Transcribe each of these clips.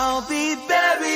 I'll be buried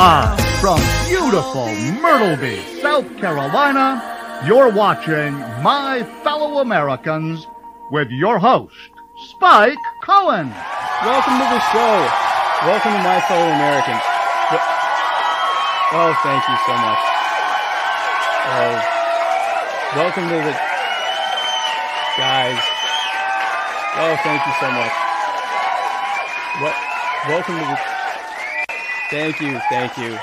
live from beautiful Myrtle Beach, South Carolina, you're watching My Fellow Americans with your host, Spike Cohen. Welcome to the show. Welcome to my fellow Americans. Oh, thank you so much. Oh, welcome to the guys. Oh, thank you so much. What? Welcome to the. Thank you, thank you,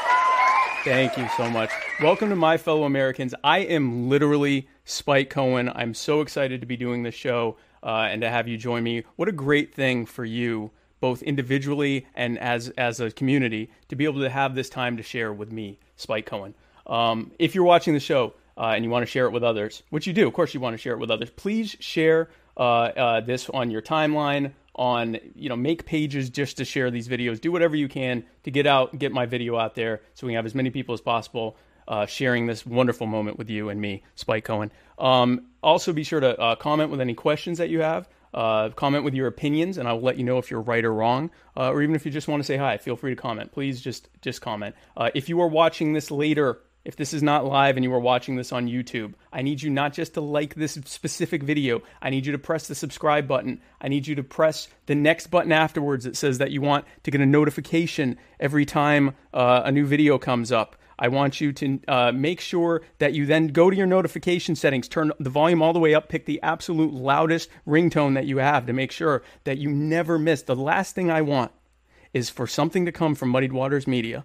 thank you so much. Welcome to my fellow Americans. I am literally Spike Cohen. I'm so excited to be doing this show uh, and to have you join me. What a great thing for you, both individually and as as a community, to be able to have this time to share with me, Spike Cohen. Um, if you're watching the show uh, and you want to share it with others, which you do, of course, you want to share it with others. Please share uh, uh, this on your timeline. On you know, make pages just to share these videos. Do whatever you can to get out, get my video out there, so we have as many people as possible uh, sharing this wonderful moment with you and me, Spike Cohen. Um, also, be sure to uh, comment with any questions that you have. Uh, comment with your opinions, and I will let you know if you're right or wrong. Uh, or even if you just want to say hi, feel free to comment. Please just just comment. Uh, if you are watching this later, if this is not live and you are watching this on YouTube, I need you not just to like this specific video. I need you to press the subscribe button. I need you to press the next button afterwards that says that you want to get a notification every time uh, a new video comes up. I want you to uh, make sure that you then go to your notification settings, turn the volume all the way up, pick the absolute loudest ringtone that you have to make sure that you never miss. The last thing I want is for something to come from Muddied Waters Media,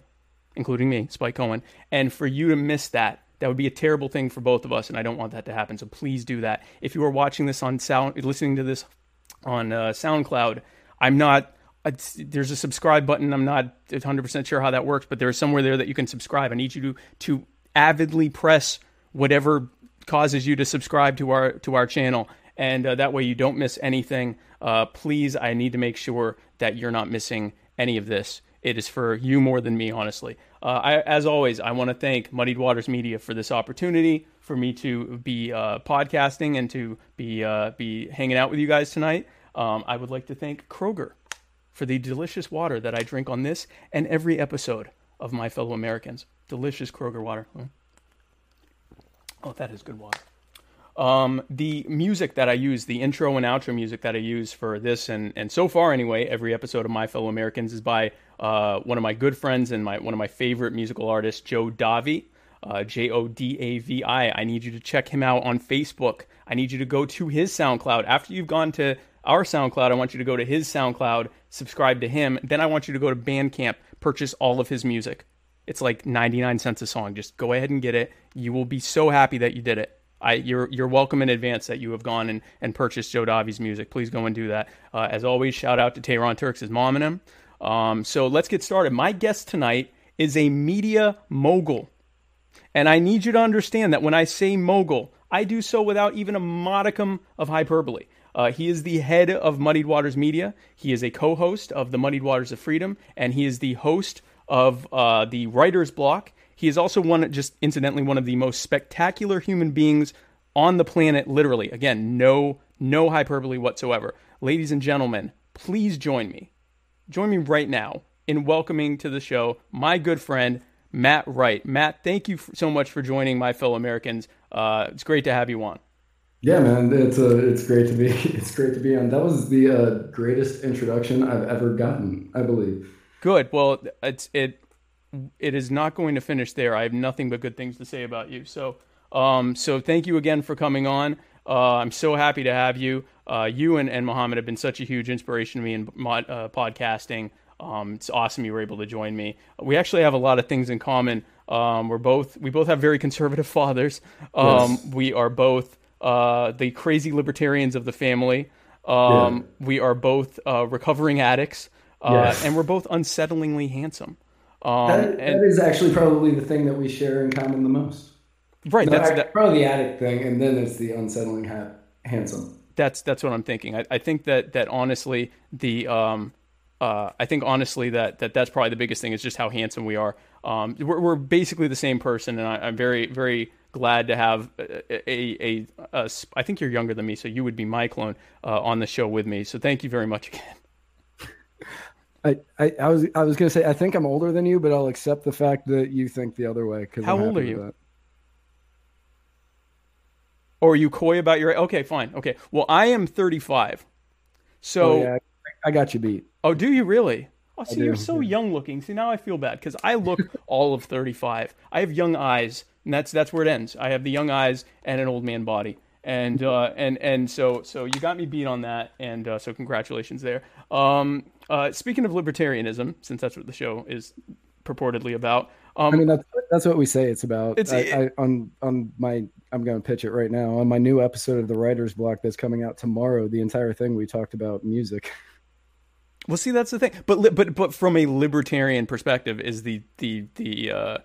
including me, Spike Cohen, and for you to miss that. That would be a terrible thing for both of us, and I don't want that to happen. So please do that. If you are watching this on sound, listening to this on uh, SoundCloud, I'm not it's, there's a subscribe button. I'm not 100% sure how that works, but there's somewhere there that you can subscribe. I need you to to avidly press whatever causes you to subscribe to our to our channel, and uh, that way you don't miss anything. Uh, please, I need to make sure that you're not missing any of this. It is for you more than me, honestly. Uh, I, as always, I want to thank Muddied Waters Media for this opportunity for me to be uh, podcasting and to be uh, be hanging out with you guys tonight. Um, I would like to thank Kroger for the delicious water that I drink on this and every episode of My Fellow Americans. Delicious Kroger water. Oh, that is good water. Um, the music that I use, the intro and outro music that I use for this, and, and so far anyway, every episode of My Fellow Americans is by uh, one of my good friends and my one of my favorite musical artists, Joe Davi. Uh, J O D A V I. I need you to check him out on Facebook. I need you to go to his SoundCloud after you've gone to our SoundCloud, I want you to go to his SoundCloud, subscribe to him. Then I want you to go to Bandcamp, purchase all of his music. It's like 99 cents a song. Just go ahead and get it. You will be so happy that you did it. I, you're you're welcome in advance that you have gone and, and purchased Joe Davi's music. Please go and do that. Uh, as always, shout out to Tehran Turks, mom and him. Um, so let's get started. My guest tonight is a media mogul. And I need you to understand that when I say mogul, I do so without even a modicum of hyperbole. Uh, he is the head of Muddied Waters Media. He is a co host of the Muddied Waters of Freedom, and he is the host of uh, the Writer's Block. He is also one, just incidentally, one of the most spectacular human beings on the planet, literally. Again, no, no hyperbole whatsoever. Ladies and gentlemen, please join me. Join me right now in welcoming to the show my good friend, Matt Wright. Matt, thank you so much for joining my fellow Americans. Uh, it's great to have you on. Yeah, man, it's uh, it's great to be it's great to be on. That was the uh, greatest introduction I've ever gotten, I believe. Good. Well, it's it it is not going to finish there. I have nothing but good things to say about you. So, um, so thank you again for coming on. Uh, I'm so happy to have you. Uh, you and, and Muhammad have been such a huge inspiration to me in mod, uh, podcasting. Um, it's awesome you were able to join me. We actually have a lot of things in common. Um, we're both we both have very conservative fathers. Um, Yes. We are both uh, the crazy libertarians of the family. Um, We are both uh, recovering addicts, uh, Yes. and we're both unsettlingly handsome. Um, That, and that is actually probably the thing that we share in common the most. right, No, that's that, probably the addict thing, and then it's the unsettling handsome. that's that's what I'm thinking. I, I think that that honestly the um uh I think honestly that that that's probably the biggest thing is just how handsome we are. Um, we're, we're basically the same person, and I, I'm very very glad to have a, a, a, a I think you're younger than me, so you would be my clone uh, on the show with me. So thank you very much again. I, I, I was I was gonna say I think I'm older than you, but I'll accept the fact that you think the other way. How I'm old are you? that. Or are you coy about your? Okay, fine. Okay, well I am 35. So Oh, yeah, I got you beat. Oh, do you really? Oh, see, you're so young looking. See, now I feel bad because I look all of 35. I have young eyes, and that's that's where it ends. I have the young eyes and an old man body, and uh, and and so so you got me beat on that, and uh, so congratulations there. Um, uh, speaking of libertarianism, since that's what the show is purportedly about, um, I mean that's that's what we say it's about. It's- I, I, on on my I'm going to pitch it right now on my new episode of the Writer's Block that's coming out tomorrow. The entire thing we talked about music. well, see, that's the thing. But li- but but from a libertarian perspective, is the the the uh,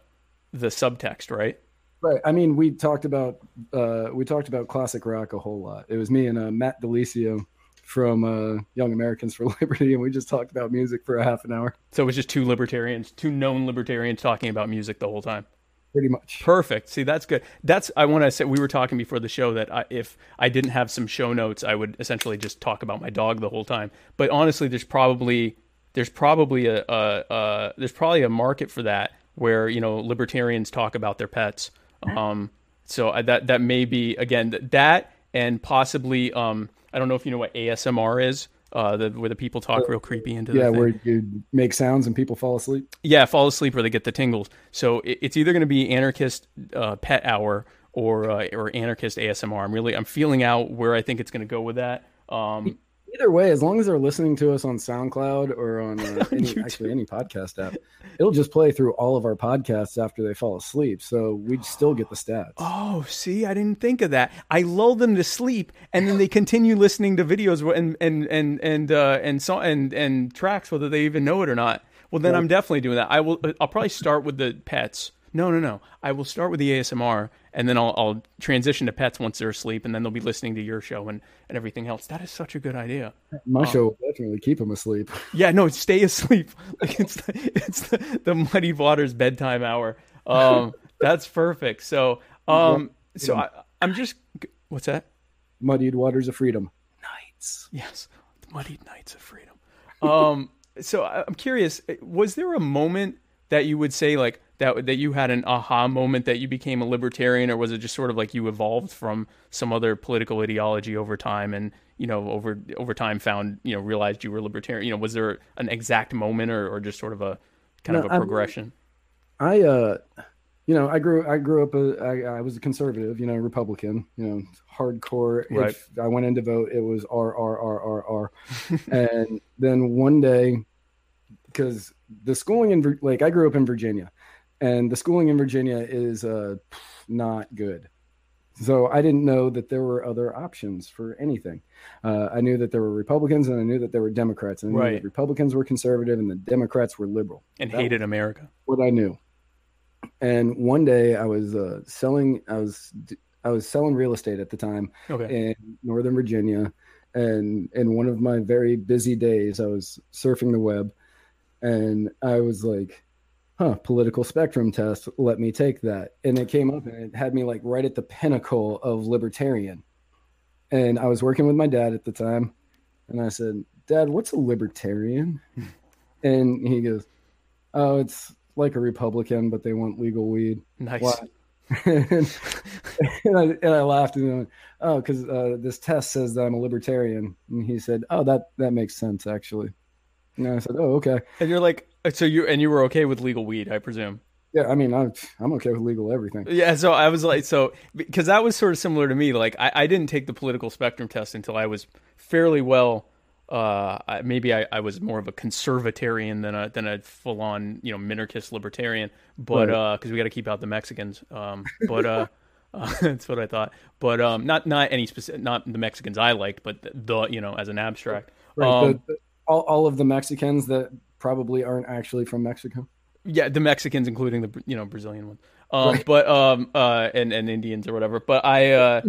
the subtext right? Right. I mean, we talked about uh, we talked about classic rock a whole lot. It was me and uh, Matt Delicio from uh, Young Americans for Liberty, and we just talked about music for a half an hour, So it was just two libertarians, two known libertarians talking about music the whole time. pretty much. Perfect. See, that's good. That's I want to say. We were talking before the show that I, if I didn't have some show notes, I would essentially just talk about my dog the whole time. But honestly, there's probably there's probably a, a, a there's probably a market for that where you know libertarians talk about their pets. Um, so I, that that may be again th- that and possibly um, I don't know if you know what ASMR is. Uh, the, where the people talk real creepy into the Yeah, where you make sounds and people fall asleep. Yeah, fall asleep or they get the tingles. So it, it's either going to be anarchist uh, pet hour or uh, or anarchist ASMR. I'm really I'm feeling out where I think it's going to go with that. Um, Either way, as long as they're listening to us on SoundCloud or on uh, any, actually any podcast app, it'll just play through all of our podcasts after they fall asleep. So we'd still get the stats. oh, see, I didn't think of that. I lull them to sleep, and then they continue listening to videos and and and and uh, and so and and tracks, whether they even know it or not. Well, then I'm definitely doing that. I will. I'll probably start with the pets. No, no, no. I will start with the ASMR, and then I'll, I'll transition to pets once they're asleep, and then they'll be listening to your show and, and everything else. That is such a good idea. My show will definitely keep them asleep. Yeah, no, stay asleep. Like it's the, it's the, the Muddy Waters bedtime hour. Um, that's perfect. So, um, so I, I'm just what's that? Muddied waters of freedom. Nights. Yes, the Muddied Nights of Freedom. Um, so I'm curious, was there a moment that you would say like that that you had an aha moment that you became a libertarian, or was it just sort of like you evolved from some other political ideology over time, and you know over over time found you know realized you were libertarian? You know, was there an exact moment, or, or just sort of a kind No, of a progression? I uh you know, I grew I grew up a, I, I was a conservative, you know, Republican, you know, hardcore. Right. If I went in to vote, it was R R R R R. and then one day, because the schooling in like I grew up in Virginia, and the schooling in Virginia is uh not good. So I didn't know that there were other options for anything. Uh, I knew that there were Republicans and I knew that there were Democrats. And I knew Right. that Republicans were conservative and the Democrats were liberal And That hated America. what I knew. And one day I was uh, selling, I was, I was selling real estate at the time Okay. in Northern Virginia, and in one of my very busy days, I was surfing the web, and I was like, "Huh, political spectrum test. Let me take that." And it came up, and it had me like right at the pinnacle of libertarian. And I was working with my dad at the time, and I said, "Dad, what's a libertarian?" and he goes, "Oh, it's like a Republican, but they want legal weed." Nice. Why? and, and, I, and I laughed and I went, oh, because uh, this test says that I'm a libertarian. And he said, oh, that that makes sense actually. And I said, oh, okay. And you're like, so you and you were okay with legal weed, I presume. Yeah, I mean, I'm I'm okay with legal everything. Yeah, so I was like, so because that was sort of similar to me. Like, I, I didn't take the political spectrum test until I was fairly well. Uh, I- maybe I, I was more of a conservatarian than a than a full on you know minarchist libertarian. But Right. because we got to keep out the Mexicans. Um, but uh, uh, that's what I thought. But um, not not any specific, not the Mexicans I liked, but the, the you know as an abstract. Right. Um, the, the- all, all of the Mexicans that probably aren't actually from Mexico. Yeah, the Mexicans, including the you know Brazilian ones, um, Right. but um, uh, and and Indians or whatever. But I, uh,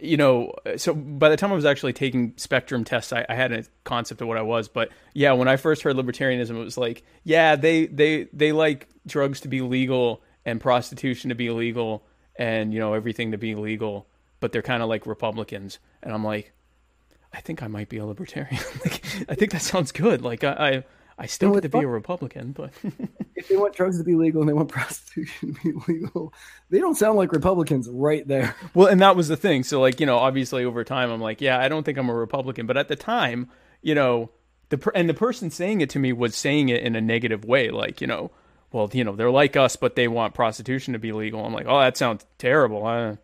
you know, so by the time I was actually taking spectrum tests, I, I had a concept of what I was. But yeah, when I first heard libertarianism, it was like, yeah, they they they like drugs to be legal and prostitution to be illegal and you know everything to be legal, but they're kind of like Republicans, and I'm like, I think I might be a libertarian. like, I think that sounds good. Like I. I I still want to be a Republican, but If they want drugs to be legal and they want prostitution to be legal, they don't sound like Republicans right there. Well, and that was the thing. So, like, you know, obviously over time, I'm like, yeah, I don't think I'm a Republican. But at the time, you know, the per- and the person saying it to me was saying it in a negative way, like, you know, well, you know, they're like us, but they want prostitution to be legal. I'm like, oh, that sounds terrible. I,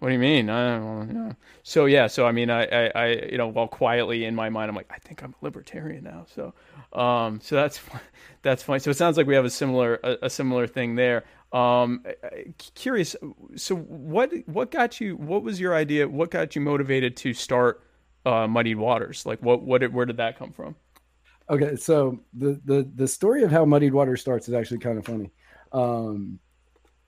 what do you mean? I don't know. So yeah, so I mean, I, I, I, you know, while quietly in my mind, I'm like, I think I'm a libertarian now. So, um, so that's that's fine. So it sounds like we have a similar a, a similar thing there. Um, curious. So what what got you? What was your idea? What got you motivated to start uh, Muddied Waters? Like, what what did, where did that come from? Okay, so the the the story of how Muddied Water starts is actually kind of funny. Um,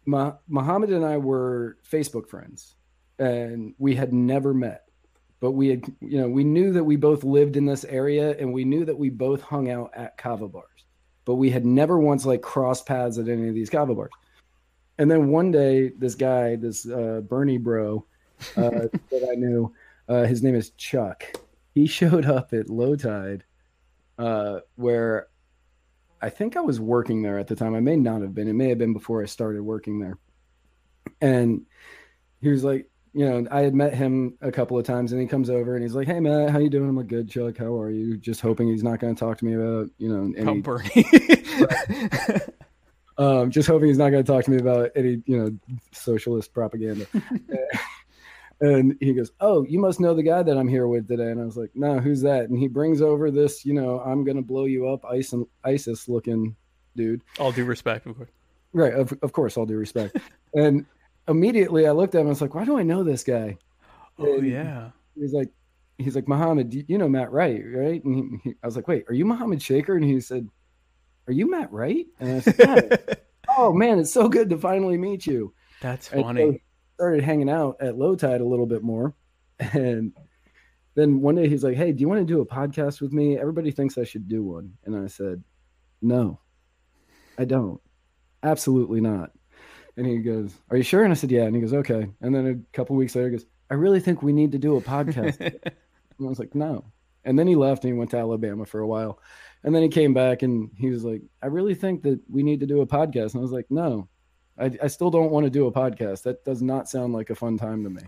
Ma- Muhammad and I were Facebook friends, and we had never met, but we had you know we knew that we both lived in this area, and we knew that we both hung out at kava bars, but we had never once like crossed paths at any of these kava bars. And then one day, this guy, this uh, Bernie bro uh, that I knew, uh, his name is Chuck. He showed up at low tide uh, where I think I was working there at the time. I may not have been. It may have been before I started working there. And he was like, you know, I had met him a couple of times, and he comes over and he's like, "Hey, Matt, how you doing?" I'm like, "Good, Chuck. How are you?" Just hoping he's not going to talk to me about, you know, any, um, just hoping he's not going to talk to me about any, you know, socialist propaganda. and he goes, "Oh, you must know the guy that I'm here with today." And I was like, "No, who's that?" And he brings over this, you know, I'm going to blow you up, ISIS, ISIS looking dude. All due respect, of course. Right, of, of course, all due respect. and immediately I looked at him. I was like, "Why do I know this guy?" Oh And yeah. He's like, he's like Muhammad. You you know Matt Wright, right? And he, he, I was like, "Wait, are you Muhammad Shaker?" And he said, "Are you Matt Wright?" And I said, "Yeah." "Oh man, it's so good to finally meet you." That's And funny. so started hanging out at low tide a little bit more, and then one day he's like, "Hey, do you want to do a podcast with me? Everybody thinks I should do one." And I said, "No, I don't. Absolutely not." And he goes, "Are you sure?" And I said, "Yeah." And he goes, "Okay." And then a couple weeks later, he goes, "I really think we need to do a podcast." and I was like, "No." And then he left and he went to Alabama for a while, and then he came back and he was like, "I really think that we need to do a podcast." And I was like, "No." I, I still don't want to do a podcast. That does not sound like a fun time to me.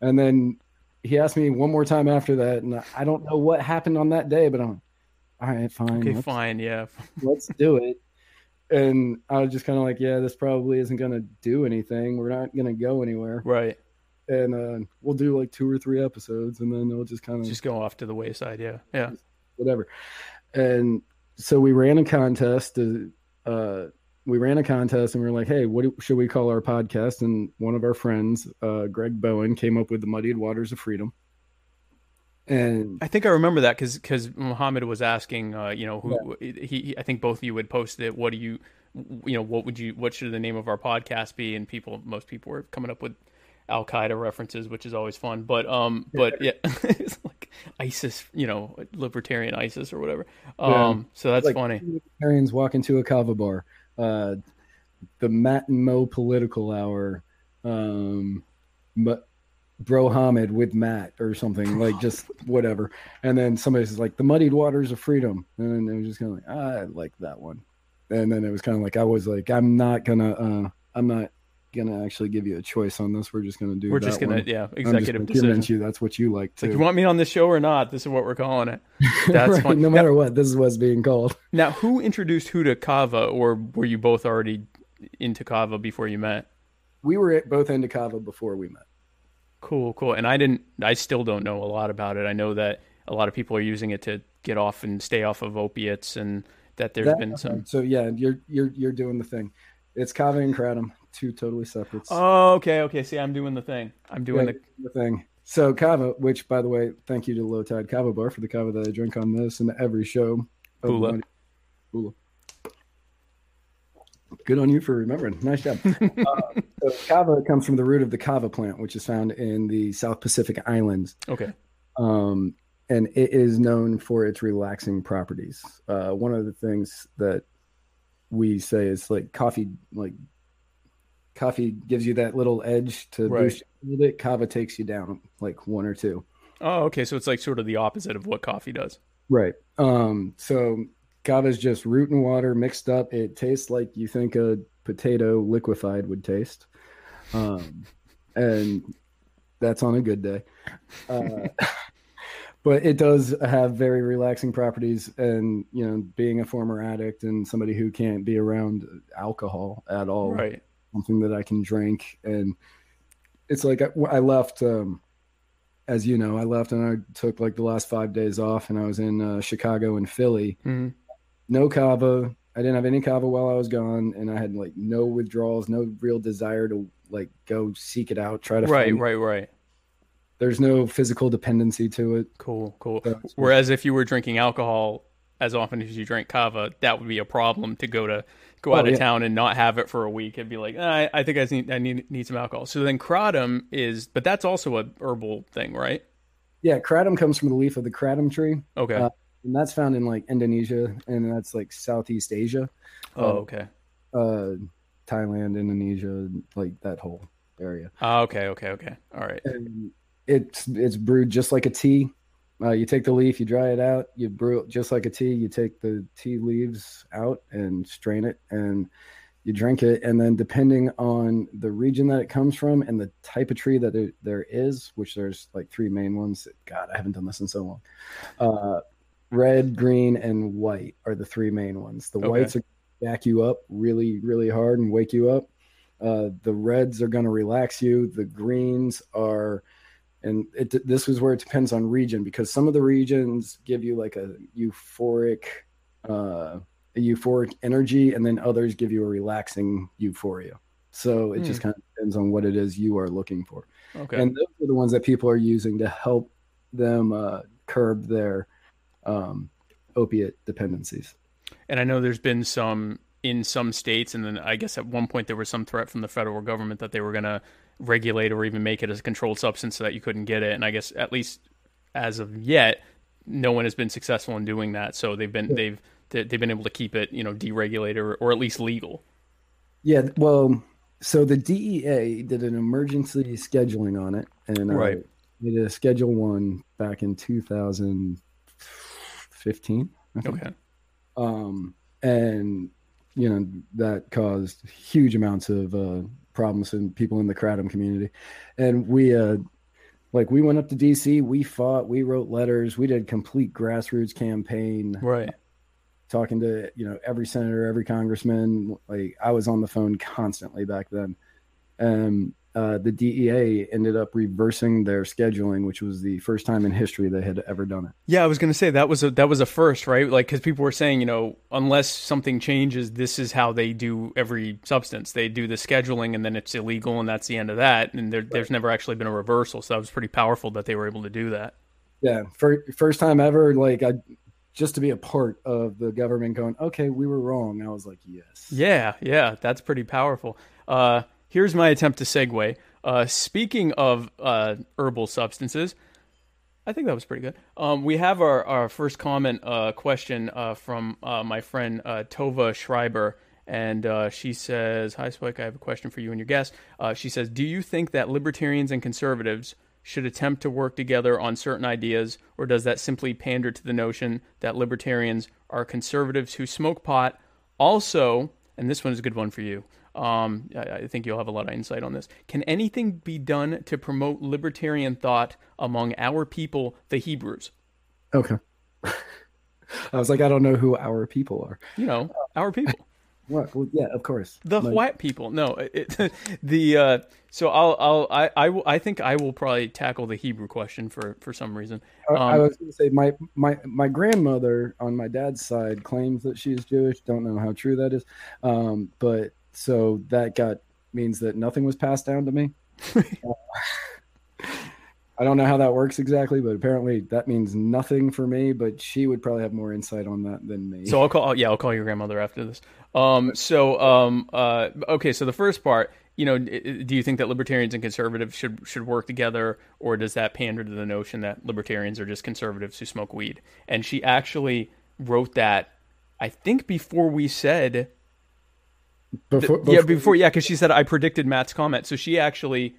And then he asked me one more time after that, and I don't know what happened on that day, but I'm like, all right, fine, okay, fine. Yeah. let's do it. And I was just kind of like, yeah, this probably isn't going to do anything. We're not going to go anywhere. Right. And uh, we'll do like two or three episodes and then it'll just kind of Just go off to the wayside. Yeah. Yeah. whatever. And so we ran a contest. To, uh, we ran a contest and we were like, hey, what do, should we call our podcast? And one of our friends, uh, Greg Bowen, came up with the Muddied Waters of Freedom. And I think I remember that because because Muhammad was asking, uh, you know, who he, he, I think both of you had posted it. What do you, you know, what would you, what should the name of our podcast be? And people, most people were coming up with Al Qaeda references, which is always fun. But um, but yeah, it's like ISIS, you know, libertarian ISIS or whatever. Um, so that's like funny. Libertarians walk into a kava bar. Uh, the Matt and Mo political hour. Um, but Bro Hamid with Matt or something like just whatever. And then somebody says like the muddied waters of freedom. And then it was just kind of like, ah, I like that one. And then it was kind of like, I was like, I'm not gonna, uh, I'm not gonna actually give you a choice on this. We're just gonna do We're that just gonna, one. yeah, executive decision. you that's what you like It's like too. you want me on this show or not? This is what we're calling it. That's Right. No matter what, this is what's being called. Now, who introduced who to Kava, or were you both already into Kava before you met? We were both into Kava before we met. Cool, cool. And I didn't. I still don't know a lot about it. I know that a lot of people are using it to get off and stay off of opiates, and that there's That- been some. So yeah, you're you're you're doing the thing. It's Kava and Kratom, two totally separate. Oh, okay, okay. See, I'm doing the thing. I'm doing Yeah, the. the thing. So Kava, which by the way, thank you to Low Tide Kava Bar for the Kava that I drink on this and every show. Bula. Bula. Good on you for remembering. Nice job. uh, so Kava comes from the root of the Kava plant, which is found in the South Pacific Islands. Okay. um, and it is known for its relaxing properties. Uh, one of the things that we say is like coffee, like coffee gives you that little edge to Right. boost a little bit. Kava takes you down like one or two. Oh, okay. So it's like sort of the opposite of what coffee does. Right. Um, so kava is just root and water mixed up. It tastes like you think a potato liquefied would taste. Um, and that's on a good day. Uh, but it does have very relaxing properties. And, you know, being a former addict and somebody who can't be around alcohol at all, Right. something that I can drink. And it's like I, I left, um, as you know, I left and I took like the last five days off, and I was in uh, Chicago and Philly. hmm No kava. I didn't have any kava while I was gone, and I had like no withdrawals, no real desire to like go seek it out, try to Right, find- right, right. There's no physical dependency to it. Cool, cool. That's- Whereas if you were drinking alcohol as often as you drink kava, that would be a problem to go to go Oh, out of yeah. town and not have it for a week. It'd be like, ah, I, I think I need I need need some alcohol. So then kratom is, but that's also a herbal thing, right? Yeah, kratom comes from the leaf of the kratom tree, Okay. Uh, and that's found in like Indonesia, and that's like Southeast Asia, oh, okay. uh, Thailand, Indonesia, like that whole area. Ah, okay, okay, okay. All right. and it's it's brewed just like a tea. Uh, you take the leaf, you dry it out, you brew it just like a tea. You take the tea leaves out and strain it, and you drink it. And then, depending on the region that it comes from and the type of tree that there, there is, which there's like three main ones. God, I haven't done this in so long. Uh, red, green, and white are the three main ones. The Okay. whites are back you up really, really hard and wake you up. Uh, the reds are going to relax you. The greens are, and it, this is where it depends on region because some of the regions give you like a euphoric, uh, a euphoric energy, and then others give you a relaxing euphoria. So it just kind of depends on what it is you are looking for. Okay. And those are the ones that people are using to help them uh, curb their um, opiate dependencies. And I know there's been some in some states, and then I guess at one point there was some threat from the federal government that they were going to regulate or even make it as a controlled substance so that you couldn't get it. And I guess at least as of yet, no one has been successful in doing that. So they've been they've they've been able to keep it, you know, deregulated or, or at least legal. Yeah, well, so the DEA did an emergency scheduling on it, and uh, right. I did a Schedule One back in 2000- 15. Okay. Um, and you know that caused huge amounts of uh, problems in people in the kratom community, and we uh, like we went up to DC, we fought, we wrote letters, we did complete grassroots campaign, right? Talking to you know every senator, every congressman. Like I was on the phone constantly back then, and uh, the DEA ended up reversing their scheduling, which was the first time in history they had ever done it. Yeah, I was going to say that was a that was a first, right? Like because people were saying, you know, unless something changes, this is how they do every substance. They do the scheduling, and then it's illegal, and that's the end of that. And there, right. there's never actually been a reversal, so that was pretty powerful that they were able to do that. Yeah, for, first time ever. Like I just to be a part of the government going, okay, we were wrong. I was like, yes. Yeah, yeah, that's pretty powerful. Uh, here's my attempt to segue. Uh, speaking of uh, herbal substances, I think that was pretty good. Um, we have our, our first comment uh, question uh, from uh, my friend uh, Tova Schreiber. And she says, Hi, Spike. I have a question for you and your guest. she says, Do you think that libertarians and conservatives should attempt to work together on certain ideas, or does that simply pander to the notion that libertarians are conservatives who smoke pot? Also, and this one is a good one for you, um, I, I, think you'll have a lot of insight on this. Can anything be done to promote libertarian thought among our people, the Hebrews? Okay. I was like, I don't know who our people are. You know, our people. What? Well, yeah, of course. The like, white people. No, it, the uh, so I'll I'll I I, I think I will probably tackle the Hebrew question for for some reason. Um, I was going to say my my my grandmother on my dad's side claims that she is Jewish. Don't know how true that is, um, but so that got means that nothing was passed down to me. uh, I don't know how that works exactly, but apparently that means nothing for me. But she would probably have more insight on that than me. So I'll call. Yeah, I'll call your grandmother after this. Um. So um. Uh. Okay. So the first part. You know, do you think that libertarians and conservatives should should work together, or does that pander to the notion that libertarians are just conservatives who smoke weed? And she actually wrote that, I think, before we said before, before, yeah, before yeah, because she said I predicted Matt's comment, so she actually,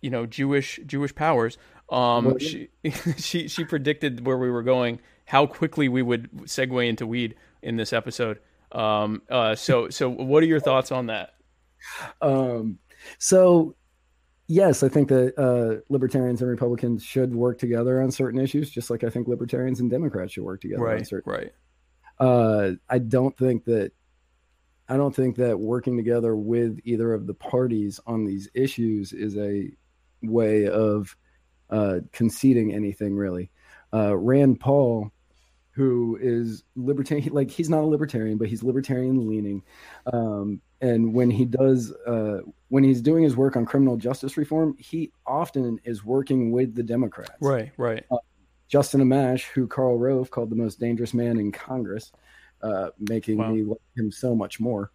you know, Jewish Jewish powers. Um, she she she predicted where we were going, how quickly we would segue into weed in this episode. Um, uh, so so what are your thoughts on that? Um, so yes, I think that uh, libertarians and Republicans should work together on certain issues, just like I think libertarians and Democrats should work together right, on certain. Right. Uh, I don't think that I don't think that working together with either of the parties on these issues is a way of uh, conceding anything really. Uh, Rand Paul, who is libertarian, like he's not a libertarian, but he's libertarian leaning. Um, and when he does, uh, when he's doing his work on criminal justice reform, he often is working with the Democrats. Right, right. Uh, Justin Amash, who Karl Rove called the most dangerous man in Congress, uh, making wow. me like him so much more.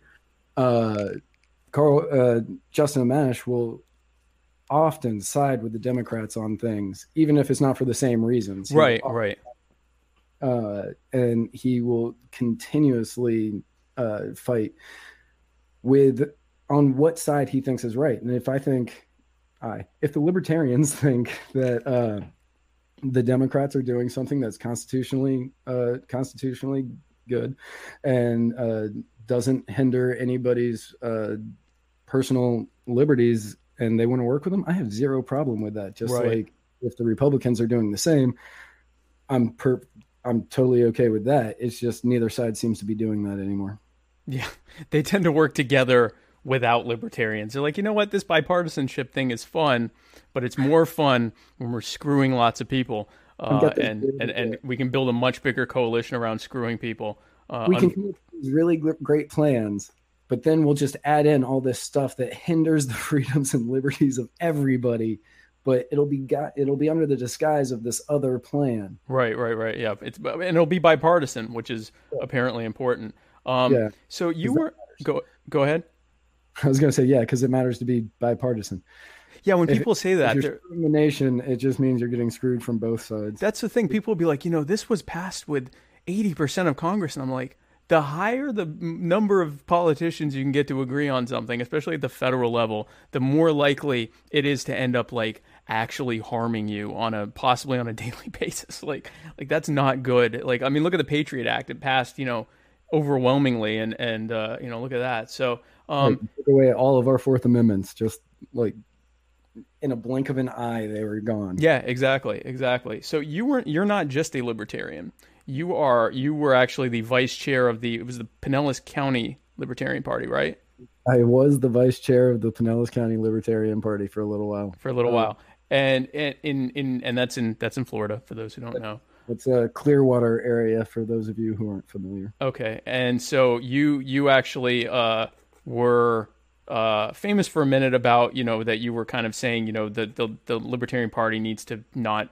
Uh, Carl uh, Justin Amash will often side with the Democrats on things, even if it's not for the same reasons. right, right. Uh, and he will continuously uh, fight with on what side he thinks is right. And if I think, I if the libertarians think that uh, the Democrats are doing something that's constitutionally uh, constitutionally good and uh, doesn't hinder anybody's uh, personal liberties and they want to work with them, I have zero problem with that. Just right. like if the Republicans are doing the same, I'm per I'm totally okay with that. It's just neither side seems to be doing that anymore. Yeah. They tend to work together without libertarians. They're like, you know what, this bipartisanship thing is fun, but it's more fun when we're screwing lots of people. Uh, and, and, and we can build a much bigger coalition around screwing people. Uh, we can with these really great plans, but then we'll just add in all this stuff that hinders the freedoms and liberties of everybody. But it'll be got it'll be under the disguise of this other plan. Right, right, right. Yeah, it's and it'll be bipartisan, which is yeah. apparently important. Um, yeah. So you were go go ahead. I was going to say yeah, because it matters to be bipartisan. Yeah, when people say that, if you're the nation, it just means you're getting screwed from both sides. That's the thing. People will be like, you know, this was passed with 80% of Congress. And I'm like, the higher the number of politicians you can get to agree on something, especially at the federal level, the more likely it is to end up like actually harming you on a possibly on a daily basis. Like like that's not good. Like I mean, look at the Patriot Act; it passed, you know, overwhelmingly, and and uh, you know, look at that. So um, took away all of our Fourth Amendments, just like in a blink of an eye, they were gone. Yeah, exactly, exactly. So you weren't you're not just a libertarian you are you were actually the vice chair of the it was the Pinellas County Libertarian Party, right? I was the vice chair of the Pinellas County Libertarian Party for a little while. For a little Uh, while, and, and in in and that's in that's in Florida for those who don't know. It's a Clearwater area for those of you who aren't familiar. Okay, and so you you actually uh, were uh, famous for a minute about you know that you were kind of saying you know the the, the Libertarian Party needs to not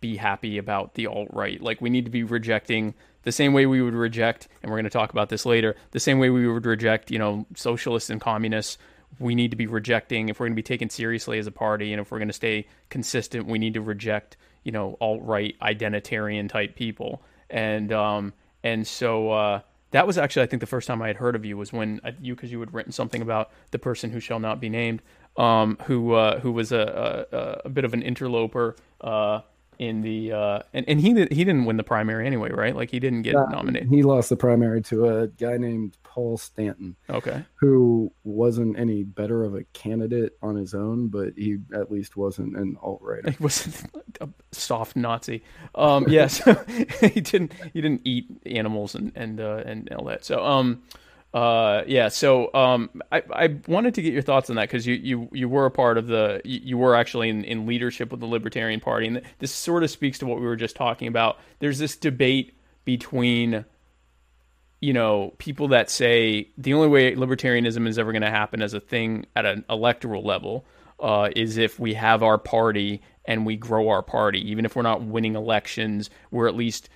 be happy about the alt right. Like we need to be rejecting the same way we would reject, and we're going to talk about this later. The same way we would reject you know socialists and communists. We need to be rejecting if we're going to be taken seriously as a party, and if we're going to stay consistent, we need to reject you know alt right identitarian type people. And um and so uh, that was actually I think the first time I had heard of you was when uh, you because you had written something about the person who shall not be named, um, who uh, who was a, a a bit of an interloper uh, in the uh, and and he he didn't win the primary anyway, right? Like he didn't get Uh, nominated. He lost the primary to a guy named Paul Stanton, Okay, who wasn't any better of a candidate on his own, but he at least wasn't an alt right. he wasn't a soft Nazi. Um, yes, he didn't he didn't eat animals and and uh, and all that. So um. Uh yeah so um I, I wanted to get your thoughts on that because you, you you were a part of the you, you were actually in, in leadership with the Libertarian Party and this sort of speaks to what we were just talking about. There's this debate between you know people that say the only way libertarianism is ever going to happen as a thing at an electoral level uh, is if we have our party and we grow our party. Even if we're not winning elections we're at least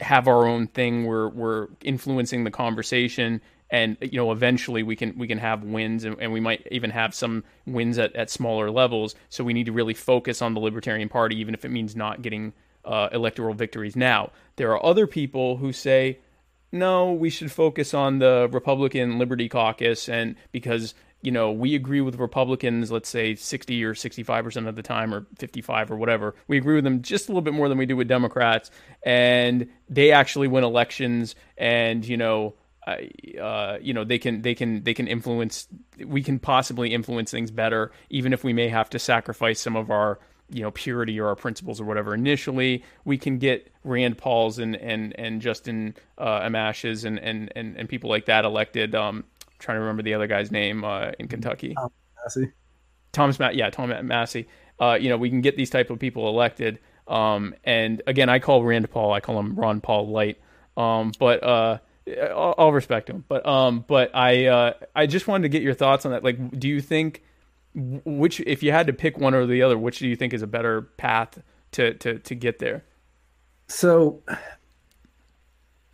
have our own thing we're we're influencing the conversation and you know eventually we can we can have wins and, and we might even have some wins at, at smaller levels. So we need to really focus on the libertarian party even if it means not getting uh, electoral victories now. There are other people who say no, we should focus on the Republican Liberty Caucus, and because you know we agree with Republicans, let's say sixty or sixty-five percent of the time, or fifty-five or whatever, we agree with them just a little bit more than we do with Democrats, and they actually win elections, and you know. Uh, you know they can they can they can influence we can possibly influence things better even if we may have to sacrifice some of our you know purity or our principles or whatever. Initially we can get rand paul's and and and justin uh amash's and and and, and people like that elected. Um trying to remember the other guy's name uh in kentucky. Massie. thomas Ma- yeah tom massie. Uh you know we can get these type of people elected. Um and again i call rand paul i call him ron paul light. Um but uh I'll, I'll respect him. But um but i uh i just wanted to get your thoughts on that. Like do you think which if you had to pick one or the other which do you think is a better path to to to get there? So,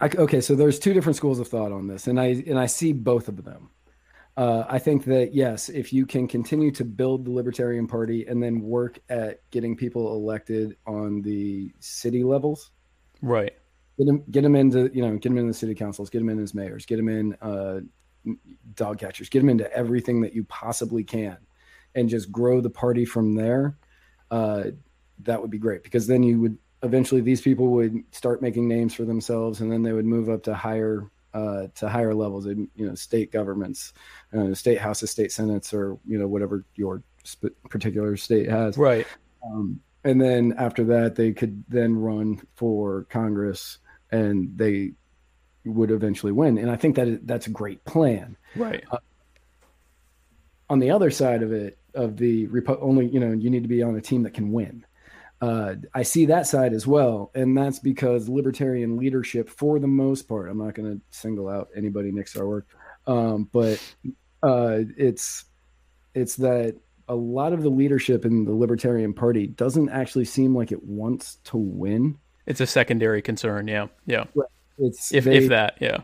I, okay, so there's two different schools of thought on this, and I and I see both of them. Uh, I think that yes, if you can continue to build the Libertarian Party and then work at getting people elected on the city levels, right. Get them get them into you know get them in the city councils, get them in as mayors, get them in uh, dog catchers, get them into everything that you possibly can, and just grow the party from there. Uh, that would be great because then you would eventually these people would start making names for themselves, and then they would move up to higher uh, to higher levels, in you know, state governments, uh, state houses, state senates, or you know whatever your sp- particular state has. right Um, and then after that, they could then run for Congress, and they would eventually win. And I think that that's a great plan. right On the other side of it, of the Repo- only you know you need to be on a team that can win. Uh, I see that side as well, and that's because libertarian leadership, for the most part, I'm not going to single out anybody next to our work, um, but uh, it's it's that a lot of the leadership in the Libertarian Party doesn't actually seem like it wants to win. it's a secondary concern yeah yeah It's if they, if that yeah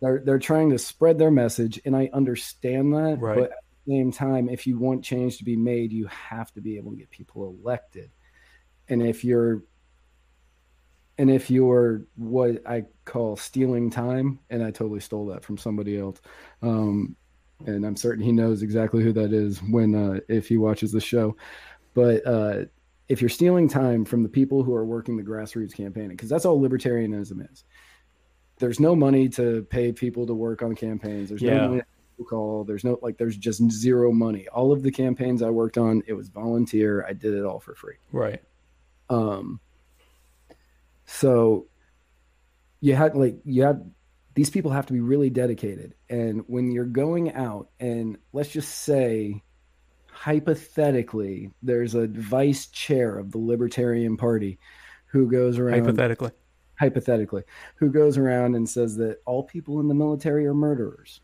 they're they're trying to spread their message, and I understand that. Right. But same time, if you want change to be made, you have to be able to get people elected. And if you're and if you're what I call stealing time, and I totally stole that from somebody else, um, and I'm certain he knows exactly who that is when uh, if he watches the show. But uh, if you're stealing time from the people who are working the grassroots campaigning, because that's all libertarianism is there's no money to pay people to work on campaigns. There's Yeah. no call. There's no like. There's just zero money. All of the campaigns I worked on, it was volunteer. I did it all for free. right Um, so you had like you had these people have to be really dedicated and when you're going out and let's just say hypothetically there's a vice chair of the libertarian party who goes around Hypothetically. hypothetically who goes around and says that all people in the military are murderers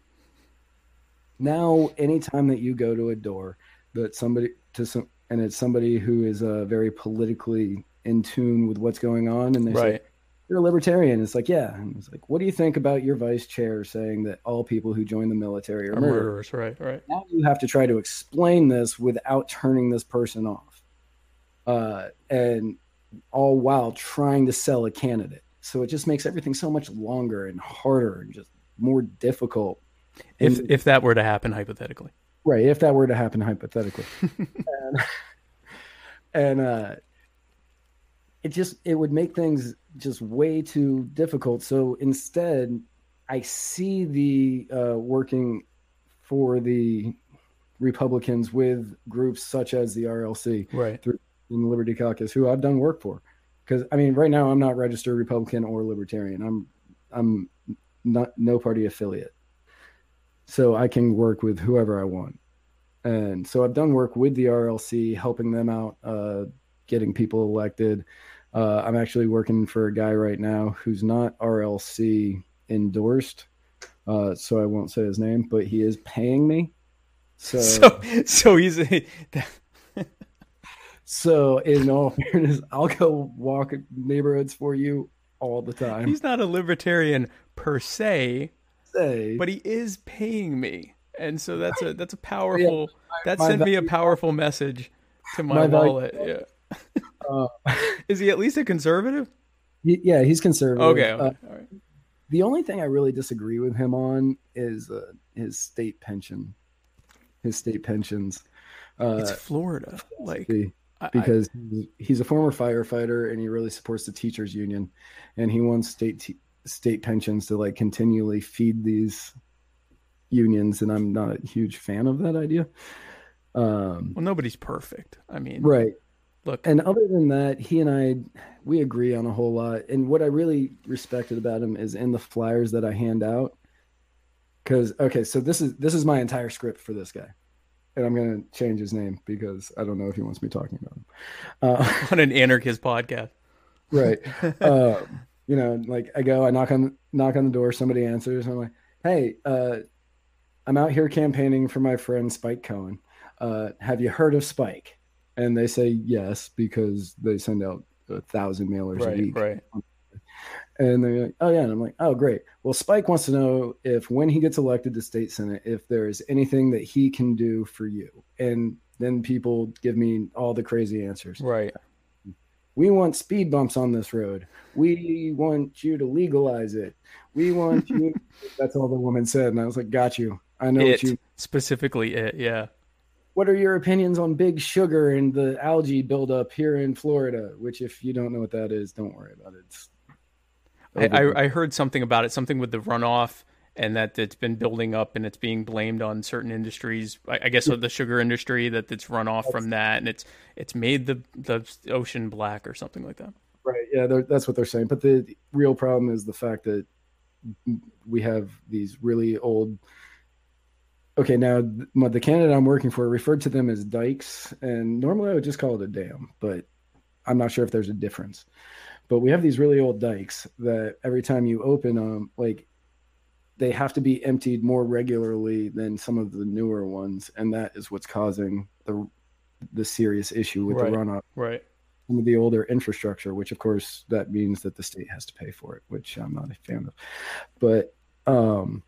now anytime that you go to a door that somebody to some and it's somebody who is uh, very politically in tune with what's going on and they say you're a libertarian it's like yeah and it's like what do you think about your vice chair saying that all people who join the military are Are murderers murderers. Right. Right. now you have to try to explain this without turning this person off uh, and all while trying to sell a candidate so it just makes everything so much longer and harder and just more difficult If And- if that were to happen hypothetically. right if that were to happen hypothetically. And, and uh it just it would make things just way too difficult. So instead i see the uh working for the republicans with groups such as the rlc Right. through in the liberty caucus who i've done work for. Because i mean right now i'm not registered republican or libertarian. I'm i'm not no party affiliate so i can work with whoever i want. And so i've done work with the rlc helping them out uh, getting people elected. Uh, i'm actually working for a guy right now who's not rlc endorsed. Uh, so i won't say his name but he is paying me. So So so he's So, in all fairness, I'll go walk neighborhoods for you all the time. he's not a libertarian per se, Say, but he is paying me, and so that's a that's a powerful that my sent me a powerful message to my, My value- wallet. Yeah. uh, Is he at least a conservative? yeah, he's conservative. Okay. Uh, okay. All right. the only thing I really disagree with him on is uh, his state pension, his state pensions. Uh, It's Florida. Like see, I- I- because he's- he's a former firefighter and he really supports the teachers union, and he wants state te- state pensions to like continually feed these unions, and I'm not a huge fan of that idea. Um, well, nobody's perfect. I mean, right. look, And other than that, he and I, we agree on a whole lot. And what I really respected about him is in the flyers that I hand out. Because okay, so this is this is my entire script for this guy, and I'm gonna change his name because I don't know if he wants me talking about him. Uh, on an anarchist podcast. right. Uh, you know, like I go, I knock on knock on the door, somebody answers. I'm like, hey, uh, I'm out here campaigning for my friend Spike Cohen. Uh, have you heard of Spike? And they say yes because they send out a thousand mailers a Right, week. right. And they're like, oh yeah, and I'm like, oh great. Well, Spike wants to know if when he gets elected to state senate, if there is anything that he can do for you. And then people give me all the crazy answers Right. We want speed bumps on this road. We want you to legalize it. We want you. That's all the woman said, and I was like, "Got you. I know It what you. specifically it. Yeah. What are your opinions on big sugar and the algae buildup here in Florida? Which, if you don't know what that is, don't worry about it. It's I, I, I heard something about it, something with the runoff, and that it's been building up, and it's being blamed on certain industries. I, I guess the sugar industry that it's run off from that, and it's it's made the the ocean black or something like that. Right. Yeah, that's what they're saying. But the real problem is the fact that we have these really old. Okay, now the candidate I'm working for referred to them as dikes, and normally I would just call it a dam, but I'm not sure if there's a difference. But we have these really old dikes that every time you open them, like they have to be emptied more regularly than some of the newer ones, and that is what's causing the the serious issue with Right. the runoff Right. some of the older infrastructure, which of course that means that the state has to pay for it, which I'm not a fan of. But um,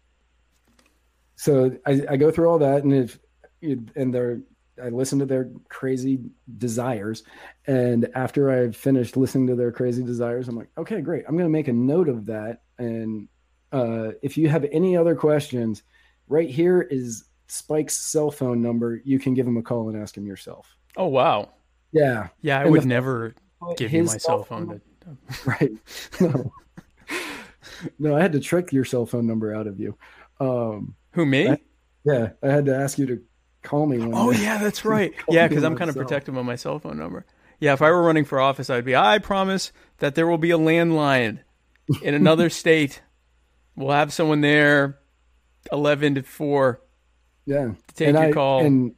so I, I go through all that, and if and they're I listen to their crazy desires, and after I've finished listening to their crazy desires, I'm like, okay, great. I'm going to make a note of that, and uh, if you have any other questions, right here is Spike's cell phone number. You can give him a call and ask him yourself. Oh wow. Yeah, Yeah, I And would the- never give you my cell phone. To, right no no i had to trick your cell phone number out of you um who me? I- yeah i had to ask you to call me one Oh day. yeah, that's right. Yeah, because I'm kind of protective of my cell phone number. Yeah, if I were running for office, I'd be. I promise that there will be a landline in another state. We'll have someone there, eleven to four. Yeah. To take and your I, call. And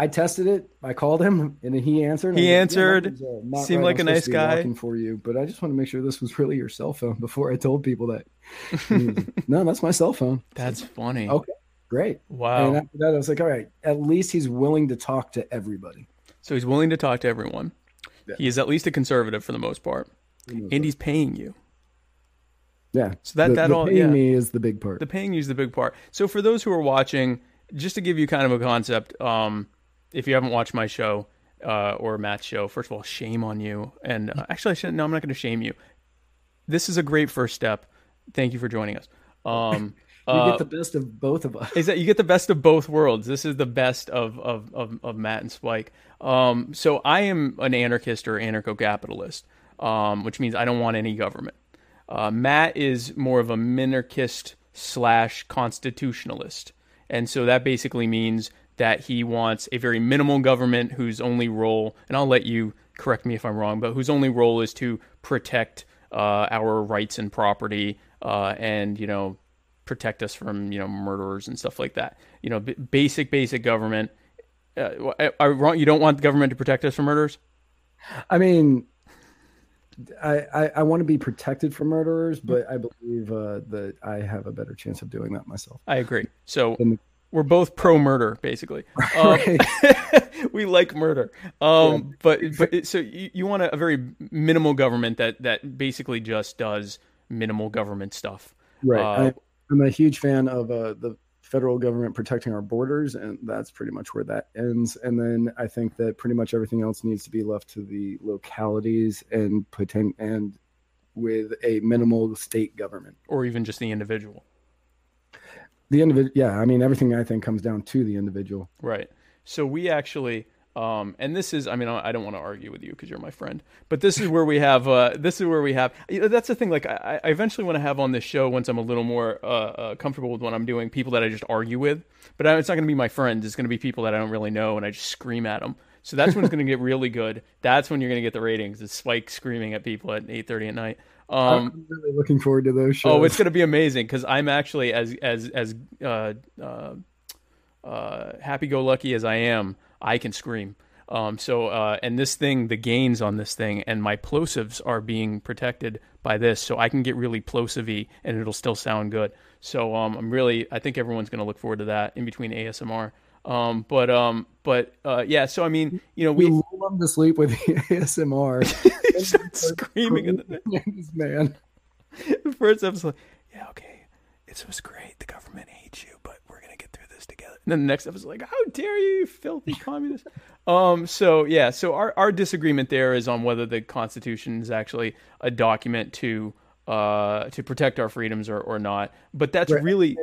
I tested it. I called him, and then he answered. He I was like, answered, was, uh, seemed right. like I'm a nice guy. for you, but I just want to make sure this was really your cell phone before I told people that. And he was like, no, that's my cell phone. That's funny. Okay. Great. Wow. And after that, I was like, all right. At least he's willing to talk to everybody. So he's willing to talk to everyone. Yeah. He is at least a conservative for the most part, and he's paying you. Yeah. So that- the, that the all- paying yeah. me is the big part. The paying you is the big part. So for those who are watching, just to give you kind of a concept, um, if you haven't watched my show uh, or Matt's show, first of all, shame on you. And uh, actually, I shouldn't. no, I'm not going to shame you. This is a great first step. Thank you for joining us. Um, you uh, get the best of both of us. is that you get the best of both worlds. This is the best of of of, of Matt and Spike. Um, so I am an anarchist or anarcho-capitalist, um, which means I don't want any government. Uh, Matt is more of a minarchist slash constitutionalist, and so that basically means that he wants a very minimal government whose only role, and I'll let you correct me if I'm wrong, but whose only role is to protect uh, our rights and property, uh, and you know protect us from you know murderers and stuff like that. You know, b- basic basic government. Uh, I, I. You don't want the government to protect us from murders. I mean, I, I, I want to be protected from murderers, but I believe uh, that I have a better chance of doing that myself. I agree. So And- we're both pro murder, basically. Um, we like murder. Um, but but so you, you want a, a very minimal government that that basically just does minimal government stuff. Right. Uh, I, I'm a huge fan of uh, the federal government protecting our borders, and that's pretty much where that ends. And then I think that pretty much everything else needs to be left to the localities and poten- and with a minimal state government. or even just the individual. The individual, yeah. I mean, everything I think comes down to the individual. Right. So we actually, um, and this is, I mean, I don't want to argue with you because you're my friend, but this is where we have, uh, this is where we have, you know, that's the thing. Like, I, I eventually want to have on this show once I'm a little more uh, uh, comfortable with what I'm doing, people that I just argue with, but I, it's not going to be my friends. It's going to be people that I don't really know, and I just scream at them. So that's when it's going to get really good. That's when you're going to get the ratings. It's Spike screaming at people at 8:30 at night. Um, I'm really looking forward to those shows. Oh, it's going to be amazing because I'm actually as as as uh, uh, uh, happy-go-lucky as I am, I can scream. Um, so uh, and this thing, the gains on this thing, and my plosives are being protected by this, so I can get really plosive and it'll still sound good. So um, I'm really, I think everyone's going to look forward to that in between ASMR. Um, but um, but uh, yeah, so I mean, you know, we we lull them to sleep with the ASMR. screaming in the this man. the first episode, yeah, okay, it was great. The government hates you, but we're gonna get through this together. And then the next episode, like, how dare you, you filthy communist? um. So yeah. So our our disagreement there is on whether the Constitution is actually a document to uh to protect our freedoms or or not. But that's Right. really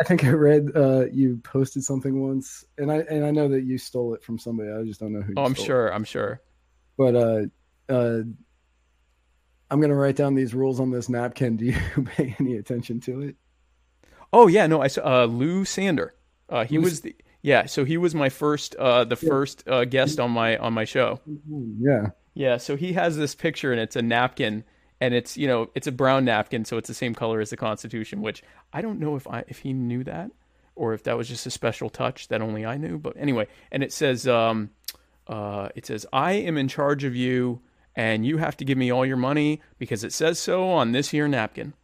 I think I read uh, you posted something once, and I and I know that you stole it from somebody. I just don't know who. Oh, you I'm stole it. sure. I'm sure. But uh, uh, I'm gonna write down these rules on this napkin. Do you pay any attention to it? Oh yeah, no, I saw uh, Lou Sander. Uh, he was the yeah. So he was my first uh the first uh, guest on my on my show. Yeah. Yeah, so he has this picture and it's a napkin and it's, you know, it's a brown napkin, so it's the same color as the Constitution, which I don't know if I if he knew that or if that was just a special touch that only I knew, but anyway, and it says um uh it says I am in charge of you and you have to give me all your money because it says so on this here napkin.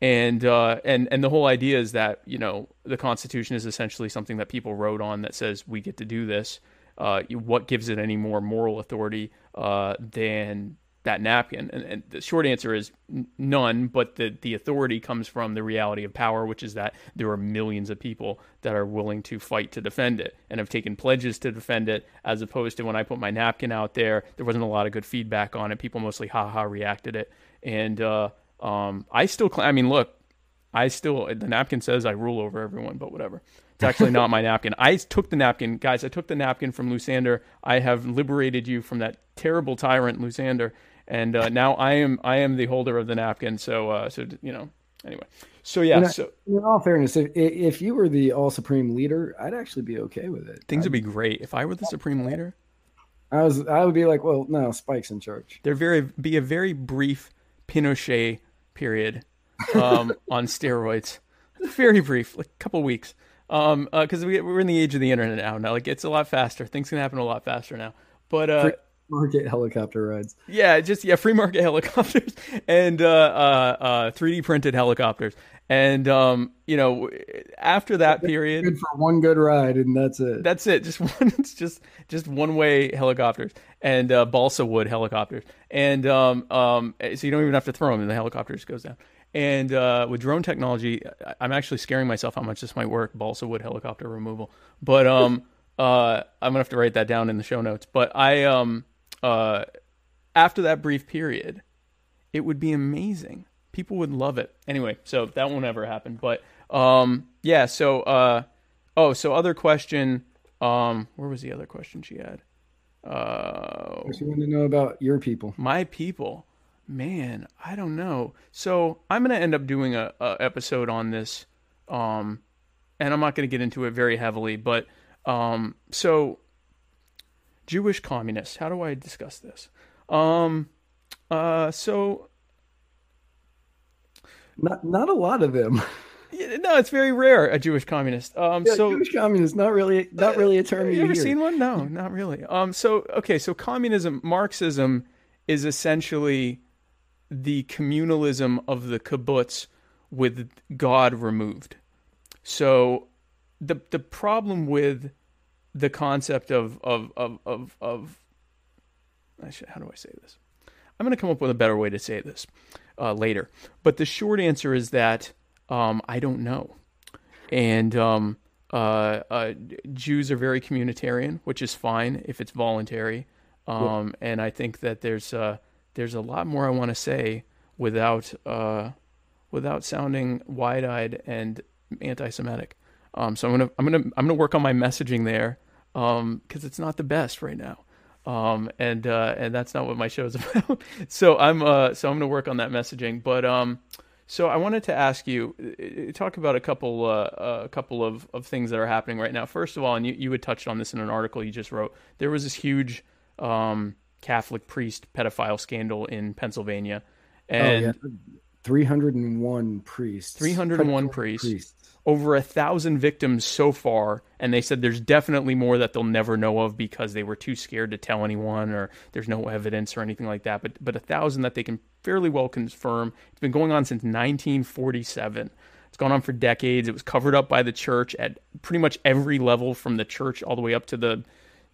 And uh and and the whole idea is that, you know, the Constitution is essentially something that people wrote on that says we get to do this uh, what gives it any more moral authority uh, than that napkin? And, and the short answer is none. But the the authority comes from the reality of power, which is that there are millions of people that are willing to fight to defend it and have taken pledges to defend it. As opposed to when I put my napkin out there, there wasn't a lot of good feedback on it. People mostly ha ha reacted it, and uh, um, I still. Cl- I mean, look, I still the napkin says I rule over everyone, but whatever. It's actually not my napkin. I took the napkin, guys. I took the napkin from Lusander. I have liberated you from that terrible tyrant, Lusander, and uh, now I am I am the holder of the napkin. So uh, so you know. Anyway, so yeah, And I- so In all fairness, if if you were the all supreme leader, I'd actually be okay with it. things I'd- would be great if I were the supreme leader. I was I would be like, well, no, Spike's in charge. There very be a very brief Pinochet period um, on steroids. Very brief, like a couple weeks. Um, because we we're in the age of the internet now. Now, like it's a lot faster. Things can happen a lot faster now. But uh, market helicopter rides. yeah, just yeah, free market helicopters and uh, uh, uh, 3D printed helicopters. And um, you know, after that period, Good for one good ride, and that's it. that's it. Just one. It's just just one way helicopters and uh, balsa wood helicopters, and um, um, so you don't even have to throw them, and the helicopter just goes down. And uh, with drone technology, I'm actually scaring myself how much this might work. Balsa wood helicopter removal, but um, uh, I'm gonna have to write that down in the show notes. But I um, uh, after that brief period, it would be amazing. People would love it. Anyway, so that won't ever happen. But um, yeah. So uh, oh, so other question. Um, where was the other question she had? Uh, What you want to know about your people? my people, man, I don't know. So I'm gonna end up doing a, a episode on this, um, and I'm not gonna get into it very heavily, but um, so Jewish communists. How do I discuss this? Um, uh, so Not not a lot of them. no, it's very rare a Jewish communist. Um, Yeah, so Jewish communist, not really, not really a term Have you you ever hear. seen one? No, not really. Um, so okay, so communism, Marxism, is essentially the communalism of the kibbutz with God removed. So the the problem with the concept of of of of, of should, how do I say this? I'm going to come up with a better way to say this uh, later. But the short answer is that um, I don't know. And um, uh, uh, Jews are very communitarian, which is fine if it's voluntary. Um, And I think that there's uh, there's a lot more I want to say without uh, without sounding wide-eyed and anti-Semitic. Um, so I'm gonna I'm gonna I'm gonna work on my messaging there because it's not the best right now. Um, and uh, and that's not what my show is about. so I'm uh, so I'm gonna work on that messaging. But um, so I wanted to ask you uh, talk about a couple uh, a couple of, of things that are happening right now. First of all, and you you had touched on this in an article you just wrote. There was this huge um, Catholic priest pedophile scandal in Pennsylvania, and oh, yeah. 301 priests. 301 Predatory priests. Over a thousand victims so far, and they said there's definitely more that they'll never know of because they were too scared to tell anyone, or there's no evidence or anything like that. But but a thousand that they can fairly well confirm. It's been going on since 1947. It's gone on for decades. It was covered up by the church at pretty much every level, from the church all the way up to the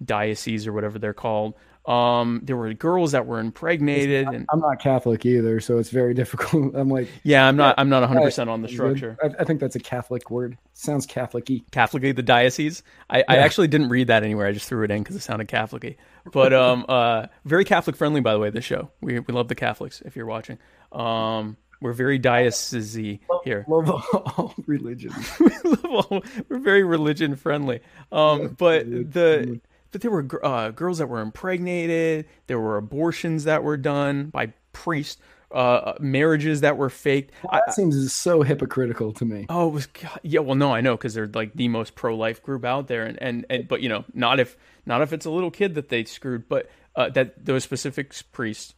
diocese or whatever they're called. Um, there were girls that were impregnated, and I'm not Catholic either, so it's very difficult. I'm like, yeah, I'm not I'm not 100 percent on the structure. I, I think that's a Catholic word. Sounds Catholic-y. Catholicly, the diocese. I, I actually didn't read that anywhere. I just threw it in because it sounded Catholic-y. But um, uh, very Catholic friendly, by the way. This show, we we love the Catholics. If you're watching, um, we're very diocese here. Love all religions. We love all we're very religion friendly. Um, but the but there were uh, girls that were impregnated. There were abortions that were done by priests. Uh, marriages that were faked. I, That seems so hypocritical to me. Oh, it was God, yeah. Well, no, I know because they're like the most pro-life group out there, and, and and but you know, not if not if it's a little kid that they screwed, but uh, that those specific priests,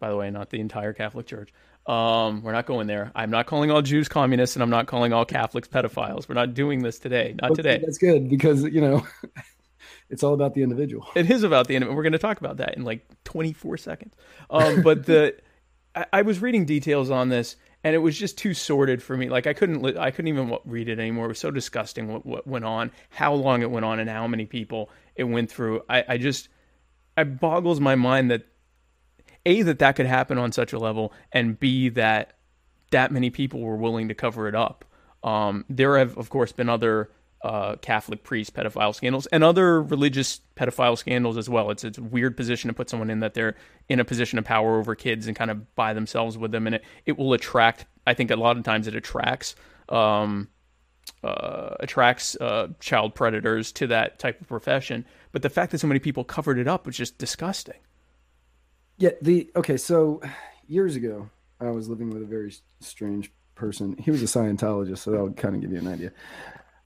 by the way, not the entire Catholic Church. Um, we're not going there. I'm not calling all Jews communists, and I'm not calling all Catholics pedophiles. We're not doing this today. Not today. That's good because you know it's all about the individual. It is about the individual. we're going to talk about that in like 24 seconds. Um, but the I, I was reading details on this, and it was just too sordid for me. Like I couldn't li- I couldn't even read it anymore. It was so disgusting what, what went on, how long it went on, and how many people it went through. I, I just it boggles my mind that a that that could happen on such a level, and b that that many people were willing to cover it up. Um, there have, of course, been other uh, Catholic priest pedophile scandals and other religious pedophile scandals as well. It's it's a weird position to put someone in that they're in a position of power over kids and kind of by themselves with them, and it it will attract. I think a lot of times it attracts. Um, uh, attracts uh, child predators to that type of profession, but the fact that so many people covered it up was just disgusting. Yeah. The okay. So years ago, I was living with a very strange person. He was a Scientologist, so that'll kind of give you an idea.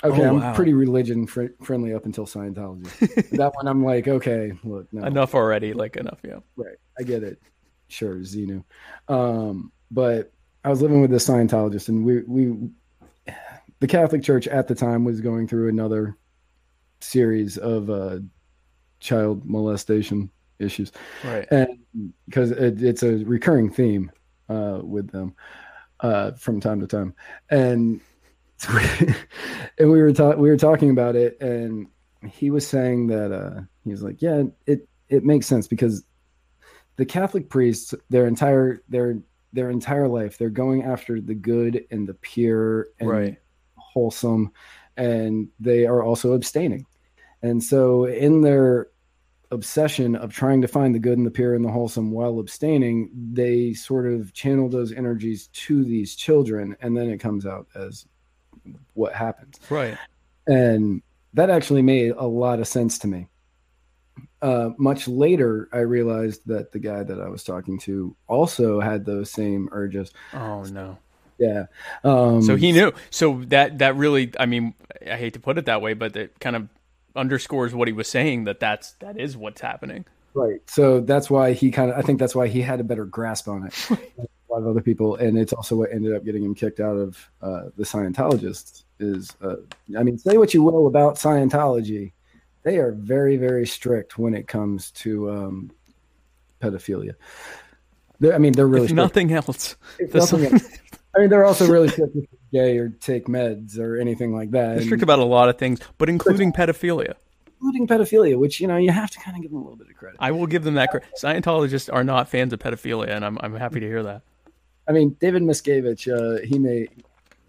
Okay, Oh, I'm wow. pretty religion fr- friendly up until Scientology. that one, I'm like, okay, look, no, Enough already, like enough, yeah. right, I get it. Sure, Xenu. Um, but I was living with a Scientologist, and we we the Catholic Church at the time was going through another series of uh, child molestation issues, Right. and because it, it's a recurring theme uh, with them uh, from time to time, and and we were ta- we were talking about it, and he was saying that uh, he was like, yeah, it it makes sense because the Catholic priests, their entire their their entire life, they're going after the good and the pure and Right. wholesome, and they are also abstaining. And so, in their obsession of trying to find the good and the pure and the wholesome while abstaining, they sort of channel those energies to these children, and then it comes out as what happens. Right. And that actually made a lot of sense to me. Uh, much later, I realized that the guy that I was talking to also had those same urges. Oh no. Yeah. Um, So he knew. So that that really, I mean, I hate to put it that way, but it kind of underscores what he was saying that that's that is what's happening. Right. So that's why he kind of, I think that's why he had a better grasp on it. a lot of other people. And it's also what ended up getting him kicked out of uh, the Scientologists is, uh, I mean, say what you will about Scientology. They are very, very strict when it comes to um, pedophilia. They're, I mean, they're really nothing else, nothing else. I mean, they're also really strict if you're gay or take meds or anything like that. they're and strict about a lot of things, but including pedophilia. including pedophilia, which, you know, you have to kind of give them a little bit of credit. I will give them that. credit. Scientologists are not fans of pedophilia, and I'm I'm happy to hear that. I mean, David Miscavige, uh, he may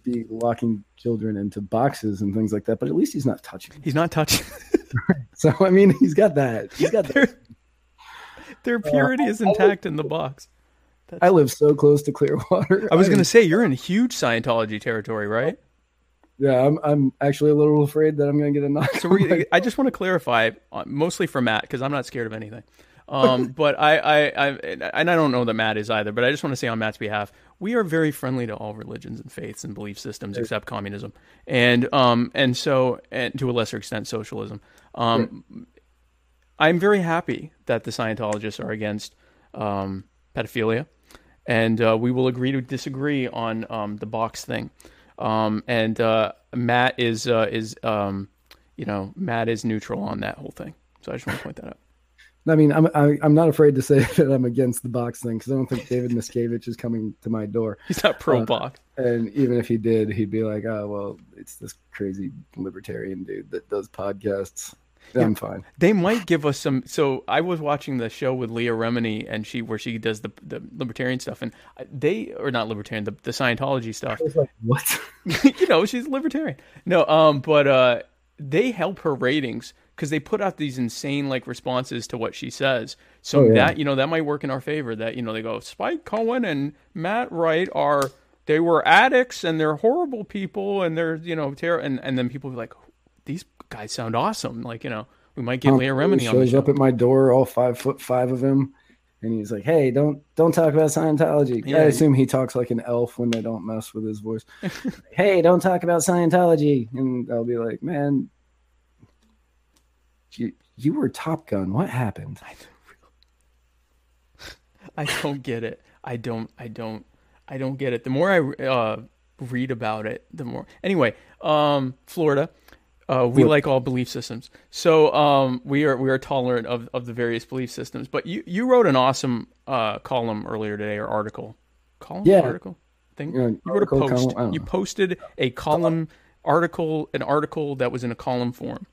be locking children into boxes and things like that, but at least he's not touching. He's not touching. So I mean, he's got that. He's got their, their purity is intact in the box. I live so close to Clearwater. I was going to say you're in huge Scientology territory, right? Yeah, I'm. I'm actually a little afraid that I'm going to get a knock. So I just want to clarify, uh, mostly for Matt, because I'm not scared of anything. Um, but I, I, I, and I don't know that Matt is either. But I just want to say on Matt's behalf, we are very friendly to all religions and faiths and belief systems except communism, and um, and so and to a lesser extent socialism. Um, I'm very happy that the Scientologists are against um, pedophilia, and uh, we will agree to disagree on um, the box thing. Um, and uh, Matt is uh, is um, you know Matt is neutral on that whole thing. So I just want to point that out. I mean, I'm. I, I'm not afraid to say that I'm against the box thing because I don't think David Miscavige is coming to my door. He's not pro Uh, box. And even if he did, he'd be like, "Oh, well, it's this crazy libertarian dude that does podcasts." I'm fine. They might give us some. So I was watching the show with Leah Remini, and she where she does the the libertarian stuff, and they or not libertarian, the, the Scientology stuff. I was like, "What?" you know, she's libertarian. No, um, but uh, they help her ratings because they put out these insane like responses to what she says. So Oh, yeah. that you know that might work in our favor. That you know they go Spike Cohen and Matt Wright are they were addicts and they're horrible people and they're you know ter- and and then people be like these guys sound awesome. Like you know we might get Tom Leah Remini shows show. up at my door, all five foot five of him, and he's like, "Hey, don't don't talk about Scientology." Yeah. I assume he talks like an elf when they don't mess with his voice. hey, don't talk about Scientology, and I'll be like, "Man, you you were Top Gun. What happened?" I don't get it. I don't. I don't. I don't get it. The more I uh, read about it, the more. Anyway, um, Florida, uh, we Florida. like all belief systems, so um, we are we are tolerant of, of the various belief systems. But you you wrote an awesome uh, column earlier today or article, column Yeah. article thing. Yeah, you wrote a post. column, you know. posted a column article, an article that was in a column form.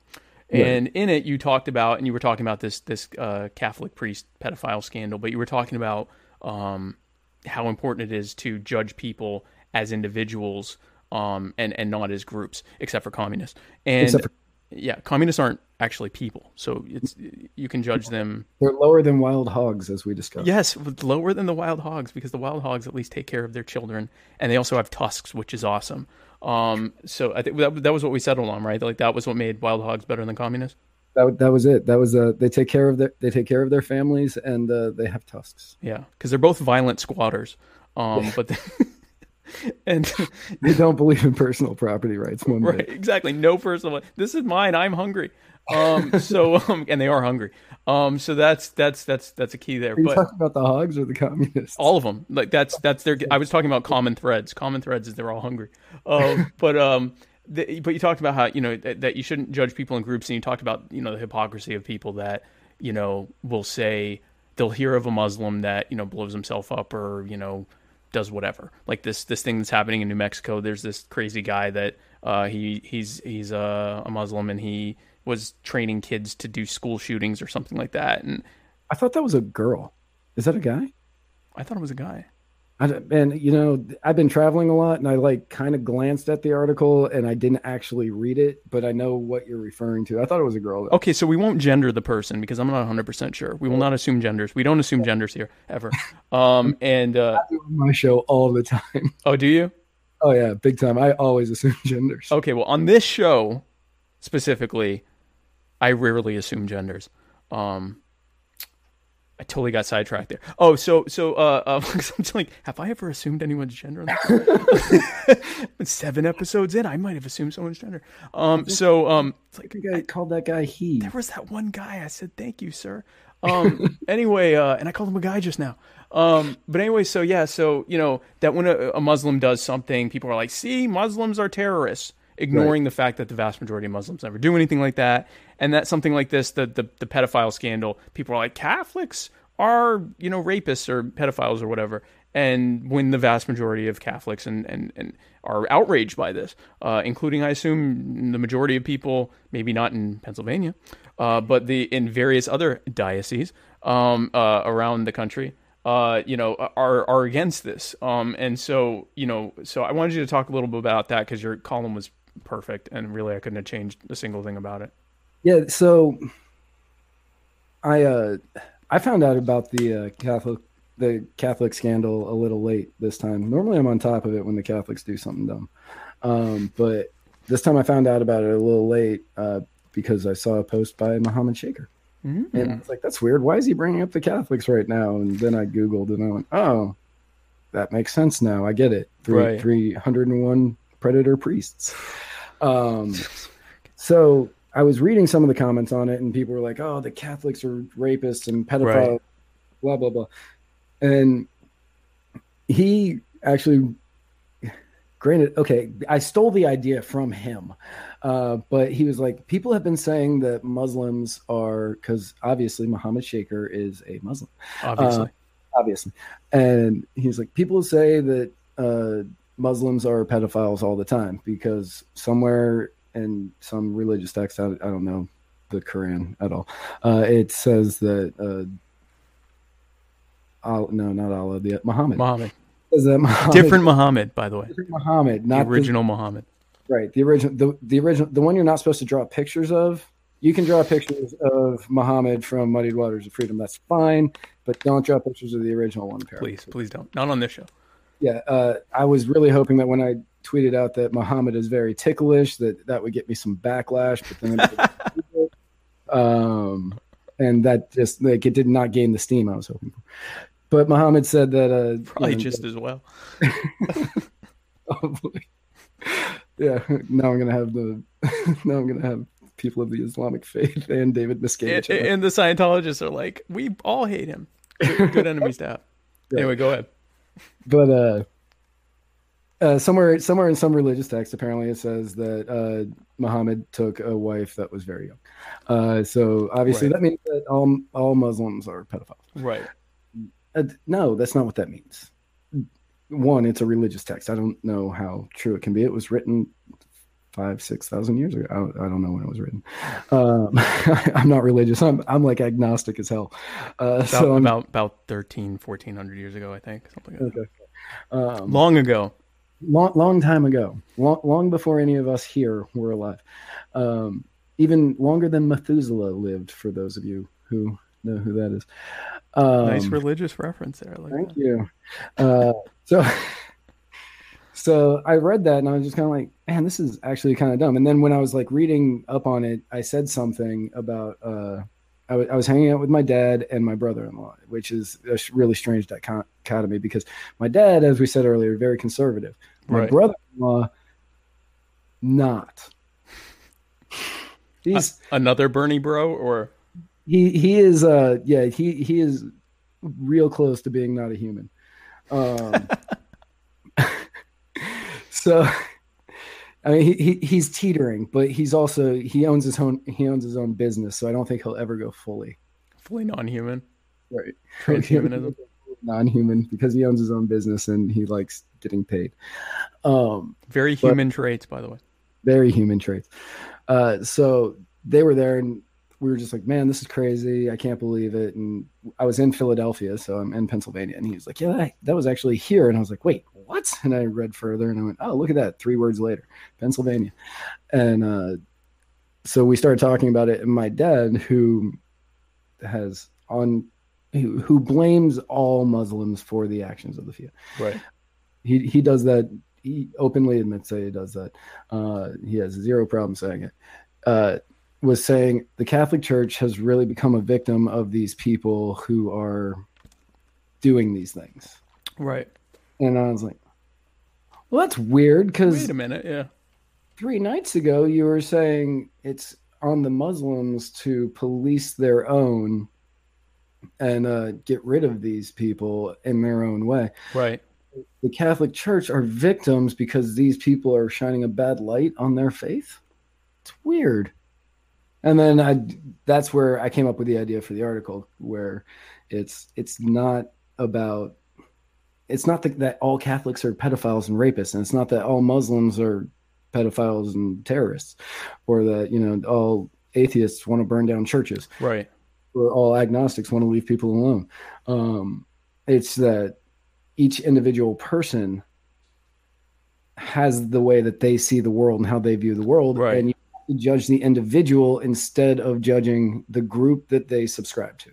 Right. And in it, you talked about, and you were talking about this this uh, Catholic priest pedophile scandal, but you were talking about um, how important it is to judge people as individuals um, and and not as groups, except for communists. And for- yeah, communists aren't actually people, so it's you can judge them. They're lower than wild hogs, as we discussed. Yes, lower than the wild hogs because the wild hogs at least take care of their children, and they also have tusks, which is awesome. Um, so I think that, that was what we settled on, right? Like that was what made wild hogs better than communists. That, that was it. That was uh, they take care of their they take care of their families and uh, they have tusks. Yeah, because they're both violent squatters. Um, but they, and They don't believe in personal property rights. One right, bit. exactly, no personal. This is mine. I'm hungry. Um, so um, and they are hungry. Um, so that's that's that's that's a key there. Are you But talking about the hogs or the communists? all of them, like that's that's their. I was talking about common threads. Common threads is they're all hungry. Um, but um, the, but you talked about how you know that, that you shouldn't judge people in groups, and you talked about you know the hypocrisy of people that you know will say they'll hear of a Muslim that you know blows himself up or you know does whatever. Like this this thing that's happening in New Mexico. There's this crazy guy that uh, he he's he's a, a Muslim and he was training kids to do school shootings or something like that. And I thought that was a girl. Is that a guy? I thought it was a guy. I and you know, I've been traveling a lot, and I like kind of glanced at the article, and I didn't actually read it, but I know what you're referring to. I thought it was a girl. though. Okay, so we won't gender the person because I'm not 100% sure. We will not assume genders. We don't assume genders here ever. Um, and uh, I do my show all the time. oh, do you? Oh yeah, big time. I always assume genders. Okay, well, on this show specifically, I rarely assume genders. Um, I totally got sidetracked there. Oh, so so uh, uh I'm just like, have I ever assumed anyone's gender? Seven episodes in, I might have assumed someone's gender. Um, so um, it's like I I called that guy he. there was that one guy. I said, "Thank you, sir." Um, anyway, uh, and I called him a guy just now. Um, but anyway, so yeah, so you know that when a, a Muslim does something, people are like, "See, Muslims are terrorists," ignoring the fact that the vast majority of Muslims never do anything like that. And that something like this, the the, the pedophile scandal, people are like, "Catholics are you know rapists or pedophiles or whatever." And when the vast majority of Catholics and, and, and are outraged by this, uh, including I assume the majority of people, maybe not in Pennsylvania, uh, but the in various other dioceses um, uh, around the country, uh, you know, are are against this. Um, and so you know, so I wanted you to talk a little bit about that because your column was perfect, and really I couldn't have changed a single thing about it. Yeah, so I uh I found out about the uh, Catholic the Catholic scandal a little late this time. Normally I'm on top of it when the Catholics do something dumb. Um, but this time I found out about it a little late uh, because I saw a post by Muhammad Shaker. Mm-hmm. And I was like, that's weird. Why is he bringing up the Catholics right now? And then I Googled and I went, oh, that makes sense now. I get it. Three, Right. 301 predator priests. Um, so I was reading some of the comments on it, and people were like, oh, the Catholics are rapists and pedophiles, Right. blah, blah, blah. And he actually, granted, okay, I stole the idea from him. Uh, but he was like, people have been saying that Muslims are because obviously Muhammad Shaker is a Muslim, Obviously, obviously, and he's like, people say that uh, Muslims are pedophiles all the time because somewhere in some religious text, I, I don't know the Quran at all, uh, it says that. Uh, Al- no, not Allah. The Muhammad. Muhammad, that Muhammad- different Muhammad, by the way, different Muhammad, the not the- original Muhammad. Right. The original the, the original the one you're not supposed to draw pictures of. You can draw pictures of Muhammad from Muddied Waters of Freedom. That's fine, but don't draw pictures of the original one. apparently. Please, please don't. Not on this show. Yeah. Uh, I was really hoping that when I tweeted out that Muhammad is very ticklish, that that would get me some backlash. But then, um, and that just like it did not gain the steam I was hoping for. But Muhammad said that uh, Probably you know, just as well. Hopefully. Yeah, now I'm gonna have the now I'm gonna have people of the Islamic faith and David Miscavige. And, and the Scientologists are like, we all hate him. Good, good enemies to have. Yeah. Anyway, go ahead. but uh, uh, somewhere somewhere in some religious text, apparently it says that uh, Muhammad took a wife that was very young. Uh, so obviously Right. that means that all all Muslims are pedophiles. Right. Uh, no, that's not what that means. One, it's a religious text. I don't know how true it can be. It was written five, six thousand years ago. I don't, I don't know when it was written. Um, I'm not religious. I'm I'm like agnostic as hell. Uh, About, so I'm, about about 13, 1400 years ago, I think. Something like that. okay. um, Long ago. long long time ago, long long before any of us here were alive. Um, even longer than Methuselah lived. For those of you who know who that is. Um, nice religious reference there. Like Thank that. you. Uh, so, so I read that and I was just kind of like, man, this is actually kind of dumb. And then when I was like reading up on it, I said something about, uh, I was hanging out with my dad and my brother-in-law, which is a really strange dichot- dichotomy because my dad, as we said earlier, very conservative. My Right. brother-in-law, not. He's Another Bernie bro, or he he is uh yeah he he is real close to being not a human. Um, so I mean he, he he's teetering, but he's also he owns his own he owns his own business, so I don't think he'll ever go fully fully non-human. right Transhumanism. non-human because he owns his own business and he likes getting paid. Um, Very human traits, by the way. very human traits. Uh, so they were there and we were just like, man, this is crazy. I can't believe it. And I was in Philadelphia, so I'm in Pennsylvania. And he was like, yeah, that, that was actually here. And I was like, wait, what? And I read further and I went, oh, look at that. Three words later, Pennsylvania. And uh, so we started talking about it. And my dad, who has on, who, who blames all Muslims for the actions of the few Right. he he does that. He openly admits that he does that. Uh, he has zero problem saying it. Uh, was saying the Catholic Church has really become a victim of these people who are doing these things, Right. and I was like, "Well, that's weird because Wait a minute. Yeah. three nights ago you were saying it's on the Muslims to police their own and uh, get rid of these people in their own way." Right. the Catholic Church are victims because these people are shining a bad light on their faith. It's weird. And then I that's where I came up with the idea for the article where it's it's not about it's not that, that all Catholics are pedophiles and rapists and it's not that all Muslims are pedophiles and terrorists or that you know all atheists want to burn down churches Right. or all agnostics want to leave people alone. Um, it's that each individual person has the way that they see the world and how they view the world, Right. and you judge the individual instead of judging the group that they subscribe to.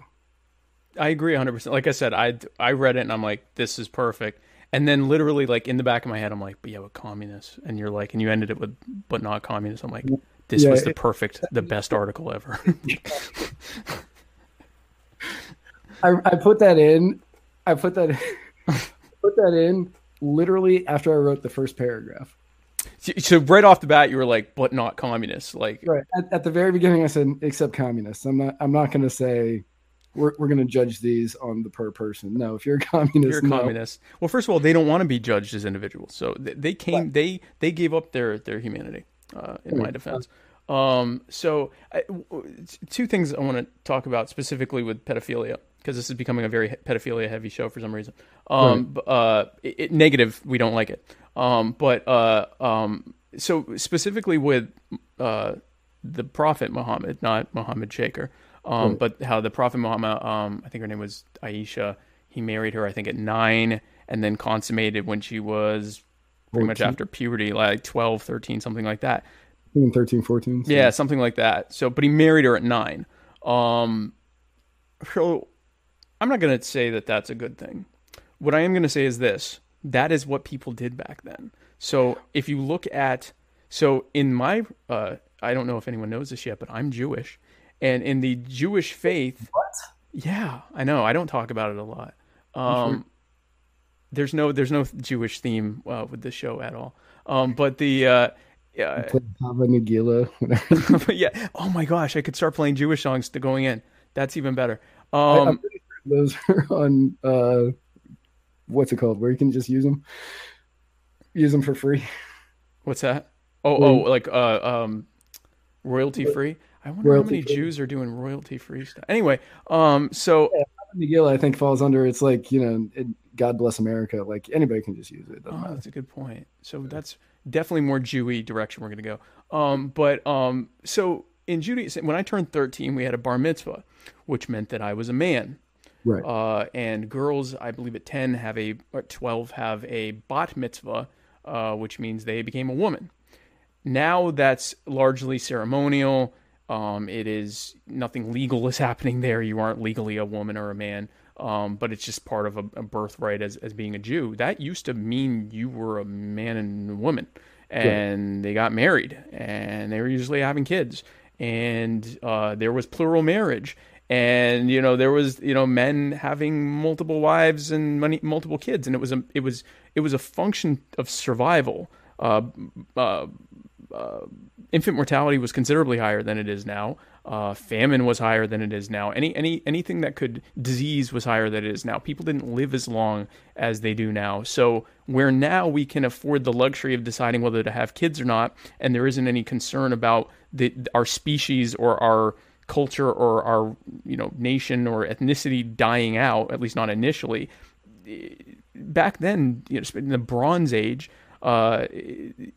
I agree 100%. Like I said, I I read it and I'm like this is perfect. And then literally like in the back of my head I'm like, but yeah, with communists. And you're like and you ended it with but not communists. I'm like this Yeah, was the perfect the best article ever. I, I put that in. I put that. put that in literally after I wrote the first paragraph. So right off the bat you were like but not communists. Like Right at, at the very beginning, I said except communists. I'm not. I'm not going to say we're we're going to judge these on the per person. No, if you're a communist, you're a no. communist. Well, first of all, they don't want to be judged as individuals. So they, they came they they gave up their their humanity uh, in my defense. Um, so I, two things I want to talk about specifically with pedophilia because this is becoming a very pedophilia heavy show for some reason. Um, b- uh, it, it- negative, we don't like it. Um, but uh, um, so specifically with uh, the Prophet Muhammad, not Muhammad Shaker, um, but how the Prophet Muhammad, um, I think her name was Aisha. He married her, I think, at nine, and then consummated when she was pretty much after puberty, like 12, 13, something like that. I think 13, 14. so- Yeah, something like that. So, but he married her at nine. Um, so I'm not going to say that that's a good thing. What I am going to say is this: that is what people did back then. So, if you look at, so in my, uh, I don't know if anyone knows this yet, but I'm Jewish, and in the Jewish faith, What? yeah, I know. I don't talk about it a lot. Um, there's no there's no Jewish theme uh, with this show at all. Um, but the uh, yeah, Play Hava Nagila, yeah. Oh my gosh, I could start playing Jewish songs to going in. That's even better. I- Um, sure those are on uh, what's it called? Where you can just use them, use them for free. what's that? Oh, oh, like uh, um, royalty free. I wonder how many free. Jews are doing royalty free stuff. Anyway, um, so Nagila, I think, falls under. It's like you know, it, God bless America. Like anybody can just use it. it Oh, matter. that's a good point. So that's definitely more Jewy direction we're going to go. Um, but um, so in Judaism, when I turned 13, we had a bar mitzvah, which meant that I was a man. Right. Uh, and girls, I believe at 10 have a, or 12 have a bat mitzvah, uh, which means they became a woman. Now that's largely ceremonial. Um, it is nothing legal is happening there. You aren't legally a woman or a man, um, but it's just part of a, a birthright as, as being a Jew. That used to mean you were a man and a woman, and they got married, and they were usually having kids, and uh, there was plural marriage. And you know there was you know men having multiple wives and many multiple kids, and it was a it was it was a function of survival. Uh, uh, uh, infant mortality was considerably higher than it is now. Uh, famine was higher than it is now. Any any anything that could disease was higher than it is now. People didn't live as long as they do now. So where now we can afford the luxury of deciding whether to have kids or not, and there isn't any concern about the our species or our culture or our you know nation or ethnicity dying out. At least not initially. Back then, you know, in the Bronze Age uh,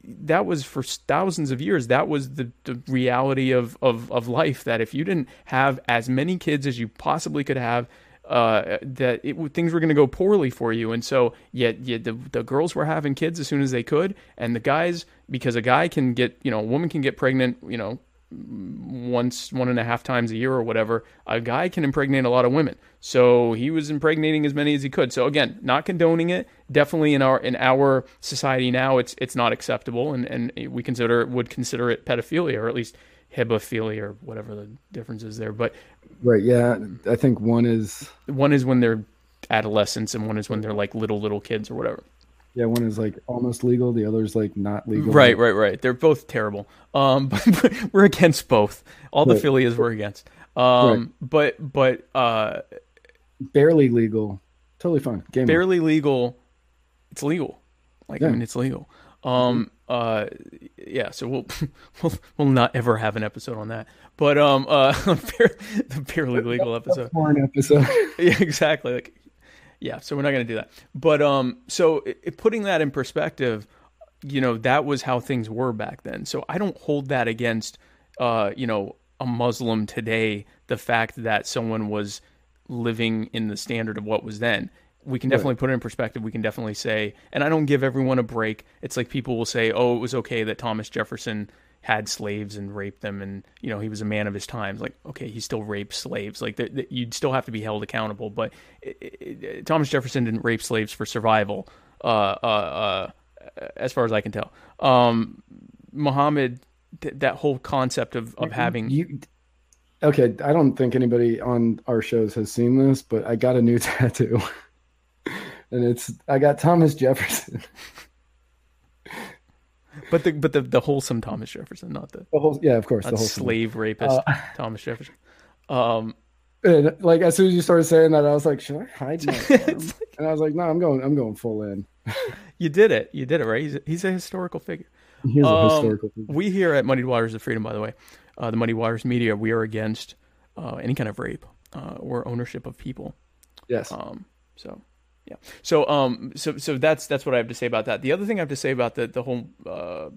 that was for thousands of years. That was the, the reality of, of, of life. That if you didn't have as many kids as you possibly could have, uh, that it, things were going to go poorly for you. And so, yet, yet the, the girls were having kids as soon as they could, and the guys, because a guy can get, you know, a woman can get pregnant, you know, once one and a half times a year or whatever a guy can impregnate a lot of women. So he was impregnating as many as he could. So again not condoning it. Definitely in our in our society now it's it's not acceptable and and we consider would consider it pedophilia or at least hebophilia or whatever the difference is there. But right. Yeah. I think one is one is when they're adolescents and one is when they're like little little kids or whatever yeah, one is like almost legal, the other is like not legal. Right, right, right. They're both terrible. Um, but we're against both. All the right. philias we're against. Um, right. but but uh, barely legal, totally fine. Game barely on. legal. It's legal. Like yeah. I mean, it's legal. Um, uh, yeah. So we'll we'll we'll not ever have an episode on that. But um, uh, the barely legal episode. Porn episode. yeah, exactly. Like yeah, so we're not going to do that. But um, so it, putting that in perspective, you know, that was how things were back then. So I don't hold that against, uh, you know, a Muslim today. The fact that someone was living in the standard of what was then. We can definitely right. put it in perspective. We can definitely say, and I don't give everyone a break. It's like people will say, "Oh, it was okay that Thomas Jefferson had slaves and raped them and you know he was a man of his times like okay he still raped slaves. Like the, the, you'd still have to be held accountable but it, it, thomas jefferson didn't rape slaves for survival uh, uh, uh, as far as i can tell. Um, muhammad th- that whole concept of, of having you okay i don't think anybody on our shows has seen this but i got a new tattoo. And it's i got thomas jefferson but the but the, the wholesome Thomas Jefferson, not the, the whole, yeah, of course, the slave rapist uh, Thomas Jefferson. Um, and like as soon as you started saying that, I was like, should I hide my like, And I was like, no, I'm going, I'm going full in. you did it, you did it, right? He's a, he's a historical figure. He is um, a historical figure. We here at Muddied Waters of Freedom, by the way, uh, the Muddied Waters Media, we are against uh, any kind of rape uh, or ownership of people. Yes. Um, so yeah. So um so so that's that's what I have to say about that. The other thing I have to say about the the whole uh,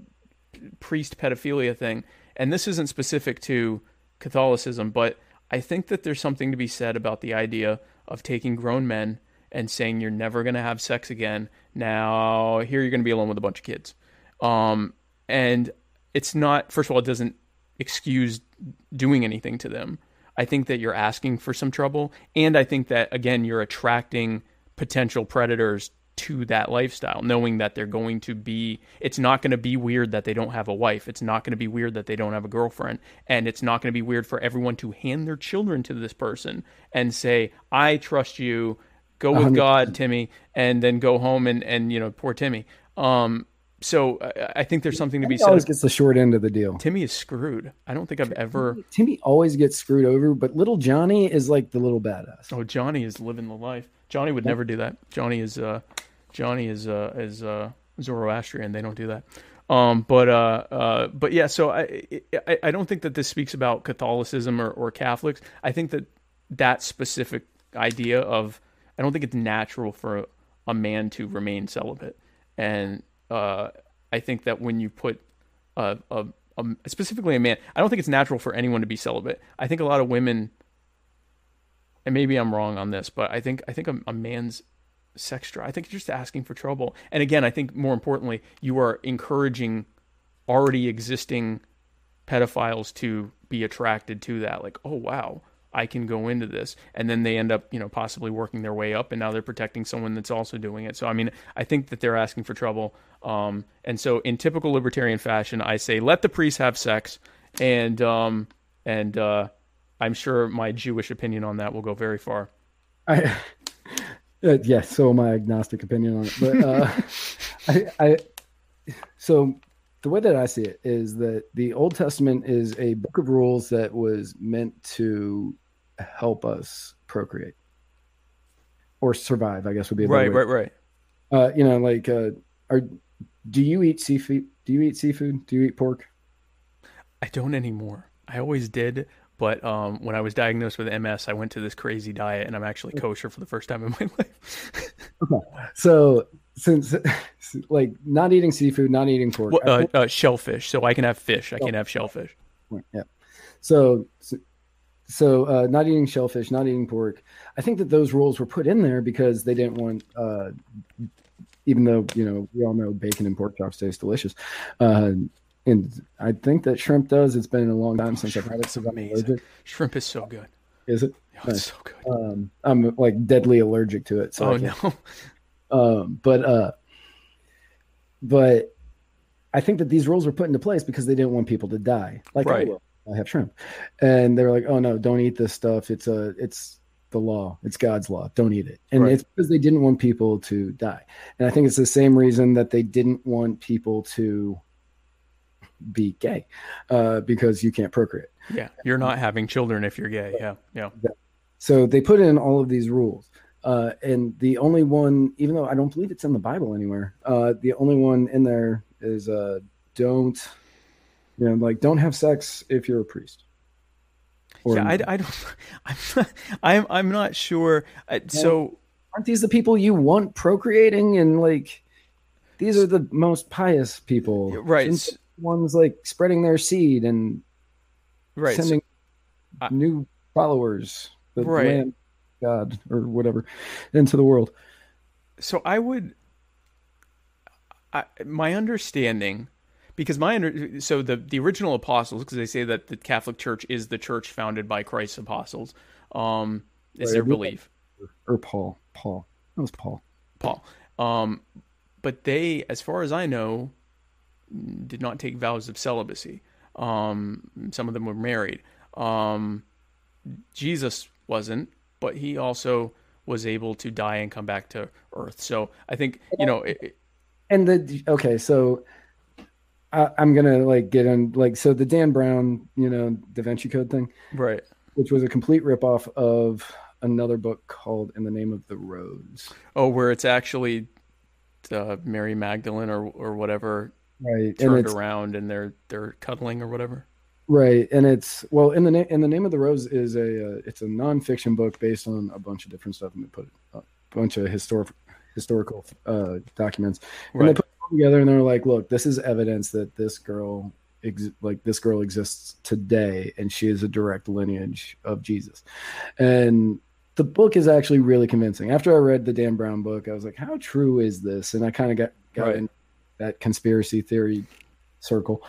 priest pedophilia thing, and this isn't specific to Catholicism, but I think that there's something to be said about the idea of taking grown men and saying you're never going to have sex again. Now here you're going to be alone with a bunch of kids. Um and it's not first of all it doesn't excuse doing anything to them. I think that you're asking for some trouble and I think that again you're attracting potential predators to that lifestyle, knowing that they're going to be, it's not going to be weird that they don't have a wife. It's not going to be weird that they don't have a girlfriend. And it's not going to be weird for everyone to hand their children to this person and say, I trust you, go with 100%. God, Timmy, and then go home and, and, you know, poor Timmy. Um, so I think there's something to be said. Always gets the short end of the deal. Timmy is screwed. I don't think I've ever. Timmy always gets screwed over, but little Johnny is like the little badass. Oh, Johnny is living the life. Johnny would never do that. Johnny is uh, Johnny is uh, is uh, Zoroastrian. They don't do that. Um, but uh, uh, but yeah. So I, I, I don't think that this speaks about Catholicism or, or Catholics. I think that that specific idea of I don't think it's natural for a man to remain celibate, and uh, I think that when you put a, a, a, specifically a man, I don't think it's natural for anyone to be celibate. I think a lot of women, and maybe I'm wrong on this, but I think I think a, a man's sex drive. I think you're just asking for trouble. And again, I think more importantly, you are encouraging already existing pedophiles to be attracted to that. Like, oh wow, I can go into this. And then they end up, you know, possibly working their way up and now they're protecting someone that's also doing it. So, I mean, I think that they're asking for trouble. Um, and so in typical libertarian fashion, I say, let the priests have sex and, um, and, uh, I'm sure my Jewish opinion on that will go very far. I, uh, yeah, so my agnostic opinion on it, but uh, I, I, so the way that I see it is that the Old Testament is a book of rules that was meant to help us procreate or survive. I guess would be Right, way. right, right. Uh, you know, like, uh, are do you eat seafood? Do you eat seafood? Do you eat pork? I don't anymore. I always did, but um, when I was diagnosed with MS, I went to this crazy diet, and I'm actually kosher for the first time in my life. okay. So since like not eating seafood, not eating pork, Well, uh, uh, shellfish, so I can have fish. I can't have shellfish. yeah. So so, so uh, not eating shellfish, not eating pork. I think that those rules were put in there because they didn't want. Uh, even though you know we all know bacon and pork chops taste delicious, uh, and I think that shrimp does. It's been a long time since I've had it. I'm amazing. Shrimp is so good. Is it? Oh, it's so good. Um, I'm like deadly allergic to it. So oh no. Um, but uh, but I think that these rules were put into place because they didn't want people to die. Like Right. I will. I have shrimp, and they were like, "Oh no, don't eat this stuff. It's a it's the law. It's God's law. Don't eat it." And Right. it's because they didn't want people to die. And I think it's the same reason that they didn't want people to be gay, uh, because you can't procreate. Yeah, you're not having children if you're gay. Yeah, yeah. So they put in all of these rules. Uh, and the only one, even though I don't believe it's in the Bible anywhere, uh, the only one in there is uh, don't, you know, like don't have sex if you're a priest. Or- yeah, I, I don't. I'm not, I'm I'm not sure. Uh, so aren't these the people you want procreating and like these are the most pious people, right, Shouldn't Ones like spreading their seed and right. so- sending new followers, the Right. Lamb, God or whatever, into the world. so I would. I, my understanding, because my under, so the the original apostles, because they say that the Catholic Church is the church founded by Christ's apostles, um, is Right, their belief. Or Paul, Paul, that was Paul. Paul. Um, but they, as far as I know, did not take vows of celibacy. Um, some of them were married. Um, Jesus wasn't, but he also was able to die and come back to earth. So I think you know, it, and the okay so I, i'm gonna like get on like so the dan brown you know da vinci code thing right? which was a complete ripoff of another book called in the name of the rose Oh, where it's actually uh, Mary Magdalene or or whatever right and turned it's around and they're they're cuddling or whatever. right and it's well in the name in the name of the rose is a uh, it's a nonfiction book based on a bunch of different stuff and they put a bunch of historic historical uh documents. And they put them together and they're like look this is evidence that this girl ex- like this girl exists today and she is a direct lineage of jesus. And the book is actually really convincing. After i read the dan brown book i was like how true is this? And i kind of got got Right. in that conspiracy theory circle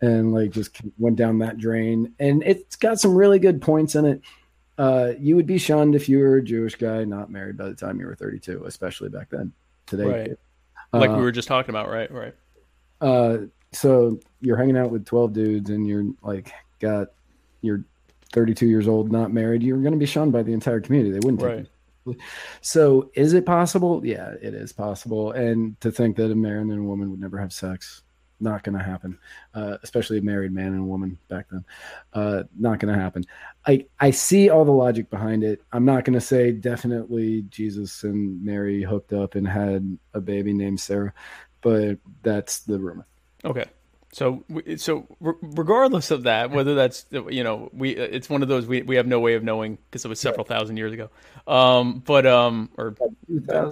and like just went down that drain and it's got some really good points in it uh, you would be shunned if you were a Jewish guy not married by the time you were 32, especially back then. Today, Right. Like Uh, we were just talking about, right? Right. uh, so you're hanging out with 12 dudes and you're like got you're 32 years old, not married. You're going to be shunned by the entire community. They wouldn't take Right. So is it possible? Yeah, it is possible. And to think that a man and a woman would never have sex, not going to happen. Uh, especially a married man and a woman back then, uh, not going to happen. I I see all the logic behind it. I'm not going to say definitely Jesus and Mary hooked up and had a baby named Sarah, but that's the rumor. Okay. So, so regardless of that, whether that's you know we it's one of those we, we have no way of knowing because it was several thousand years ago, um, but um or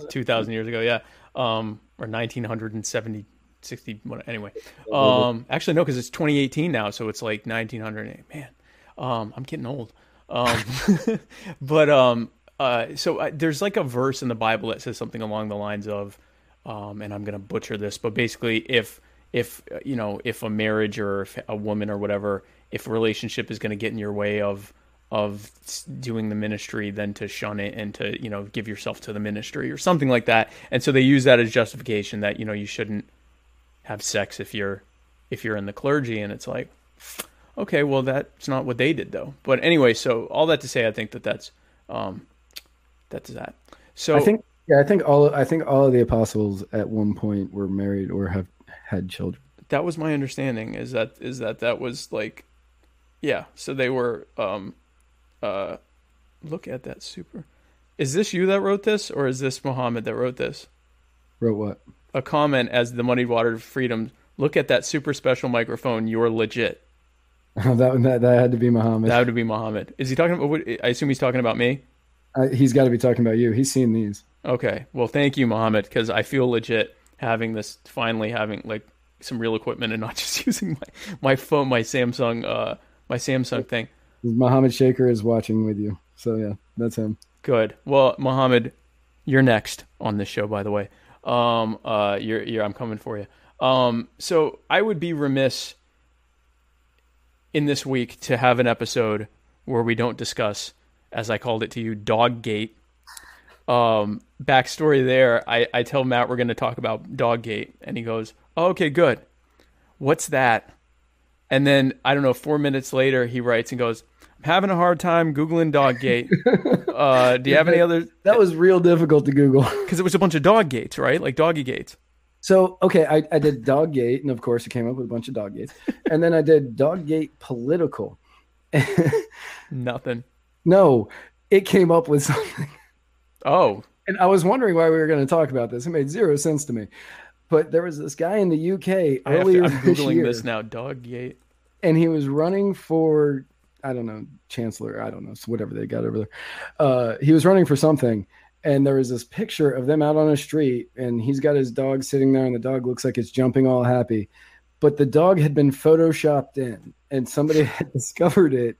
2000. years ago, yeah, um or nineteen hundred and seventy. 60 anyway. Um actually no because it's 2018 now so it's like 1900 man. Um i'm getting old. Um but um uh so uh, there's like a verse in the bible that says something along the lines of um and i'm gonna butcher this but basically if if uh, you know if a marriage or a woman or whatever if a relationship is going to get in your way of of doing the ministry then to shun it and to you know give yourself to the ministry or something like that and so they use that as justification that you know you shouldn't have sex if you're if you're in the clergy and it's like Okay, well that's not what they did though. But anyway, so all that to say, I think that that's um, that's that. So I think yeah, I think all I think all of the apostles at one point were married or have had children. that was my understanding. Is that is that that was like, yeah. So they were. Um, uh, look at that super. Is this you that wrote this, or is this Muhammad that wrote this? Wrote what? A comment as the Muddied Water Freedom. Look at that super special microphone. You're legit. that, that that had to be Muhammad. That would be Muhammad. Is he talking about? I assume he's talking about me. Uh, he's got to be talking about you. He's seen these. Okay. Well, thank you, Muhammad, because I feel legit having this, finally having like some real equipment and not just using my, my phone, my Samsung, uh, my Samsung thing. Muhammad Shaker is watching with you. So yeah, that's him. Good. Well, Mohammed, you're next on this show, by the way. Um, uh, you're, you're, I'm coming for you. Um, so I would be remiss in this week to have an episode where we don't discuss, as I called it to you, Doggate. Um, backstory there, I, I tell Matt we're going to talk about Doggate, and he goes, oh, "Okay, good. What's that?" And then I don't know, four minutes later, he writes and goes, "I'm having a hard time googling Doggate. uh, do you have any other? That was real difficult to Google. Because it was a bunch of dog gates, right? Like doggy gates. So okay, I, I did Doggate, and of course, it came up with a bunch of dog gates, and then I did Doggate political. Nothing. no, it came up with something, Oh, and I was wondering why we were going to talk about this. It made zero sense to me. But there was this guy in the UK I have to, I'm this googling year, this now. Dog gate. and he was running for I don't know chancellor. I don't know whatever they got over there. Uh, he was running for something, and there was this picture of them out on a street, and he's got his dog sitting there, and the dog looks like it's jumping all happy, but the dog had been photoshopped in, and somebody had discovered it,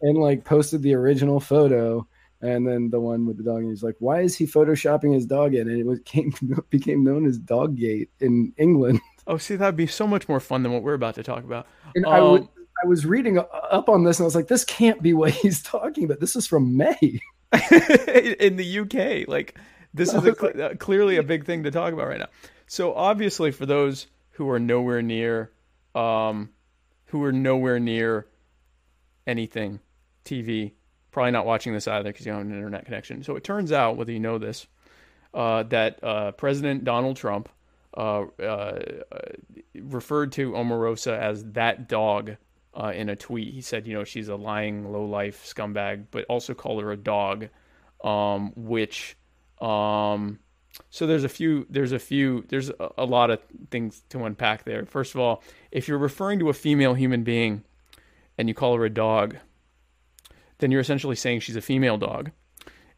and like posted the original photo. And then the one with the dog, and he's like, "Why is he photoshopping his dog in?" And it was, came became known as Doggate in England. Oh, see, that'd be so much more fun than what we're about to talk about. And Um, I was reading up on this and I was like, this can't be what he's talking about. This is from May. in the UK. Like this is a, uh, clearly a big thing to talk about right now. So obviously, for those who are nowhere near, um, who are nowhere near anything TV, probably not watching this either because you don't have an internet connection. So it turns out, whether you know this, uh, that uh, President Donald Trump uh, uh, referred to Omarosa as that dog uh, in a tweet. He said, you know, she's a lying, low life scumbag, but also called her a dog, um, which. Um, so there's a few, there's a few, there's a, a lot of things to unpack there. First of all, if you're referring to a female human being and you call her a dog, then you're essentially saying she's a female dog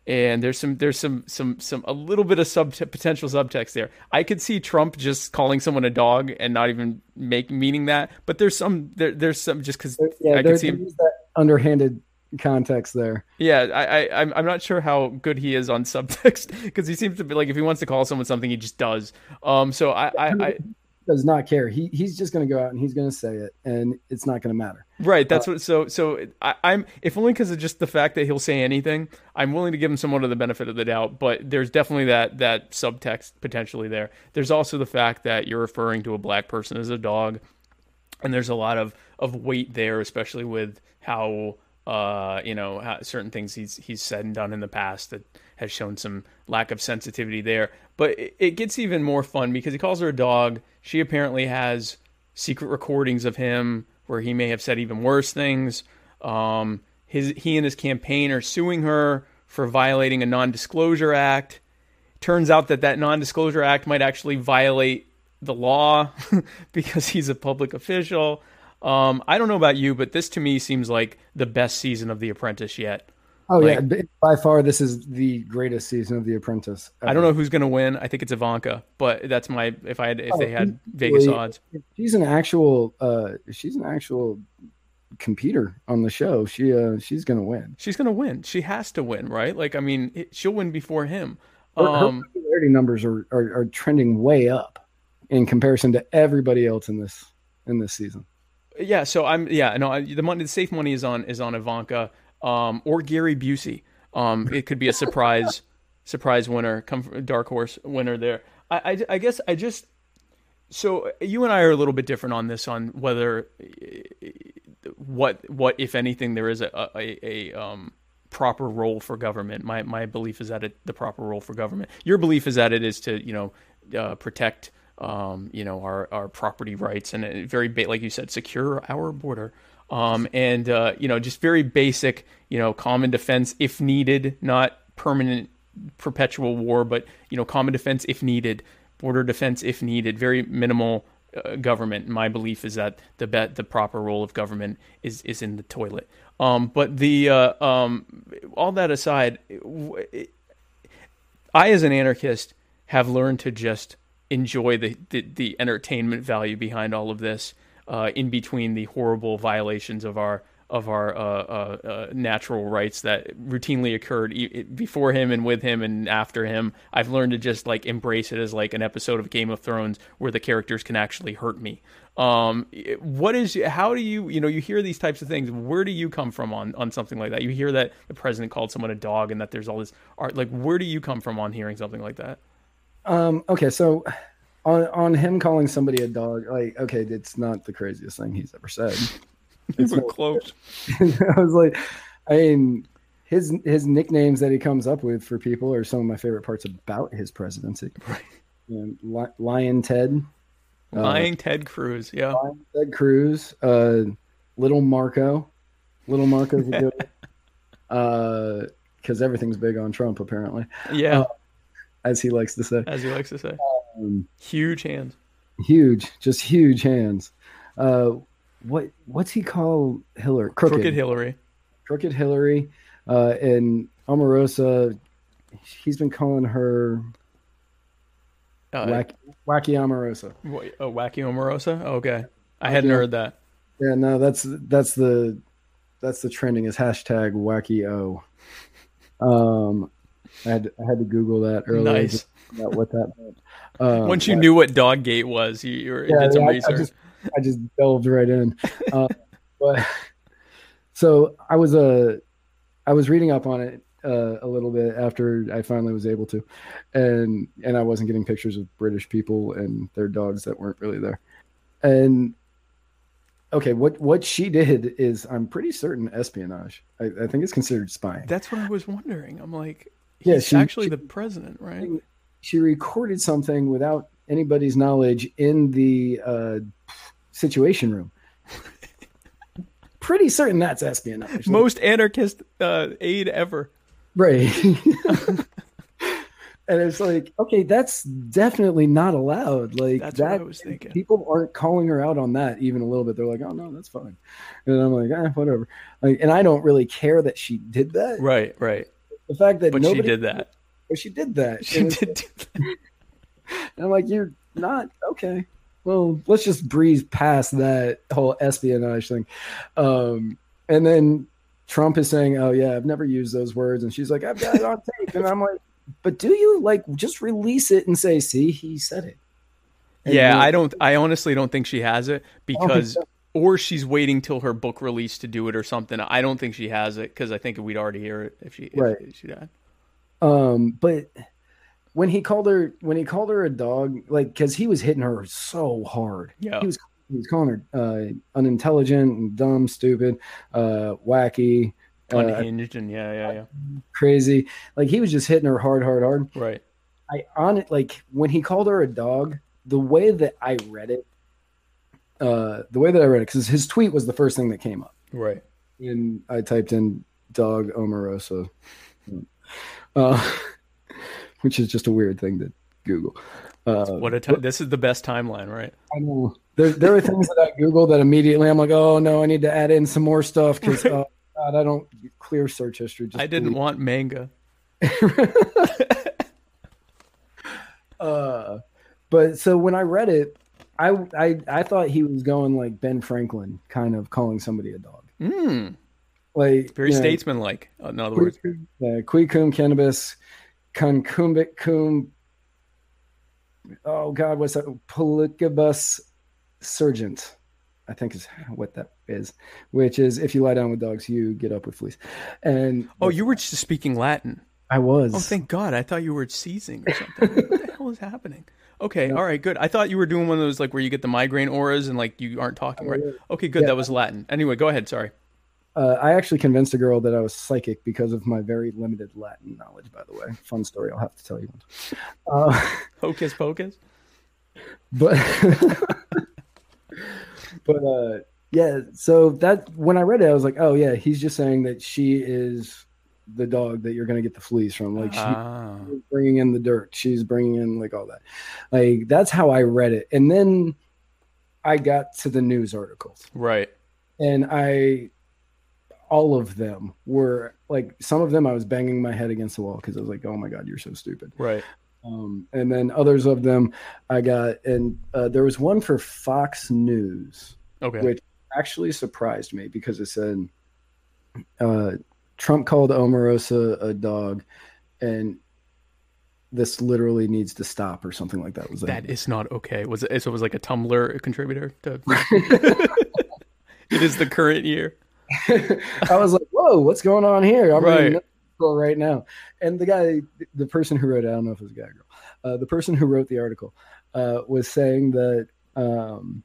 and there's some there's some some some a little bit of sub potential subtext there. I could see Trump just calling someone a dog and not even make meaning that, but there's some there, there's some just because Yeah, I there, could see him. that underhanded context there. Yeah, I, I I'm I'm not sure how good he is on subtext because he seems to be like if he wants to call someone something he just does. Um, so I I, I Does not care. He he's just going to go out and he's going to say it, and it's not going to matter. Right. That's what. So, so I, I'm if only because of just the fact that he'll say anything. I'm willing to give him somewhat of the benefit of the doubt, but there's definitely that that subtext potentially there. There's also the fact that you're referring to a black person as a dog, and there's a lot of of weight there, especially with how uh you know how certain things he's he's said and done in the past that has shown some lack of sensitivity there. But it, gets even more fun because he calls her a dog. She apparently has secret recordings of him where he may have said even worse things. Um, his he and his campaign are suing her for violating a non-disclosure act. Turns out that that non-disclosure act might actually violate the law because he's a public official. Um, I don't know about you, but this to me seems like the best season of The Apprentice yet. Oh yeah, Like- b- by far this is the greatest season of The Apprentice. I don't know who's going to win. I think it's Ivanka, but that's my if I had if they had Vegas odds. She's an actual. uh She's an actual competitor on the show. She uh she's going to win. She's going to win. She has to win, right? Like I mean, it, she'll win before him. Her, her Um, popularity numbers are, are are trending way up in comparison to everybody else in this in this season. Yeah, so I'm yeah no I, the money the safe money is on is on Ivanka um, or Gary Busey. Um, it could be a surprise surprise winner, come dark horse winner there. I, I I guess I just so you and I are a little bit different on this on whether what what if anything there is a a, a um, proper role for government. My my belief is that it the proper role for government. Your belief is that it is to you know uh, protect um, you know our our property rights and uh, very like you said secure our border. Um, and uh, you know just very basic you know common defense if needed, not permanent perpetual war, but you know common defense if needed, border defense if needed. Very minimal uh, government. My belief is that the bet the proper role of government is is in the toilet. Um, but the uh, um, all that aside, I as an anarchist have learned to just enjoy the the, the entertainment value behind all of this. Uh, in between the horrible violations of our of our uh, uh, uh, natural rights that routinely occurred e- before him and with him and after him. I've learned to just like embrace it as like an episode of Game of Thrones where the characters can actually hurt me. Um, what is how do you you know you hear these types of things? Where do you come from on on something like that? You hear that the president called someone a dog and that there's all this art. Like where do you come from on hearing something like that? Um, okay, so on on him calling somebody a dog, like okay, it's not the craziest thing he's ever said. It's close. I was like, I mean, his his nicknames that he comes up with for people are some of my favorite parts about his presidency. Right. You know, Lyin' Ted, Lying Ted Cruz, yeah. Lyin' Ted Cruz, uh, Little Marco, Little Marco's a good, because everything's big on Trump apparently, Yeah, Uh, as he likes to say. as he likes to say. Um, Huge hands. huge, just huge hands. Uh, what what's he call Hillary? Crooked, Crooked Hillary. Crooked Hillary, uh, and Omarosa. He's been calling her Uh, Wacky, Wacky Omarosa. Oh, Wacky Omarosa? Okay. I hadn't heard that. Yeah, no, that's that's the that's the trending is hashtag Wacky O. Um, I had I had to Google that earlier. Nice. Out what that meant. Um, Once you knew what Doggate was, you, you were, yeah, did some yeah, I- I, research. just I just delved right in. Uh, but so I was uh, I was reading up on it uh, a little bit after I finally was able to, and and I wasn't getting pictures of British people and their dogs that weren't really there, and okay, what what she did is I'm pretty certain espionage. I, I think it's considered spying. That's what I was wondering. I'm like, Yeah, he's she- actually she- the president, right? She recorded something without anybody's knowledge in the uh, situation room. Pretty certain that's espionage. Most anarchist uh, aid ever. right. and it's like, okay, that's definitely not allowed. Like That's what that. I was thinking. People aren't calling her out on that even a little bit. They're like, oh no, that's fine. And I'm like, eh, whatever. Like, and I don't really care that she did that. Right, right. The fact that But nobody she did that. But she did that. She did. do that. And I'm like, you're not okay. Well, let's just breeze past that whole espionage thing. Um, and then Trump is saying, "Oh yeah, I've never used those words," and she's like, "I've got it on tape," and I'm like, "But do you like just release it and say, see, he said it?" And Yeah, I don't. I honestly don't think she has it because, or she's waiting till her book release to do it or something. I don't think she has it because I think we'd already hear it if she if Right. she. Um, but when he called her, when he called her a dog, like because he was hitting her so hard, Yeah. he was he was calling her uh, unintelligent and dumb, stupid, uh, wacky, uh, Unhinged and yeah, yeah, yeah. crazy. Like he was just hitting her hard, hard, hard. Right. I on it like when he called her a dog, the way that I read it, uh, the way that I read it, because his tweet was the first thing that came up, Right. and I typed in dog Omarosa, uh, which is just a weird thing to Google. Uh, What a time! This is the best timeline, right? I know there there are things that I Google that immediately I'm like, oh no, I need to add in some more stuff because oh, God, I don't clear search history. Just I didn't delete want manga. Uh, but so when I read it, I, I I thought he was going like Ben Franklin, kind of calling somebody a dog, Mm, like very you know, statesmanlike. In other words, uh, qui cum canibus, concumbit cum. Oh God, what's that? pulicibus surgent, I think is what that is. Which is if you lie down with dogs, you get up with fleas. And oh, you were just speaking Latin. I was. Oh, thank God! I thought you were seizing or something. What the hell is happening? Okay, all right, good. I thought you were doing one of those like where you get the migraine auras and like you aren't talking right. Okay, good. Yeah. That was Latin. Anyway, go ahead. Sorry. Uh, I actually convinced a girl that I was psychic because of my very limited Latin knowledge. By the way, fun story. I'll have to tell you one. Uh, Hocus pocus. but but uh yeah so that when i read it i was like oh yeah he's just saying that she is the dog that you're going to get the fleas from like she's Ah, bringing in the dirt she's bringing in like all that like that's how i read it and then i got to the news articles right. and i all of them were like some of them i was banging my head against the wall because i was like oh my god you're so stupid Right. um, and then others of them I got, and uh, there was one for Fox News, Okay. which actually surprised me because it said uh, Trump called Omarosa a dog, and this literally needs to stop or something like that. Was That is not okay. Was it? So it was like a Tumblr contributor. To, it is the current year. I was like, "Whoa, what's going on here?" I'm Right. article right now, and the guy, the person who wrote it, I don't know if it was a guy or girl, uh, the person who wrote the article uh, was saying that um,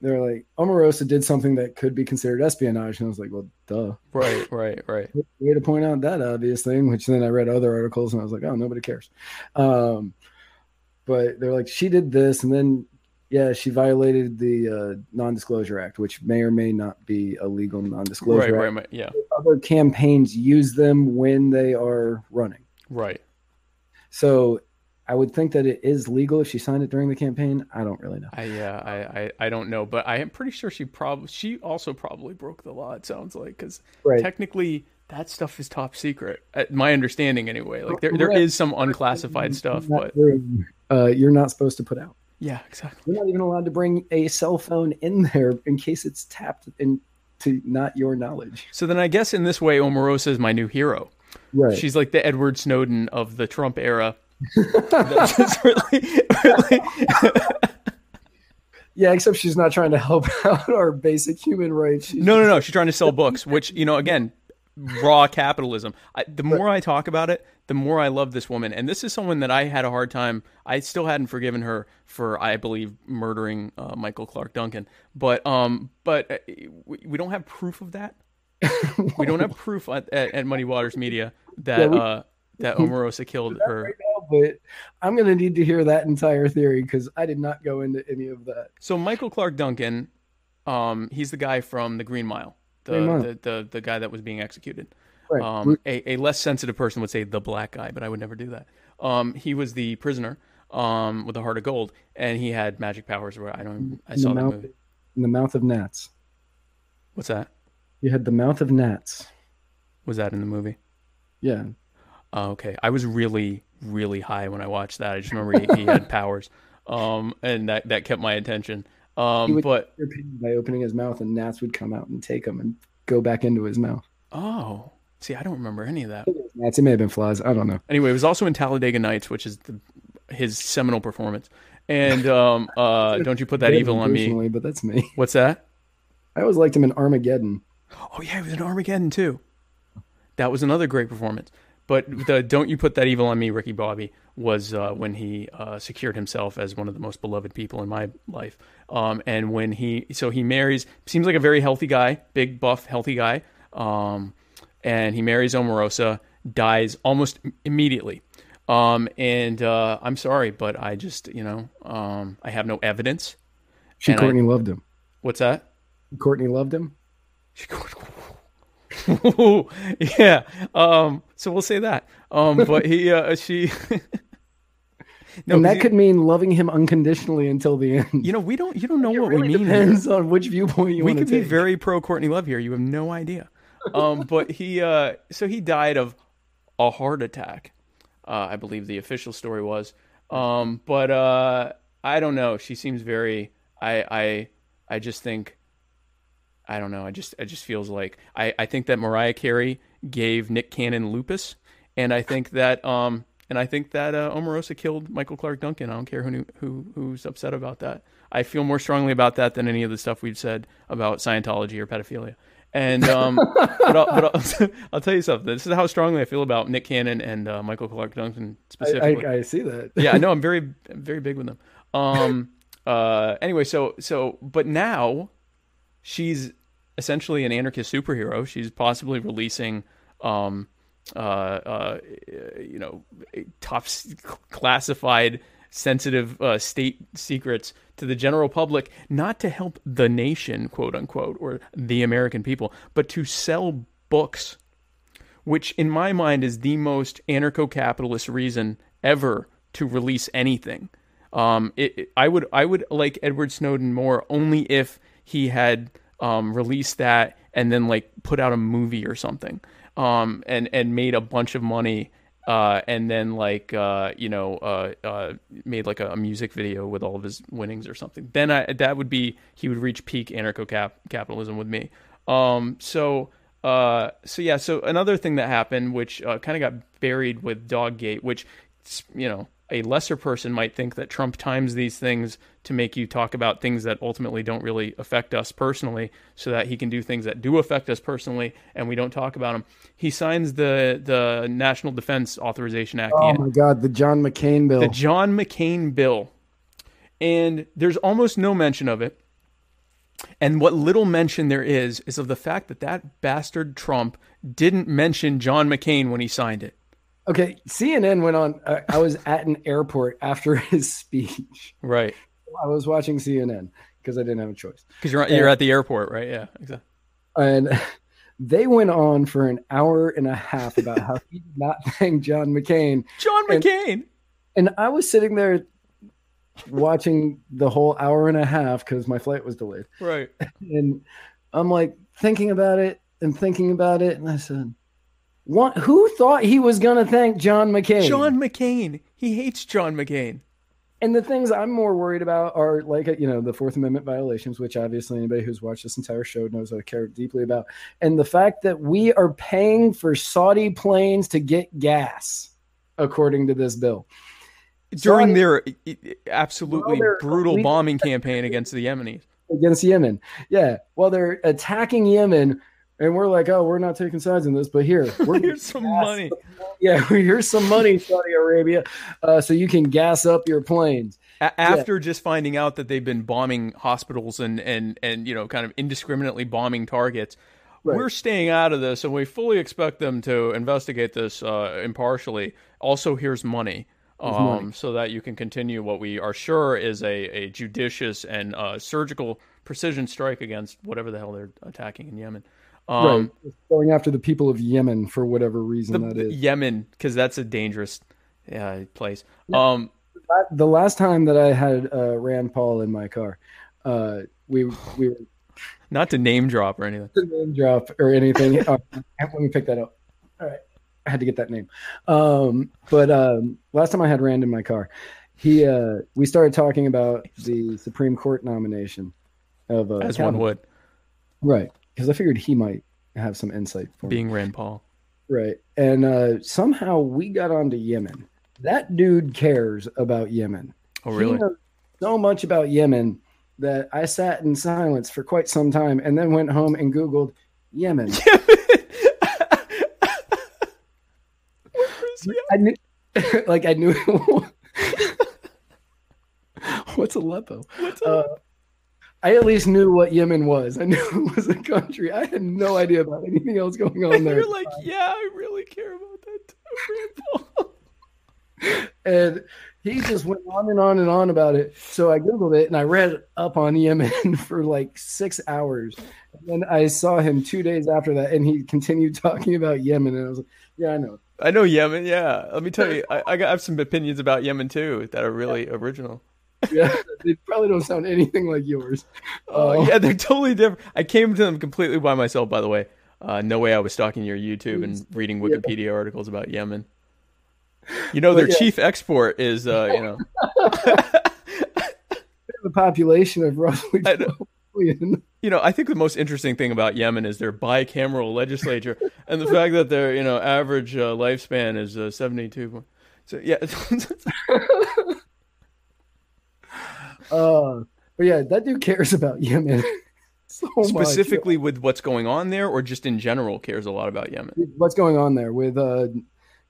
they're like Omarosa did something that could be considered espionage, and I was like, "Well, duh." Right. Right. Right. Way to point out that obvious thing. Which then I read other articles, and I was like, "Oh, nobody cares." Um, but they're like, "She did this," and then. Yeah, she violated the uh, Non-Disclosure Act, which may or may not be a legal non-disclosure Right. Right. Right. Yeah. other campaigns use them when they are running. Right. So I would think that it is legal if she signed it during the campaign. I don't really know. I yeah. I, I I don't know, but I am pretty sure she probably she also probably broke the law. It sounds like because Right. technically that stuff is top secret. At my understanding, anyway. Like there there is some unclassified stuff, but uh, you're not supposed to put out. Yeah, exactly. You're not even allowed to bring a cell phone in there in case it's tapped into not your knowledge. So then I guess in this way, Omarosa is my new hero. Right. She's like the Edward Snowden of the Trump era. Really, really yeah, except she's not trying to help out our basic human rights. She's no, no, no. She's trying to sell books, which you know, again, raw capitalism. I, the more I talk about it, the more I love this woman. And this is someone that I had a hard time. I still hadn't forgiven her for, I believe, murdering uh, Michael Clarke Duncan. But, um, but uh, we, don't have proof of that. we don't have proof at, at, at Muddy Waters Media that Yeah, we- uh, that Omarosa killed her. right now, but I'm going to need to hear that entire theory because I did not go into any of that. So Michael Clarke Duncan, um, he's the guy from the Green Mile, the Green Mile. The, the the guy that was being executed. Right. Um, a, a less sensitive person would say the black guy, but I would never do that. Um, he was the prisoner um, with the heart of gold, and he had magic powers. Where I don't, I In saw the that mouth, movie. in the mouth of gnats. What's that? You had the mouth of gnats. Was that in the movie? Yeah. Oh, okay, I was really, really high when I watched that. I just remember he, he had powers, um, and that that kept my attention. He Um, would but by opening his mouth, and gnats would come out and take him and go back into his mouth. oh, see, I don't remember any of that. Gnats. It may have been flies. I don't know. Anyway, it was also in Talladega Nights, which is the, his seminal performance. And um, uh, don't you put that evil on me? But that's me. What's that? I always liked him in Armageddon. Oh yeah, he was in Armageddon too. That was another great performance. But the "Don't You Put That Evil on Me," Ricky Bobby was uh, when he uh, secured himself as one of the most beloved people in my life. Um, and when he so he marries, seems like a very healthy guy, big buff, healthy guy. Um, and he marries Omarosa, dies almost immediately. Um, and uh, I'm sorry, but I just you know um, I have no evidence. She And I- Courtney loved him. What's that? Courtney loved him. She, yeah. Um, so we'll say that. Um, but he, uh, she, no, and that could mean loving him unconditionally until the end. you know, we don't, you don't know it what really we mean. here. depends on which viewpoint you We could to be very pro Courtney Love here. You have no idea. Um, but he, uh, so he died of a heart attack. Uh, I believe the official story was. Um, but uh, I don't know. She seems very. I, I, I just think. I don't know. I just, it just feels like I, I think that Mariah Carey gave Nick Cannon lupus, and I think that, um, and I think that uh, Omarosa killed Michael Clarke Duncan. I don't care who who who's upset about that. I feel more strongly about that than any of the stuff we've said about Scientology or pedophilia. And um, but, I'll, but I'll, I'll tell you something. This is how strongly I feel about Nick Cannon and uh, Michael Clarke Duncan specifically. I, I see that. yeah, I know. I'm very, very big with them. Um. Uh. Anyway, so so, but now she's essentially an anarchist superhero. She's possibly releasing, um, uh, uh, you know, top classified, sensitive uh, state secrets to the general public, not to help the nation, quote unquote, or the American people, but to sell books which in my mind is the most anarcho-capitalist reason ever to release anything. Um, it, it- I would I would like Edward Snowden more only if he had um, released that and then like put out a movie or something, um, and and made a bunch of money. Uh, and then like uh, you know uh, uh, made like a, a music video with all of his winnings or something. Then I, that would be he would reach peak anarcho capitalism with me. Um, so uh, so yeah, so another thing that happened, which uh, kind of got buried with Doggate, which you know a lesser person might think that Trump times these things to make you talk about things that ultimately don't really affect us personally, so that he can do things that do affect us personally, and we don't talk about them. He signs the the National Defense Authorization Act, Oh my God, the John McCain bill. the John McCain bill. And there's almost no mention of it. And what little mention there is is of the fact that that bastard Trump didn't mention John McCain when he signed it. Okay, CNN went on. Uh, I was at an airport after his speech. Right. I was watching CNN because I didn't have a choice. Because you're you're at the airport, right? Yeah, exactly. and they went on for an hour and a half about how he did not thank John McCain. John And- McCain. And I was sitting there watching the whole hour and a half because my flight was delayed. Right. And I'm like thinking about it and thinking about it. And I said, what, who thought he was going to thank John McCain? John McCain. He hates John McCain. And the things I'm more worried about are like, you know, the Fourth Amendment violations, which obviously anybody who's watched this entire show knows I care deeply about. And the fact that we are paying for Saudi planes to get gas, according to this bill. During Saudi- their absolutely brutal bombing campaign against the Yemenis. against Yemen. Yeah. Well, they're attacking Yemen. And we're like, oh, we're not taking sides in this, but here, we're Here's some money. yeah, here's some money, Saudi Arabia, uh, so you can gas up your planes. A- after just finding out that they've been bombing hospitals and and and you know kind of indiscriminately bombing targets Right. we're staying out of this and we fully expect them to investigate this uh, impartially also here's money um, money. so that you can continue what we are sure is a, a judicious and uh, surgical precision strike against whatever the hell they're attacking in Yemen. Um, right. Going after the people of Yemen for whatever reason the, that is. Yemen, because that's a dangerous uh, place. Um, the last time that I had uh, Rand Paul in my car, uh, we we were not to name drop or anything. name drop or anything. uh, let me pick that up. All right, I had to get that name. Um, but um, last time I had Rand in my car, he uh, we started talking about the Supreme Court nomination of uh, As one would, right? Because I figured he might have some insight for me. being Rand Paul. Right. And uh, somehow we got onto Yemen. That dude cares about Yemen. Oh, really? so much about Yemen that I sat in silence for quite some time and then went home and Googled Yemen. I knew, like, I knew. What's Aleppo? Uh, I at least knew what Yemen was. I knew it was a country. I had no idea about anything else going on there. You're like, yeah, I really care about that too, and he just went on and on and on about it. So I googled it and I read up on Yemen for like six hours. And then I saw him two days after that, and he continued talking about Yemen. And I was like, "Yeah, I know." I know Yemen. Yeah, let me tell you, I, I I have some opinions about Yemen too that are really original. Yeah, they probably don't sound anything like yours. Oh, Uh, yeah, they're totally different. I came to them completely by myself, by the way. Uh, no way I was stalking your YouTube and reading Wikipedia articles about Yemen. You know, their yeah. chief export is, uh, you know, the population of roughly I 12 million. you know, I think the most interesting thing about Yemen is their bicameral legislature and the fact that their, you know, average uh, lifespan is uh, 72. So, yeah. Uh, but yeah, that dude cares about Yemen. so much. specifically with what's going on there, or just in general cares a lot about Yemen. what's going on there with uh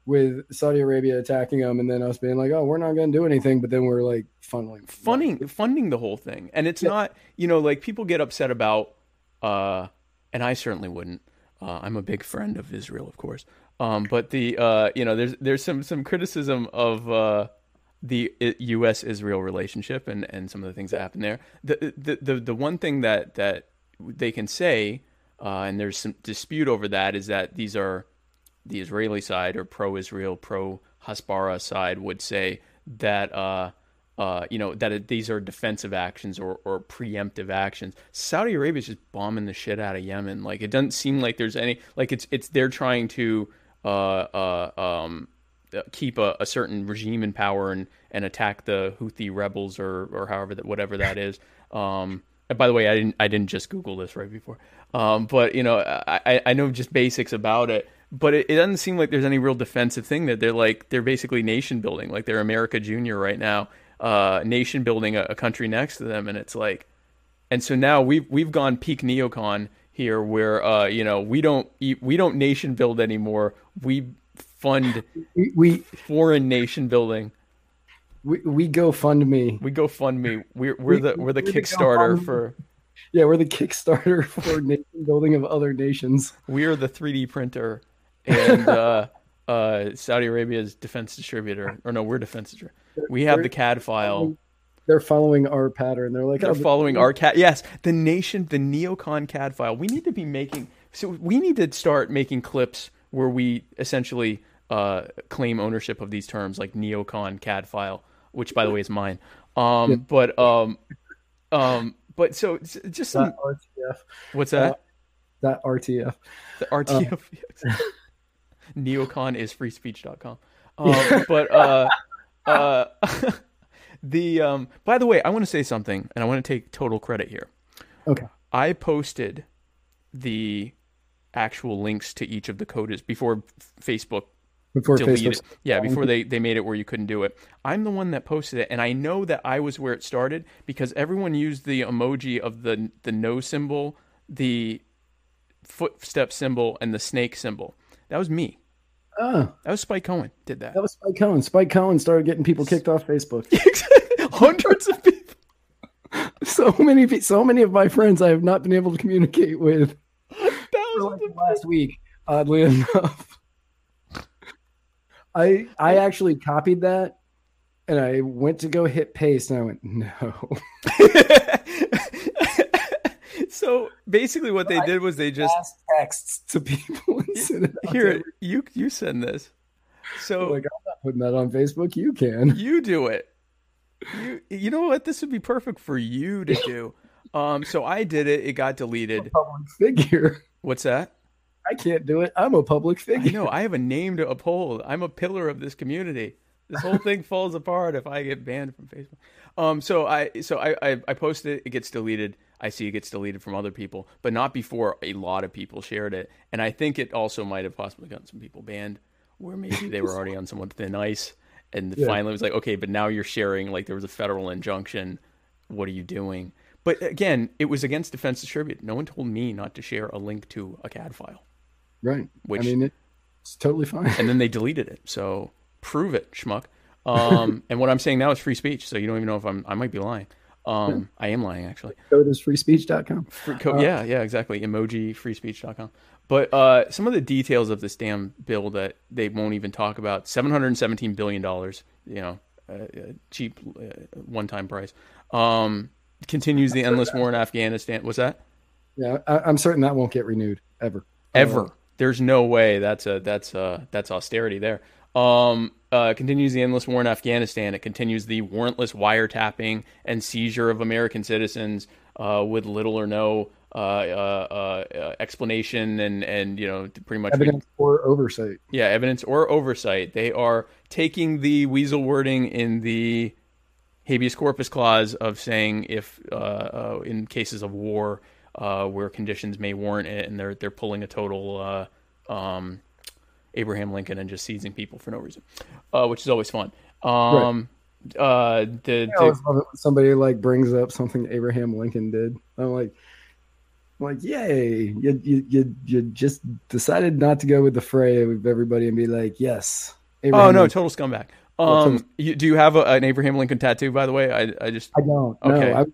with Saudi Arabia attacking them and then us being like, oh, we're not going to do anything, but then we're like funneling funding funding the whole thing and it's Yeah. not you know like people get upset about uh and i certainly wouldn't uh, i'm a big friend of israel of course um but the uh you know there's there's some some criticism of uh the us israel relationship and and some of the things that happen there the the the, the one thing that that they can say uh and there's some dispute over that is that these are the Israeli side or pro-Israel, pro-Hasbara side would say that uh, uh, you know that it, these are defensive actions or, or preemptive actions. Saudi Arabia is just bombing the shit out of Yemen. Like it doesn't seem like there's any like it's it's they're trying to uh, uh, um, keep a, a certain regime in power and, and attack the Houthi rebels or or however that whatever that is. Um, by the way, I didn't I didn't just Google this right before, um, but you know I, I- know just basics about it. But it, it doesn't seem like there's any real defensive thing that they're like they're basically nation building, like they're America Junior right now, uh, nation building a, a country next to them, and it's like, and so now we've we've gone peak neocon here, where uh, you know we don't we don't nation build anymore, we fund We, we foreign nation building. we we go fund me. We go fund me. We're we're We- the we're the we Kickstarter for Yeah, we're the Kickstarter for nation building of other nations. we are the 3D printer and uh, uh, Saudi Arabia's defense distributor. Or no, we're defense distributor. We have the CAD file. They're following our pattern. They're like, They're oh, following our CAD. Yes, the nation, the neocon CAD file. We need to be making. So we need to start making clips where we essentially uh, claim ownership of these terms, like neocon CAD file, which by the way is mine. Um, Yeah. But um, um, but so just some. RTF. What's that? That RTF. The RTF. Neocon is freespeech.com. Um, but uh, uh, the um, by the way, I want to say something, and I want to take total credit here. Okay. I posted the actual links to each of the codes before Facebook Before deleted. Yeah, before they, they made it where you couldn't do it. I'm the one that posted it, and I know that I was where it started because everyone used the emoji of the the no symbol, the footstep symbol, and the snake symbol. That was me. Oh. That was Spike Cohen did that. that was Spike Cohen. Spike Cohen started getting people kicked off Facebook. Hundreds of people. so many, so many of my friends I have not been able to communicate with That for was like last week. Oddly enough, I I actually copied that, and I went to go hit paste, and I went no. so basically, what they did was they just texts to people and send it to here you you send this. So Like I'm not putting that on Facebook. You can. you do it. You you know what? This would be perfect for you to do. Um, so I did it. It got deleted. Public figure. What's that? I can't do it. I'm a public I figure. know. I have a name to uphold. I'm a pillar of this community. This whole thing falls apart if I get banned from Facebook. Um, so I so I, I I posted it. It gets deleted. I see it gets deleted from other people, but not before a lot of people shared it. And I think it also might have possibly gotten some people banned, where maybe they were already on somewhat thin ice, and Yeah. finally it was like, okay, but now you're sharing. Like there was a federal injunction. What are you doing? But again, it was against Defense Distribute. No one told me not to share a link to a CAD file Right. Which- I mean, it's totally fine. and then they deleted it. So prove it, schmuck. Um, and what I'm saying now is free speech. So you don't even know if I'm. I might be lying. Um, I am lying actually. Code is freespeech.com. Free co- yeah, yeah, exactly. Emoji freespeech.com. But uh, some of the details of this damn bill that they won't even talk about: seven hundred seventeen billion dollars. You know, uh, uh, cheap uh, one-time price. Um, continues the endless war in Afghanistan. What's that? Yeah, I, I'm certain that won't get renewed ever. ever. There's no way that's a that's a that's austerity there. Um, uh, continues the endless war in Afghanistan. It continues the warrantless wiretapping and seizure of American citizens uh, with little or no uh, uh, uh, explanation and and you know pretty much Evidence or oversight. yeah evidence or oversight. They are taking the weasel wording in the habeas corpus clause of saying if uh, uh, in cases of war uh, where conditions may warrant it, and they're they're pulling a total uh, um, Abraham Lincoln and just seizing people for no reason, uh, which is always fun. Um, uh, the, I always love it when somebody like brings up something Abraham Lincoln did. I'm like, like, yay! You, you you you just decided not to go with the fray with everybody and be like, yes. Oh no, Lincoln. total scumbag. Um, you, do you have a, an Abraham Lincoln tattoo? By the way, I I just I don't. Okay. No, I,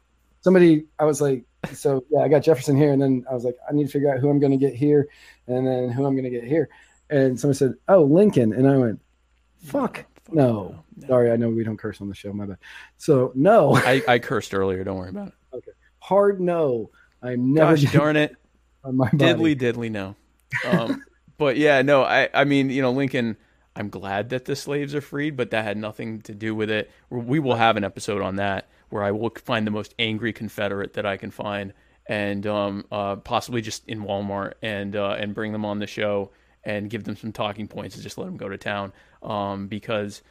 somebody. I was like, so yeah, I got Jefferson here, and then I was like, I need to figure out who I'm going to get here, and then who I'm going to get here, and somebody said, oh, Lincoln, and I went, fuck, no. Sorry, I know we don't curse on the show. My bad. So no, I, I cursed earlier. Don't worry about it. Okay, hard no. I'm never Gosh darn it. on my body. diddly diddly no. Um, but yeah, no, I I mean, you know, Lincoln. I'm glad that the slaves are freed, but that had nothing to do with it. We will have an episode on that where I will find the most angry Confederate that I can find, and um, uh, possibly just in Walmart, and uh, and bring them on the show and give them some talking points and just let them go to town. Um, because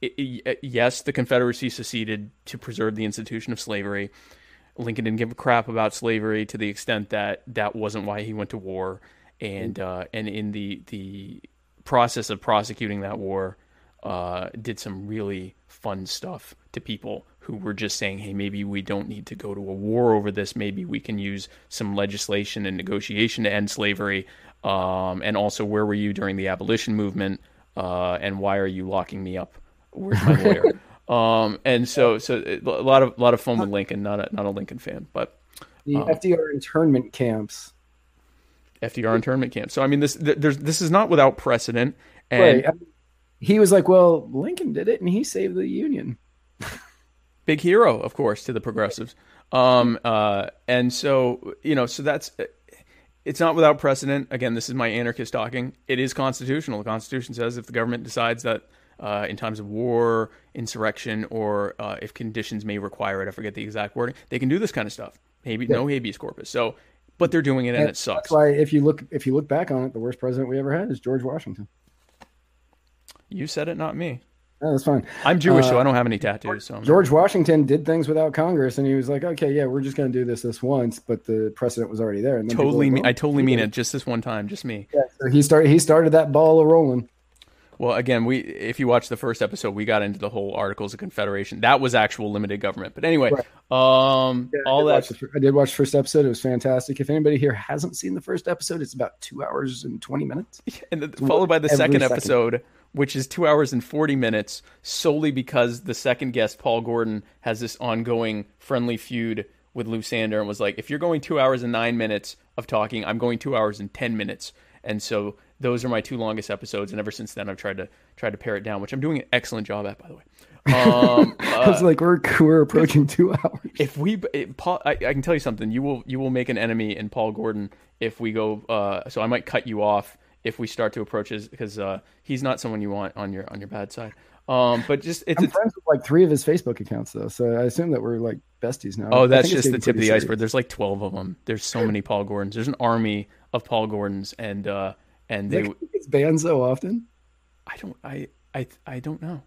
it, it- yes, the Confederacy seceded to preserve the institution of slavery. Lincoln didn't give a crap about slavery to the extent that that wasn't why he went to war, and uh, and in the the process of prosecuting that war, uh, did some really fun stuff to people who were just saying, hey, maybe we don't need to go to a war over this. Maybe we can use some legislation and negotiation to end slavery. Um, and also, where were you during the abolition movement? Uh, and why are you locking me up? Where's my lawyer? um, and so, so a lot of lot of fun with Lincoln. Not a not a Lincoln fan, but the Um, FDR internment camps. FDR internment camp. So I mean, this th- there's this is not without precedent. And Right. He was like, well, Lincoln did it, and he saved the Union. big hero, of course, to the progressives. Um, uh, and so you know, so that's it's not without precedent. Again, this is my anarchist talking. It is constitutional. The Constitution says if the government decides that uh, in times of war, insurrection, or uh, if conditions may require it, I forget the exact wording, they can do this kind of stuff. Maybe no habeas corpus. So, but they're doing it, and, And it sucks. That's why, if you look, if you look back on it, the worst president we ever had is George Washington. You said it, not me. No, that's fine. I'm Jewish, so Uh, I don't have any tattoos. So I'm- George Washington did things without Congress, and he was like, "Okay, yeah, we're just going to do this this once," but the precedent was already there. And totally, me- I totally mean it. Just this one time, just me. Yeah, so he started. He started that ball of rolling. Well, again, we if you watch the first episode, we got into the whole Articles of Confederation. That was actual limited government. But anyway, um, Yeah, I all did that watch the fir- I did watch the first episode. It was fantastic. If anybody here hasn't seen the first episode, it's about two hours and twenty minutes. and then followed by the second second. episode, which is two hours and forty minutes, solely because the second guest, Paul Gordon, has this ongoing friendly feud with Lou Sander, and was like, "If you're going two hours and nine minutes of talking, I'm going two hours and ten minutes." And so those are my two longest episodes, and ever since then, I've tried to tried to pare it down, which I'm doing an excellent job at, by the way. Um, I was like, "We're we're approaching two hours." if we it, Paul, I, I can tell you something. You will you will make an enemy in Paul Gordon if we go. Uh, so I might cut you off if we start to approach his because uh, he's not someone you want on your on your bad side. Um, but just it's I'm friends with like three of his Facebook accounts, though, so I assume that we're like besties now. oh that's just the tip of the serious. iceberg. There's like twelve of them. There's so many Paul Gordons. There's an army of Paul Gordons, and uh, and they Like, he banned so often. I don't I I I don't know.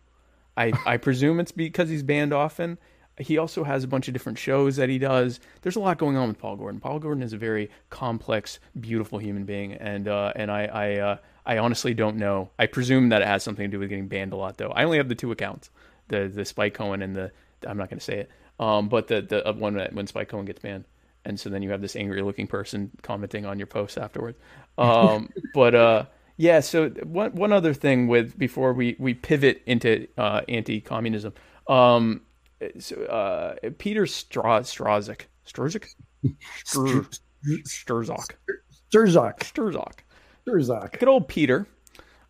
I I presume it's because he's banned often. He also has a bunch of different shows that he does. There's a lot going on with Paul Gordon. Paul Gordon is a very complex, beautiful human being, and uh, and I I uh, I honestly don't know. I presume that it has something to do with getting banned a lot, though. I only have the two accounts, the the Spike Cohen and the I'm not going to say it, um, but the the one that when Spike Cohen gets banned, and so then you have this angry looking person commenting on your posts afterwards. Um, but uh, yeah, so one one other thing with before we we pivot into uh, anti-communism, um, so, uh, Peter Stra- Strazik, Strazik, Stur- Sturzak, Sturzak. Sturzak, Sturzak. good old Peter.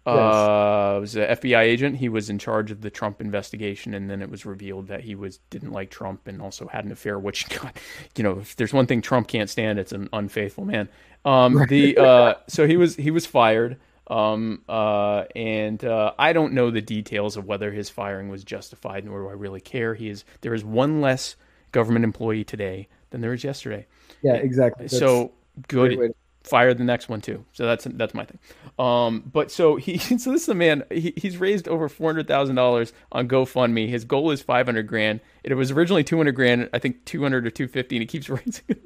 Uh, was an FBI agent. He was in charge of the Trump investigation, and then it was revealed that he was didn't like Trump and also had an affair. Which, God, you know, if there's one thing Trump can't stand, it's an unfaithful man. Um, the uh, so he was he was fired. Um, uh, and uh, I don't know the details of whether his firing was justified, nor do I really care. He is there is one less government employee today than there was yesterday. Yeah, exactly. That's so good fire the next one too. So that's that's my thing. Um, but so he so this is a man. He, he's raised over four hundred thousand dollars on GoFundMe. His goal is five hundred grand. It was originally two hundred grand. I think two hundred or two fifty, and he keeps raising it.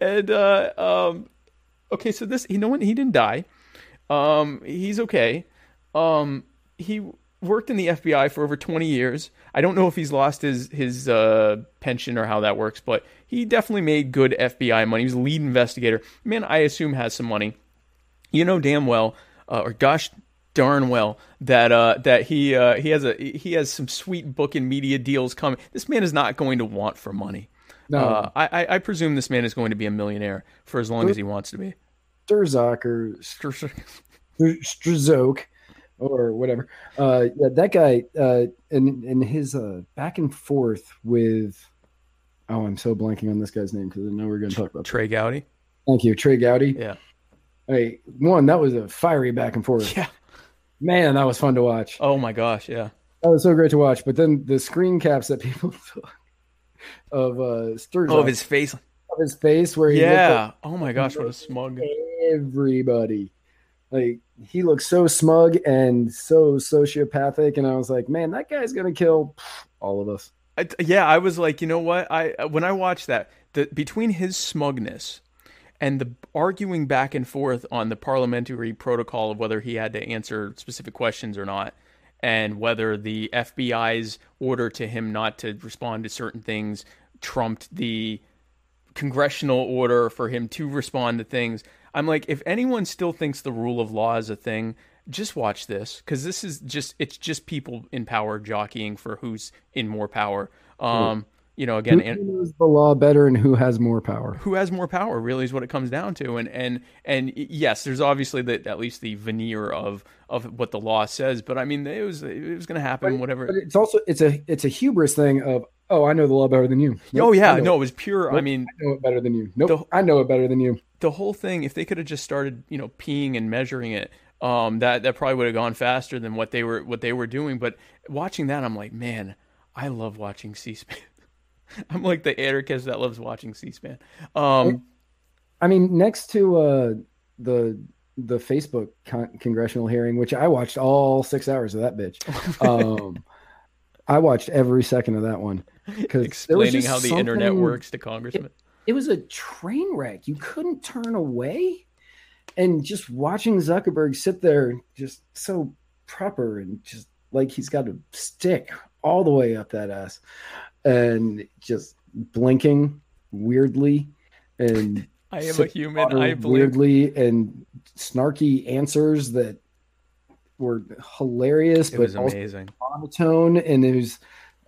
And uh, um, okay, so this you know what he didn't die. Um, he's okay. Um, he worked in the FBI for over 20 years. I don't know if he's lost his his uh, pension or how that works, but he definitely made good FBI money. He was a lead investigator. Man, I assume has some money. You know damn well, uh, or gosh darn well that uh, that he uh, he has a he has some sweet book and media deals coming. This man is not going to want for money. No. Uh, I, I I presume this man is going to be a millionaire for as long as he wants to be. Sturzak or Struzok or whatever. Uh, yeah, that guy uh, and and his uh, back and forth with. Oh, I'm so blanking on this guy's name because I know we're going to talk about. Trey Gowdy. Thank you, Trey Gowdy. Yeah. Hey, one that was a fiery back and forth. Yeah. Man, that was fun to watch. Oh my gosh. Yeah. That was so great to watch. But then the screen caps that people took of uh Sturzak, Oh, of his face. of his face where he Yeah. Oh my gosh. What a smug. everybody. Like he looked so smug and so sociopathic, and I was like, man, that guy's gonna kill all of us. I, yeah, I was like, you know what? I uh, when I watched that, the between his smugness and the arguing back and forth on the parliamentary protocol of whether he had to answer specific questions or not, and whether the FBI's order to him not to respond to certain things trumped the congressional order for him to respond to things. I'm like, if anyone still thinks the rule of law is a thing, just watch this because this is just it's just people in power jockeying for who's in more power. Um, you know, again, Who knows the law better and who has more power? who has more power really is what it comes down to and and and yes there's obviously the at least the veneer of of what the law says but i mean it was it was going to happen But whatever it's also it's a it's a hubris thing of oh I know the law better than you. Nope, oh yeah no it. it was pure i mean I know it better than you. Nope, The- I know it better than you. The whole thing if they could have just started you know peeing and measuring it um that that probably would have gone faster than what they were what they were doing. But watching that i'm like man i love watching c-span. I'm like the anarchist that loves watching c-span. Um I mean, next to uh, the the Facebook con- congressional hearing, which I watched all six hours of that bitch. Um, I watched every second of that one. Because explaining how the internet works to congressmen. It was a train wreck. You couldn't turn away, and just watching Zuckerberg sit there, just so proper and just like he's got a stick all the way up that ass, and just blinking weirdly and i am a human i believe weirdly and snarky answers that were hilarious, it but was amazing monotone. And it was,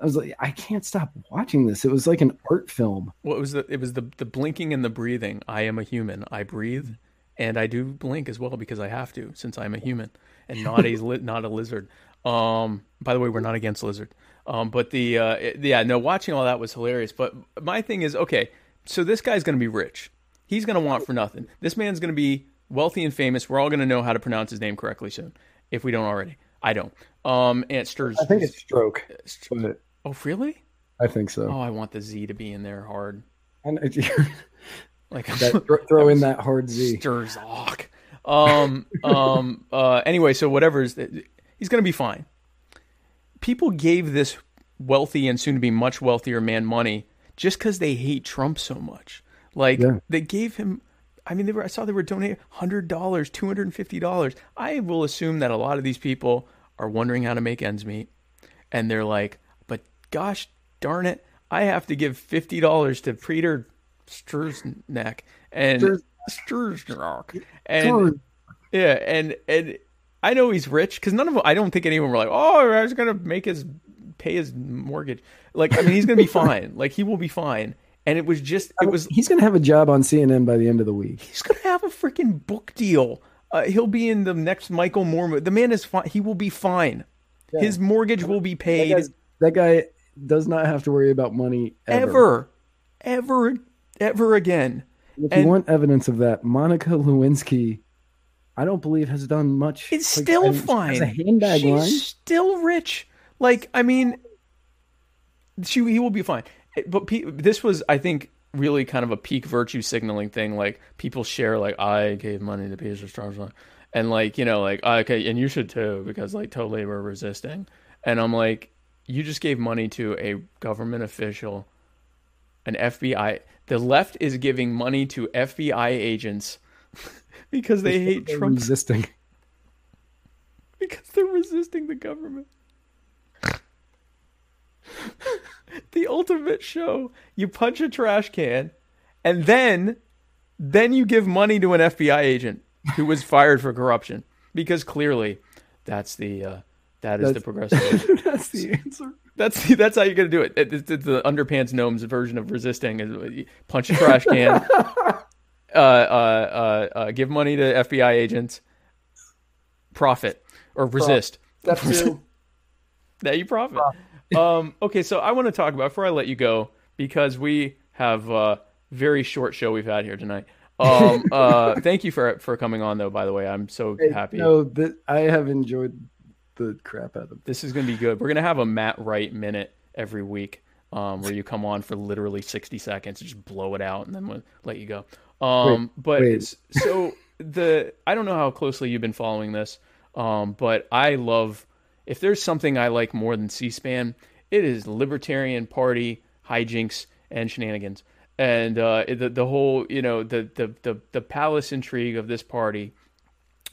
I was like, I can't stop watching this. It was like an art film. What was the? It was the the blinking and the breathing. I am a human. I breathe, and I do blink as well because I have to, since I'm a human and not a not a lizard. Um, by the way, we're not against lizard. Um, but the uh, it- yeah, no, watching all that was hilarious. But my thing is, okay, so this guy's gonna be rich. He's gonna want for nothing. This man's gonna be wealthy and famous. We're all gonna know how to pronounce his name correctly soon, if we don't already. I don't. Um, and it stirs. I think it's stroke, but Oh, really? I think so. Oh, I want the Z to be in there hard. And Like that, throw- throw in that hard Z. Sturzak. Um, um, uh, anyway, so whatever is, he's going to be fine. People gave this wealthy and soon to be much wealthier man money just because they hate Trump so much. Like Yeah. they gave him. I mean, they were. I saw they were donating hundred dollars, two hundred and fifty dollars. I will assume that a lot of these people are wondering how to make ends meet, and they're like, "But gosh darn it, I have to give fifty dollars to Peter Sturznak and Sturznak and yeah, and and I know he's rich because none of them. I don't think anyone were like, "Oh, I was gonna make his pay his mortgage." Like, I mean, he's gonna be fine. Like, he will be fine. And it was just, it was. He's going to have a job on CNN by the end of the week. He's gonna have a freaking book deal. Uh, he'll be in the next Michael Moore. The man is fine. He will be fine. His mortgage will be paid guy's- that guy does not have to worry about money ever, ever. ever, ever again. If And- you want evidence of that, Monica Lewinsky, I don't believe has done much. It's like, still fine. A handbag She's line. still rich. Like I mean, she he will be fine. But pe- this was, I think, really kind of a peak virtue signaling thing. Like people share, like I gave money to Peter Stars, and like you know, like "Ah, okay, and you should too because like totally we're resisting. And I'm like, you just gave money to a government official, an FBI. The left is giving money to FBI agents because they hate They're Trump resisting. because they're resisting the government. the ultimate show. You punch a trash can, and then then you give money to an FBI agent who was fired for corruption because clearly that's the uh, that is the progressive. That's the answer. That's the, that's how you're gonna do it. It- It's, it's the underpants gnomes version of resisting. Is punch a trash can, uh, uh, uh, uh, give money to FBI agents, profit or resist. Step two. That you profit. um, okay, so I want to talk about before I let you go because we have a very short show we've had here tonight. Um, uh, thank you for for coming on though. By the way, I'm so happy. No, that I have enjoyed the crap out of them. This is going to be good. We're going to have a Matt Wright minute every week um, where you come on for literally 60 seconds and just blow it out and then we'll let you go. Um, but wait. so the I don't know how closely you've been following this, um, but I love if there's something I like more than C-SPAN, it is Libertarian Party hijinks and shenanigans. And uh, the the whole you know the the the, the palace intrigue of this party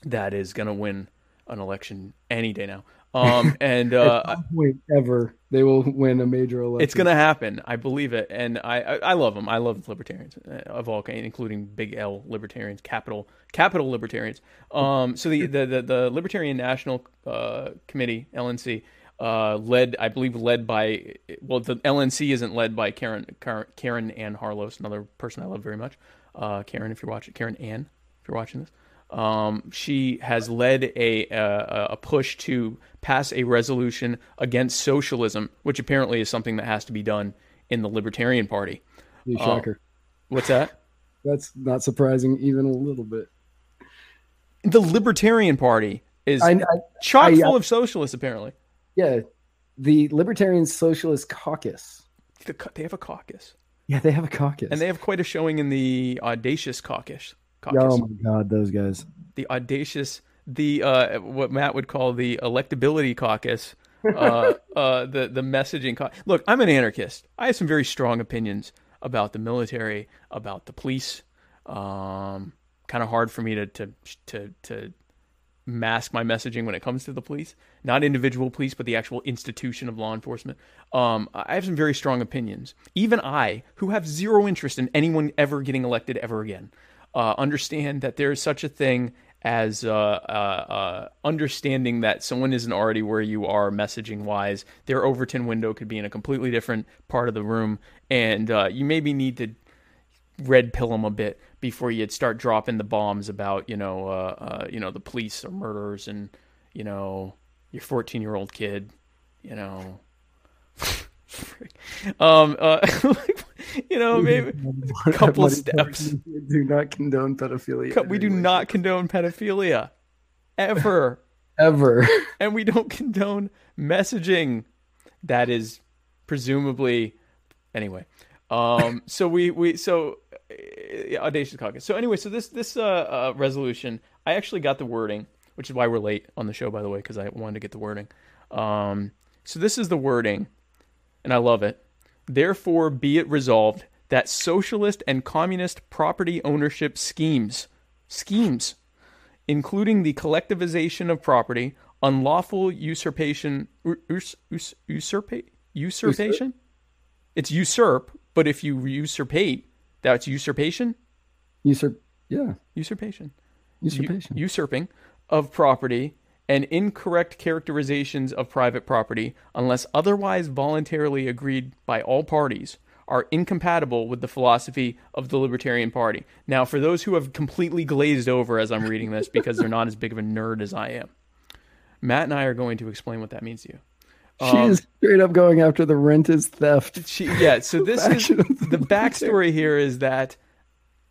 that is going to win an election any day now. Um, and uh, At some point ever, they will win a major election. it's going to happen. I believe it, and I, I I love them. I love libertarians uh, of all kinds, including big L libertarians, capital capital libertarians. Um, so the the the, the Libertarian National uh, Committee (LNC), uh, led I believe led by well the LNC isn't led by Caryn Caryn, Caryn Ann Harlos, another person I love very much. Uh, Caryn, if you're watching, Caryn Ann, if you're watching this. Um, she has led a, a a push to pass a resolution against socialism, which apparently is something that has to be done in the Libertarian Party. A shocker. What's that? That's not surprising even a little bit. The Libertarian Party is I, I, chock I- full of socialists. Apparently, yeah, the Libertarian Socialist Caucus. They have a caucus, Yeah, they have a caucus. and they have quite a showing in the Audacious Caucus. Caucus. oh my god, those guys. the audacious the uh, what Matt would call the electability caucus uh, uh, the the messaging cau- look I'm an anarchist. I have some very strong opinions about the military about the police. Um, kind of hard for me to to to to mask my messaging when it comes to the police. Not individual police but the actual institution of law enforcement. Um, I have some very strong opinions. Even I who have zero interest in anyone ever getting elected ever again uh, understand that there is such a thing as uh, uh, uh, understanding that someone isn't already where you are messaging wise. Their Overton window could be in a completely different part of the room, and uh, you maybe need to red pill them a bit before you start dropping the bombs about you know uh, you know the police or murders and you know your 14 year old kid, you know. um, uh, you know, maybe a couple Money steps. Do not condone pedophilia. We do not condone pedophilia. Ever. Ever. and we don't condone messaging. That is presumably anyway. Um so we we so uh, audacious caucus. So anyway so this this uh, uh resolution i actually got the wording which is why we're late on the show by the way because i wanted to get the wording. Um so this is the wording and i love it therefore be it resolved that socialist and communist property ownership schemes schemes including the collectivization of property, unlawful usurpation, us, us, usurpa, usurpation. It's usurp, but if you usurpate, that's usurpation. Usurp. Yeah. Usurpation. Usurpation. U- usurping of property and incorrect characterizations of private property, unless otherwise voluntarily agreed by all parties, are incompatible with the philosophy of the Libertarian Party. Now, for those who have completely glazed over as I'm reading this because they're not as big of a nerd as I am, Matt and I are going to explain what that means to you. she um, is straight up going after the rent is theft. She, yeah, so this is the backstory here is that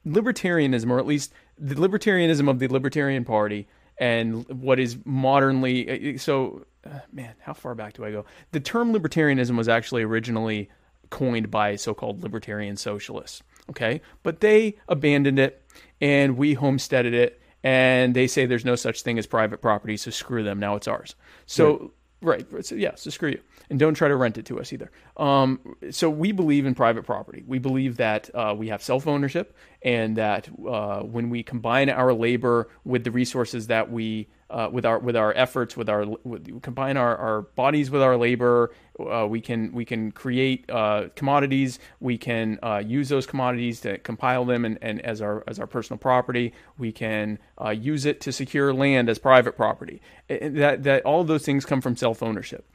libertarianism, or at least the libertarianism of the Libertarian Party, and what is modernly so. Uh, man, how far back do I go? The term libertarianism was actually originally coined by so-called libertarian socialists. Okay, but they abandoned it, and we homesteaded it, and they say there's no such thing as private property, so screw them. Now it's ours. So. Right. So, yeah. So screw you, and don't try to rent it to us either. Um, so we believe in private property. We believe that uh, we have self ownership, and that uh, when we combine our labor with the resources that we uh, with our with our efforts, with our with, combine our, our bodies with our labor. Uh, we can we can create uh, commodities. We can uh, use those commodities to compile them and, and as our as our personal property. We can uh, use it to secure land as private property. And that that all those things come from self ownership.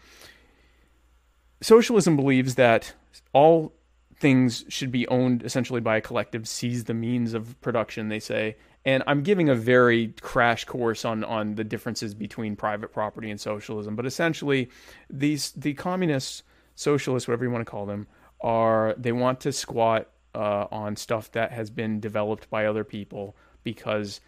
Socialism believes that all things should be owned essentially by a collective, seize the means of production. They say, and I'm giving a very crash course on on the differences between private property and socialism. But essentially, these the communists, socialists, whatever you want to call them, are they want to squat uh, on stuff that has been developed by other people because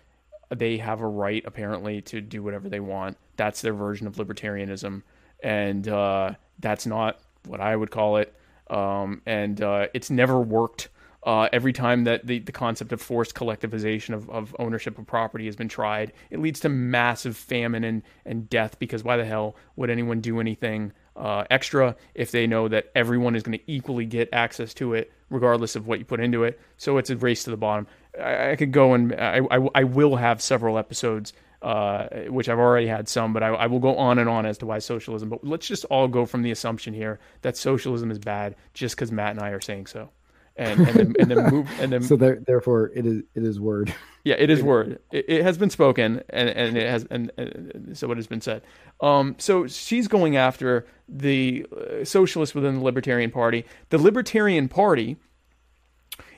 they have a right apparently to do whatever they want. That's their version of libertarianism, and uh, that's not what I would call it. Um, and uh, it's never worked uh, every time that the, the concept of forced collectivization of, of ownership of property has been tried, it leads to massive famine and, and death because why the hell would anyone do anything uh, extra if they know that everyone is going to equally get access to it regardless of what you put into it? So it's a race to the bottom. I, I could go and I, I, I, will have several episodes. Uh, which I've already had some, but I, I will go on and on as to why socialism. But let's just all go from the assumption here that socialism is bad just because Matt and I are saying so. And and then, and then move and then so there, therefore it is it is word. Yeah it is word. It, it has been spoken and and it has and, and so it has been said. Um so she's going after the uh, socialists within the libertarian party. The libertarian party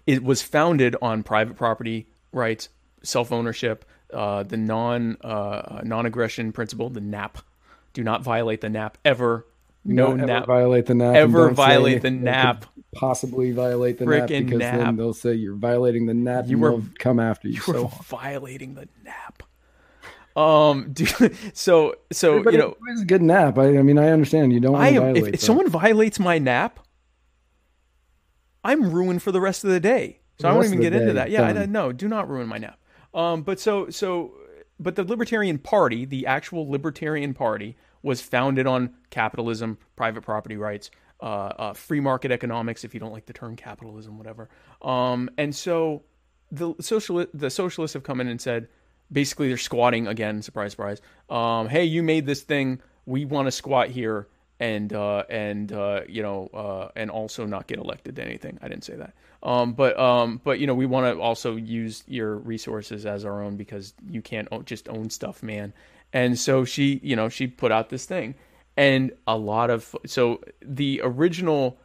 it was founded on private property rights self-ownership uh, the non uh, non-aggression principle the nap. Do not violate the nap ever. No nap violate the nap ever violate the nap. possibly violate the nap because nap. then they'll say you're violating the nap you were come after you, you so violating the nap. Um so so but you know it's a good nap I, I mean i understand. You don't I am, if, if someone violates my nap i'm ruined for the rest of the day. So the i won't even get day, into that. Yeah I, no do not ruin my nap um but so so but the libertarian party the actual libertarian party was founded on capitalism, private property rights, uh, uh, free market economics, if you don't like the term capitalism, whatever. Um, and so the social the socialists have come in and said, basically, they're squatting again. Surprise, surprise. Um, hey, you made this thing. We want to squat here and uh, and uh, you know uh, and also not get elected to anything. I didn't say that. Um, but um, but you know we want to also use your resources as our own because you can't just own stuff, man. And so she, you know, she put out this thing. And a lot of so the original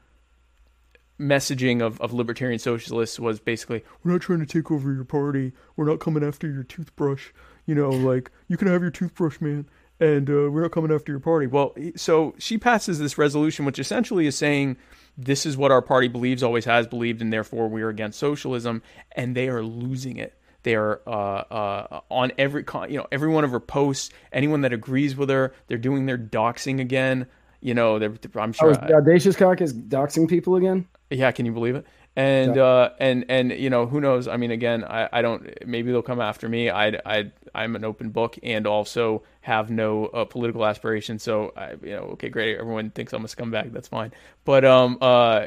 messaging of, of libertarian socialists was basically we're not trying to take over your party we're not coming after your toothbrush you know like you can have your toothbrush man and uh, we're not coming after your party well so she passes this resolution which essentially is saying this is what our party believes always has believed and therefore we are against socialism and they are losing it they're uh, uh, on every you know every one of her posts. Anyone that agrees with her, they're doing their doxing again. You know, they're, I'm sure. Oh, Audacious Caucus doxing people again? Yeah, can you believe it? And uh, and and you know who knows? I mean, again, I, I don't. Maybe they'll come after me. I I I'm an open book and also have no uh, political aspirations. So I, you know, okay, great. Everyone thinks I'm a scumbag. That's fine. But um uh,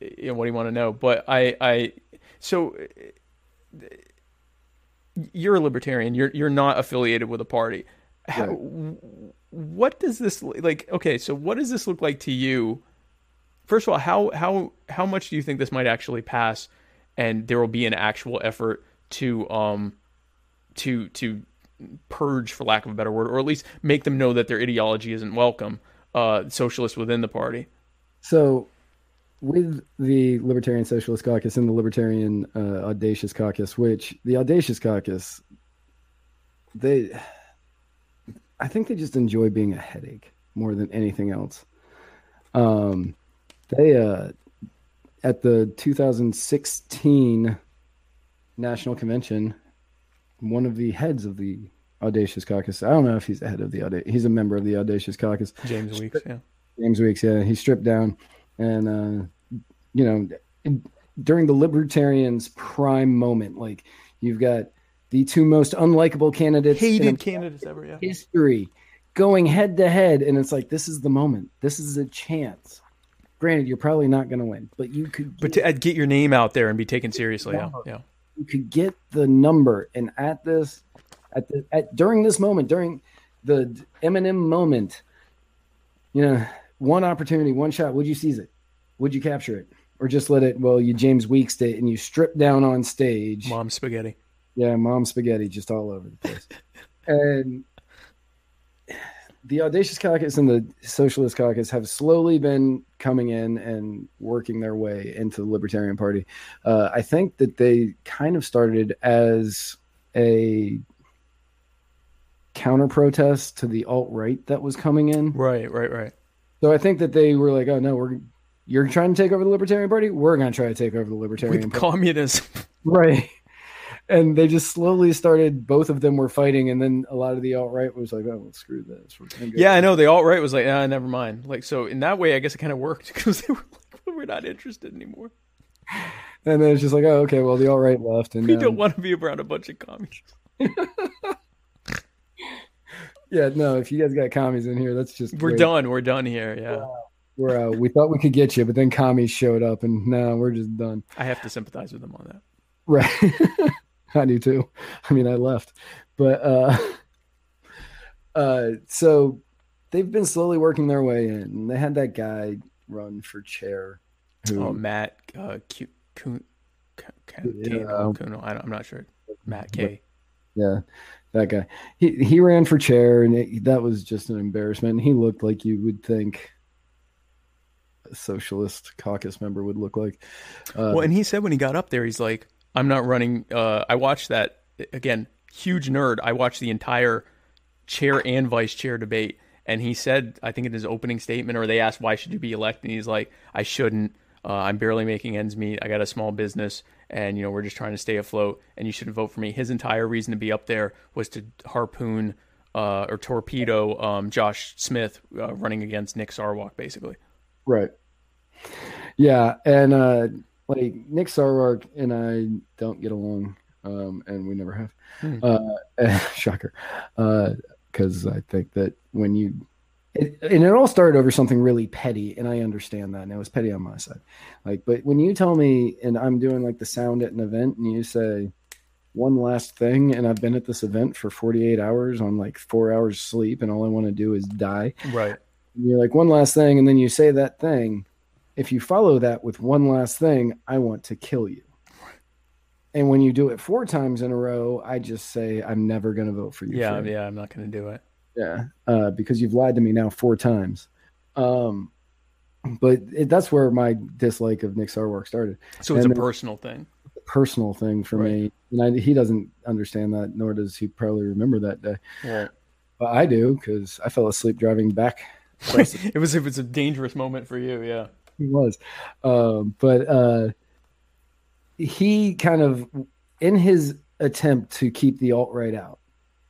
you know, what do you want to know? But I I so you're a libertarian. You're you're not affiliated with a party. How, what does this like? Okay, so what does this look like to you? First of all, how how how much do you think this might actually pass, and there will be an actual effort to um to to purge, for lack of a better word, or at least make them know that their ideology isn't welcome, uh, socialists within the party. So with the Libertarian Socialist Caucus and the Libertarian uh, Audacious Caucus, which the Audacious Caucus, they, I think they just enjoy being a headache more than anything else. Um, they, uh, at the 2016 National Convention, one of the heads of the Audacious Caucus, I don't know if he's the head of the Audacious, he's a member of the Audacious Caucus. James Weeks, yeah. James Weeks, yeah. He stripped down and uh, you know, during the libertarians' prime moment, like you've got the two most unlikable candidates, hated candidates ever, yeah. history, going head to head, and it's like this is the moment. This is a chance. Granted, you're probably not going to win, but you could. But to get your name out there and be taken seriously, yeah, yeah. you could get the number, and at this, at the at during this moment, during the Eminem moment, you know, one opportunity, one shot. Would you seize it? Would you capture it, or just let it? Well, you James Weeks it, and you strip down on stage. Mom spaghetti. Yeah, mom spaghetti just all over the place. and the Audacious Caucus and the Socialist Caucus have slowly been coming in and working their way into the Libertarian Party. Uh, I think that they kind of started as a counter protest to the alt right that was coming in. Right, right, right. So I think that they were like, "Oh no, we're you're trying to take over the Libertarian Party. We're going to try to take over the Libertarian With Party." communism. right and they just slowly started both of them were fighting and then a lot of the alt-right was like oh well, screw this We're gonna go- Yeah, I know. The alt right was like, ah, never mind. Like, so in that way, I guess it kind of worked because they were like, we're not interested anymore. and then it's just like oh okay well the alt-right left and We um, don't want to be around a bunch of communists. yeah no if you guys got commies in here that's just We're great. done. We're done here. Yeah. we're uh, we thought we could get you but then commies showed up and now we're just done I have to sympathize with them on that. right i do too i mean i left but uh uh so they've been slowly working their way in they had that guy run for chair who Oh, Matt uh, Q, Kuhn, Kuhn, Yeah. Kuhn, I don't, I'm not sure. Matt K. Yeah, that guy. He he ran for chair, and it, that was just an embarrassment. He looked like you would think a socialist caucus member would look like. Uh, Well, and he said when he got up there, he's like, "I'm not running." Uh, I watched that again. Huge nerd. I watched the entire chair and vice chair debate, and he said, I think in his opening statement, or they asked why should you be elected, and he's like, "I shouldn't. Uh, I'm barely making ends meet. I got a small business, and you know we're just trying to stay afloat. And you shouldn't vote for me." His entire reason to be up there was to harpoon uh, or torpedo um, Josh Smith uh, running against Nick Sarwark, basically. right. Yeah, and uh, like Nick Sarwark and I don't get along, um, and we never have. Hmm. Uh, shocker, because I think that when you it, and it all started over something really petty, and I understand that, and it was petty on my side. Like, but when you tell me, and I'm doing like the sound at an event, and you say one last thing, and I've been at this event for 48 hours on like four hours sleep, and all I want to do is die. Right. And you're like one last thing, and then you say that thing. If you follow that with one last thing, I want to kill you. And when you do it four times in a row, I just say I'm never going to vote for you. Yeah. forever. Yeah. I'm not going to do it. Yeah, uh, because you've lied to me now four times. Um, but it, that's where my dislike of Nick Sarwark started. So it's And a personal thing. A personal thing for me, and I, he doesn't understand that, nor does he probably remember that day. Right. But I do because I fell asleep driving back. it was it was a dangerous moment for you, yeah. He was, um, but uh, he kind of, in his attempt to keep the alt right out,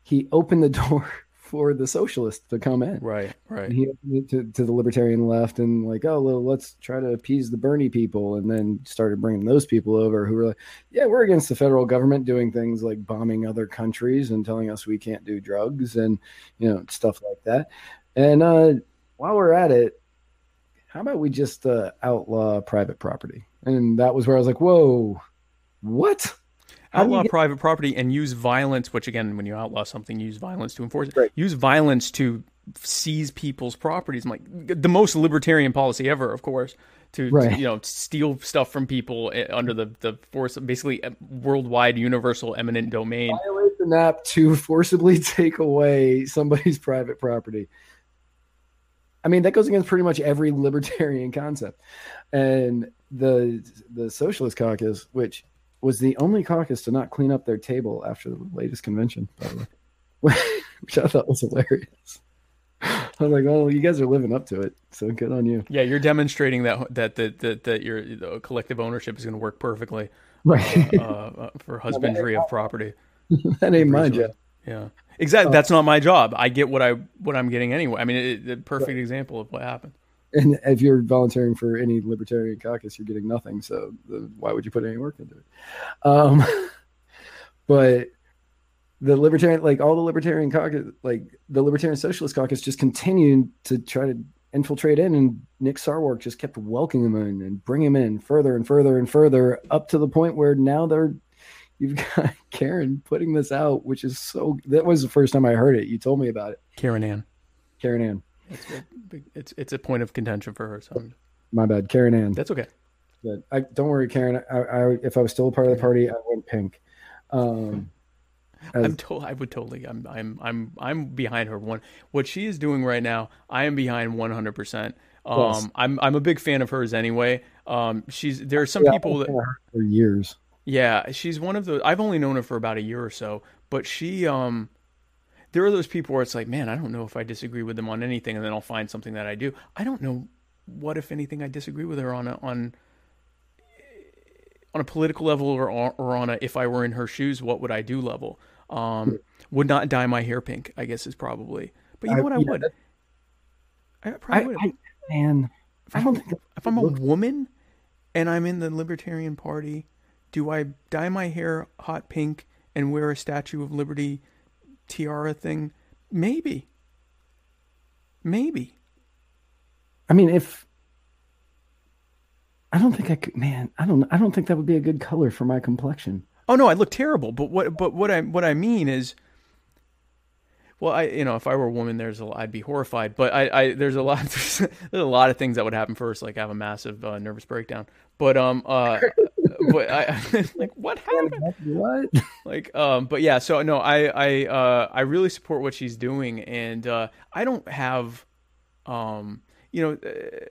he opened the door for the socialists to come in. Right, right. And he opened it to, to the libertarian left and like, oh, well, let's try to appease the Bernie people, and then started bringing those people over who were like, yeah, we're against the federal government doing things like bombing other countries and telling us we can't do drugs and you know stuff like that. And uh, while we're at it, how about we just uh, outlaw private property? And that was where I was like, whoa, what? How do you outlaw get- private property and use violence, which again, when you outlaw something, you use violence to enforce it. Right. Use violence to seize people's properties. I'm like the most libertarian policy ever, of course, to, to, you know steal stuff from people eh, under the the force of basically eh, worldwide universal eminent domain. violate the nap to forcibly take away somebody's private property. I mean, that goes against pretty much every libertarian concept. And the the Socialist Caucus, which was the only caucus to not clean up their table after the latest convention, by the way, which I thought was hilarious. I was like, "Oh, you guys are living up to it, so good on you." Yeah, you're demonstrating that that that that, that your collective ownership is going to work perfectly Right, uh, uh, for husbandry of property. that ain't mine, job. Yeah, exactly. That's not my job. I get what I what I'm getting anyway. I mean, it, the perfect example of what happened. and if you're volunteering for any libertarian caucus, you're getting nothing. So the, why would you put any work into it? Um, but the libertarian, like all the libertarian caucus, like the libertarian socialist caucus, just continued to try to infiltrate in, and Nick Sarwark just kept welcoming him in and bring him in further and further and further, up to the point where now they're you've got Caryn putting this out, which is so. That was the first time I heard it. You told me about it, Caryn Ann. Caryn Ann. It's a, it's it's a point of contention for her. So My bad, Caryn Ann. that's okay. Good. I don't worry, Caryn. I, I if I was still a part of the party, I went pink. Um, as- I'm to- I would totally. I'm. I'm. I'm. I'm behind her. One. What she is doing right now, I am behind 100. percent Um. Yes. I'm. I'm a big fan of hers anyway. Um. She's. There are some yeah, people that. for years. Yeah, she's one of the. I've only known her for about a year or so, but she. Um. There are those people where it's like, man, I don't know if I disagree with them on anything, and then I'll find something that I do. I don't know what, if anything, I disagree with her on a, on on a political level or or on a if I were in her shoes, what would I do level. Um, would not dye my hair pink. I guess is probably. But you know what? I yeah, would. I I, probably would. I man, If I I'm, don't think if I'm a woman and I'm in the Libertarian Party, do I dye my hair hot pink and wear a Statue of Liberty tiara thing? Maybe. Maybe. I mean, if I don't think I could, man, I don't, I don't think that would be a good color for my complexion. Oh no, I look terrible. But what? But what I what I mean is, well, I you know if I were a woman, there's a I'd be horrified. But I, I there's a lot there's, a lot of things that would happen first, like I have a massive uh, nervous breakdown. But um uh, but I like what happened? What? like um but yeah so no i i uh i really support what she's doing and uh i don't have um you know uh,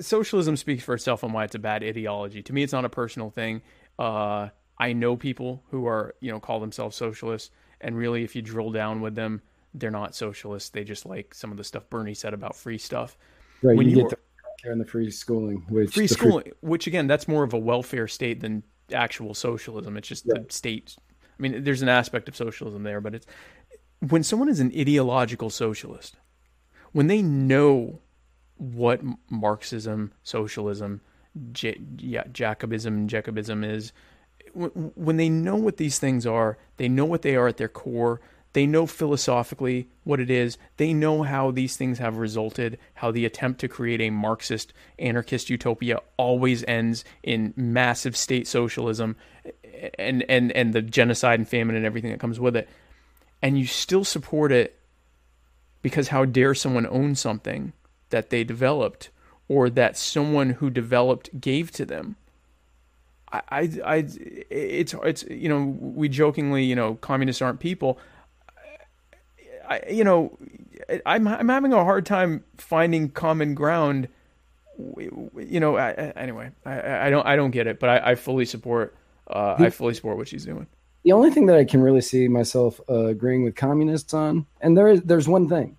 socialism speaks for itself on why it's a bad ideology to me it's not a personal thing uh i know people who are you know call themselves socialists and really if you drill down with them they're not socialists they just like some of the stuff bernie said about free stuff Right, When you, you get the and the free schooling, which free schooling, which again, that's more of a welfare state than actual socialism. It's just the state. I mean, there's an aspect of socialism there, but it's when someone is an ideological socialist, when they know what Marxism, socialism, J- yeah, Jacobism, Jacobism is, when they know what these things are, they know what they are at their core. They know philosophically what it is. They know how these things have resulted, how the attempt to create a Marxist anarchist utopia always ends in massive state socialism and, and, and the genocide and famine and everything that comes with it. And you still support it because how dare someone own something that they developed or that someone who developed gave to them? I, I, I, it's, it's, you know, we jokingly, you know, communists aren't people. I, you know, I'm, I'm having a hard time finding common ground. You know, I, I- anyway, I, I don't, I don't get it, but I, I fully support, uh, I fully support what she's doing. the only thing that I can really see myself uh, agreeing with communists on, and there is there's one thing.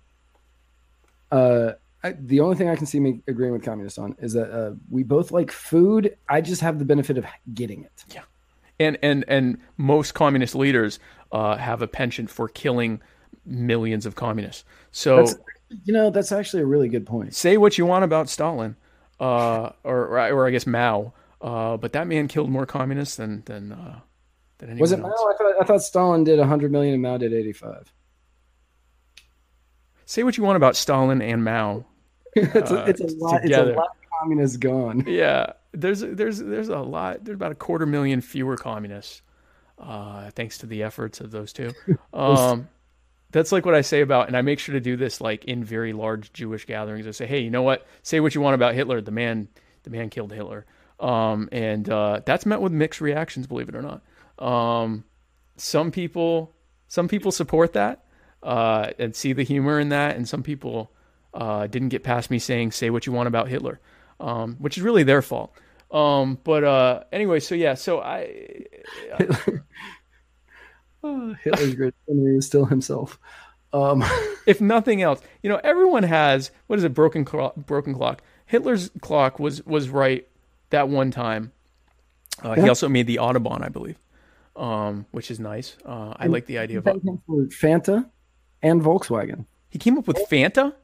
Uh, I, the only thing I can see me agreeing with communists on is that uh, we both like food. I just have the benefit of getting it. Yeah, And, and, and most communist leaders, uh, have a penchant for killing millions of communists. So, That's, you know, that's actually a really good point. say what you want about Stalin, uh, or, or or I guess Mao, uh, but that man killed more communists than than uh, than anyone Was it Mao? I thought I thought Stalin did 100 million and Mao did 85. Say what you want about Stalin and Mao. it's, Uh, a, it's a lot. It's a lot of communists gone. Yeah, there's there's there's a lot. There's about a quarter million fewer communists, uh, thanks to the efforts of those two. Um, that's like what I say about, and I make sure to do this like in very large Jewish gatherings. I say, hey, you know what? Say what you want about Hitler. The man, the man killed Hitler, um, and uh, that's met with mixed reactions. Believe it or not, um, some people some people support that uh, and see the humor in that, and some people uh, didn't get past me saying "say what you want about Hitler," um, which is really their fault. Um, but uh, anyway, so yeah, so I Oh, Hitler's great enemy is still himself. Um, if nothing else, you know, everyone has what is it? Broken clock. Broken clock. Hitler's clock was was right that one time. Uh, He also made the Autobahn, I believe, um, which is nice. Uh, I like the idea of. Fanta and Volkswagen. He came up with Fanta.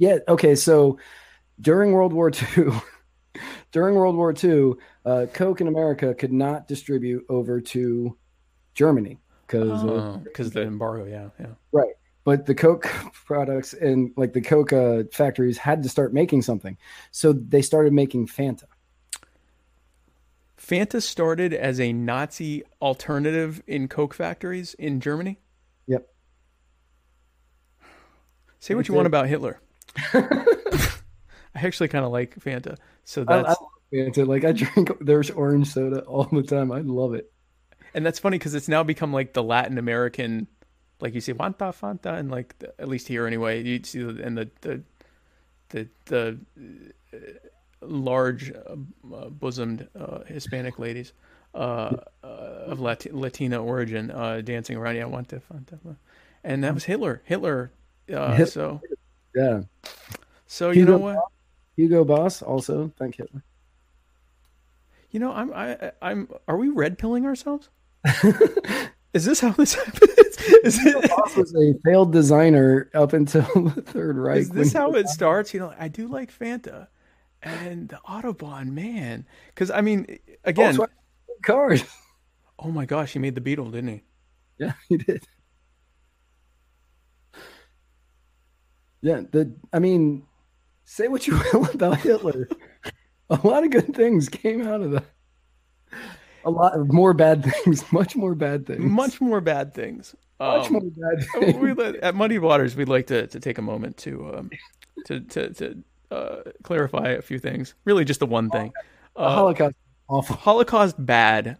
Yeah. Okay. So during World War II, during World War II, uh, Coke in America could not distribute over to Germany because because the embargo. Yeah, yeah. right. But the Coke products and like the Coke uh, factories had to start making something, so they started making Fanta. Fanta started as a Nazi alternative in Coke factories in Germany. Yep. Say what you want about Hitler. I actually kind of like Fanta, so I, I that's love Fanta. Like I drink there's orange soda all the time. I love it. and that's funny because it's now become like the Latin American, like you see Fanta, Fanta, and like the, at least here anyway, you see the, and the the the the uh, large uh, uh, bosomed uh, Hispanic ladies uh, uh, of Lati- Latina origin uh, dancing around. Yeah, Fanta, Fanta, and that was Hitler. Hitler. Uh, Hit- so Yeah. so you know Hugo what? Hugo Boss also. Thank Hitler. You know, I'm I I'm. Are we red pilling ourselves? Is this how this happens? Is it? Boss was a failed designer up until the Third Reich. Is this how it starts? You know, I do like Fanta and the Autobahn, man. Because I mean, again, cars? oh my gosh, he made the Beetle, didn't he? Yeah, he did. Yeah, the I mean, say what you will about Hitler. a lot of good things came out of that. A lot of more bad things, much more bad things. Much more bad things. much Um, more bad we things. let- at Muddy Waters, we'd like to, to take a moment to um, to to, to uh, clarify a few things. Really, just the one thing. Uh, Holocaust awful Holocaust bad,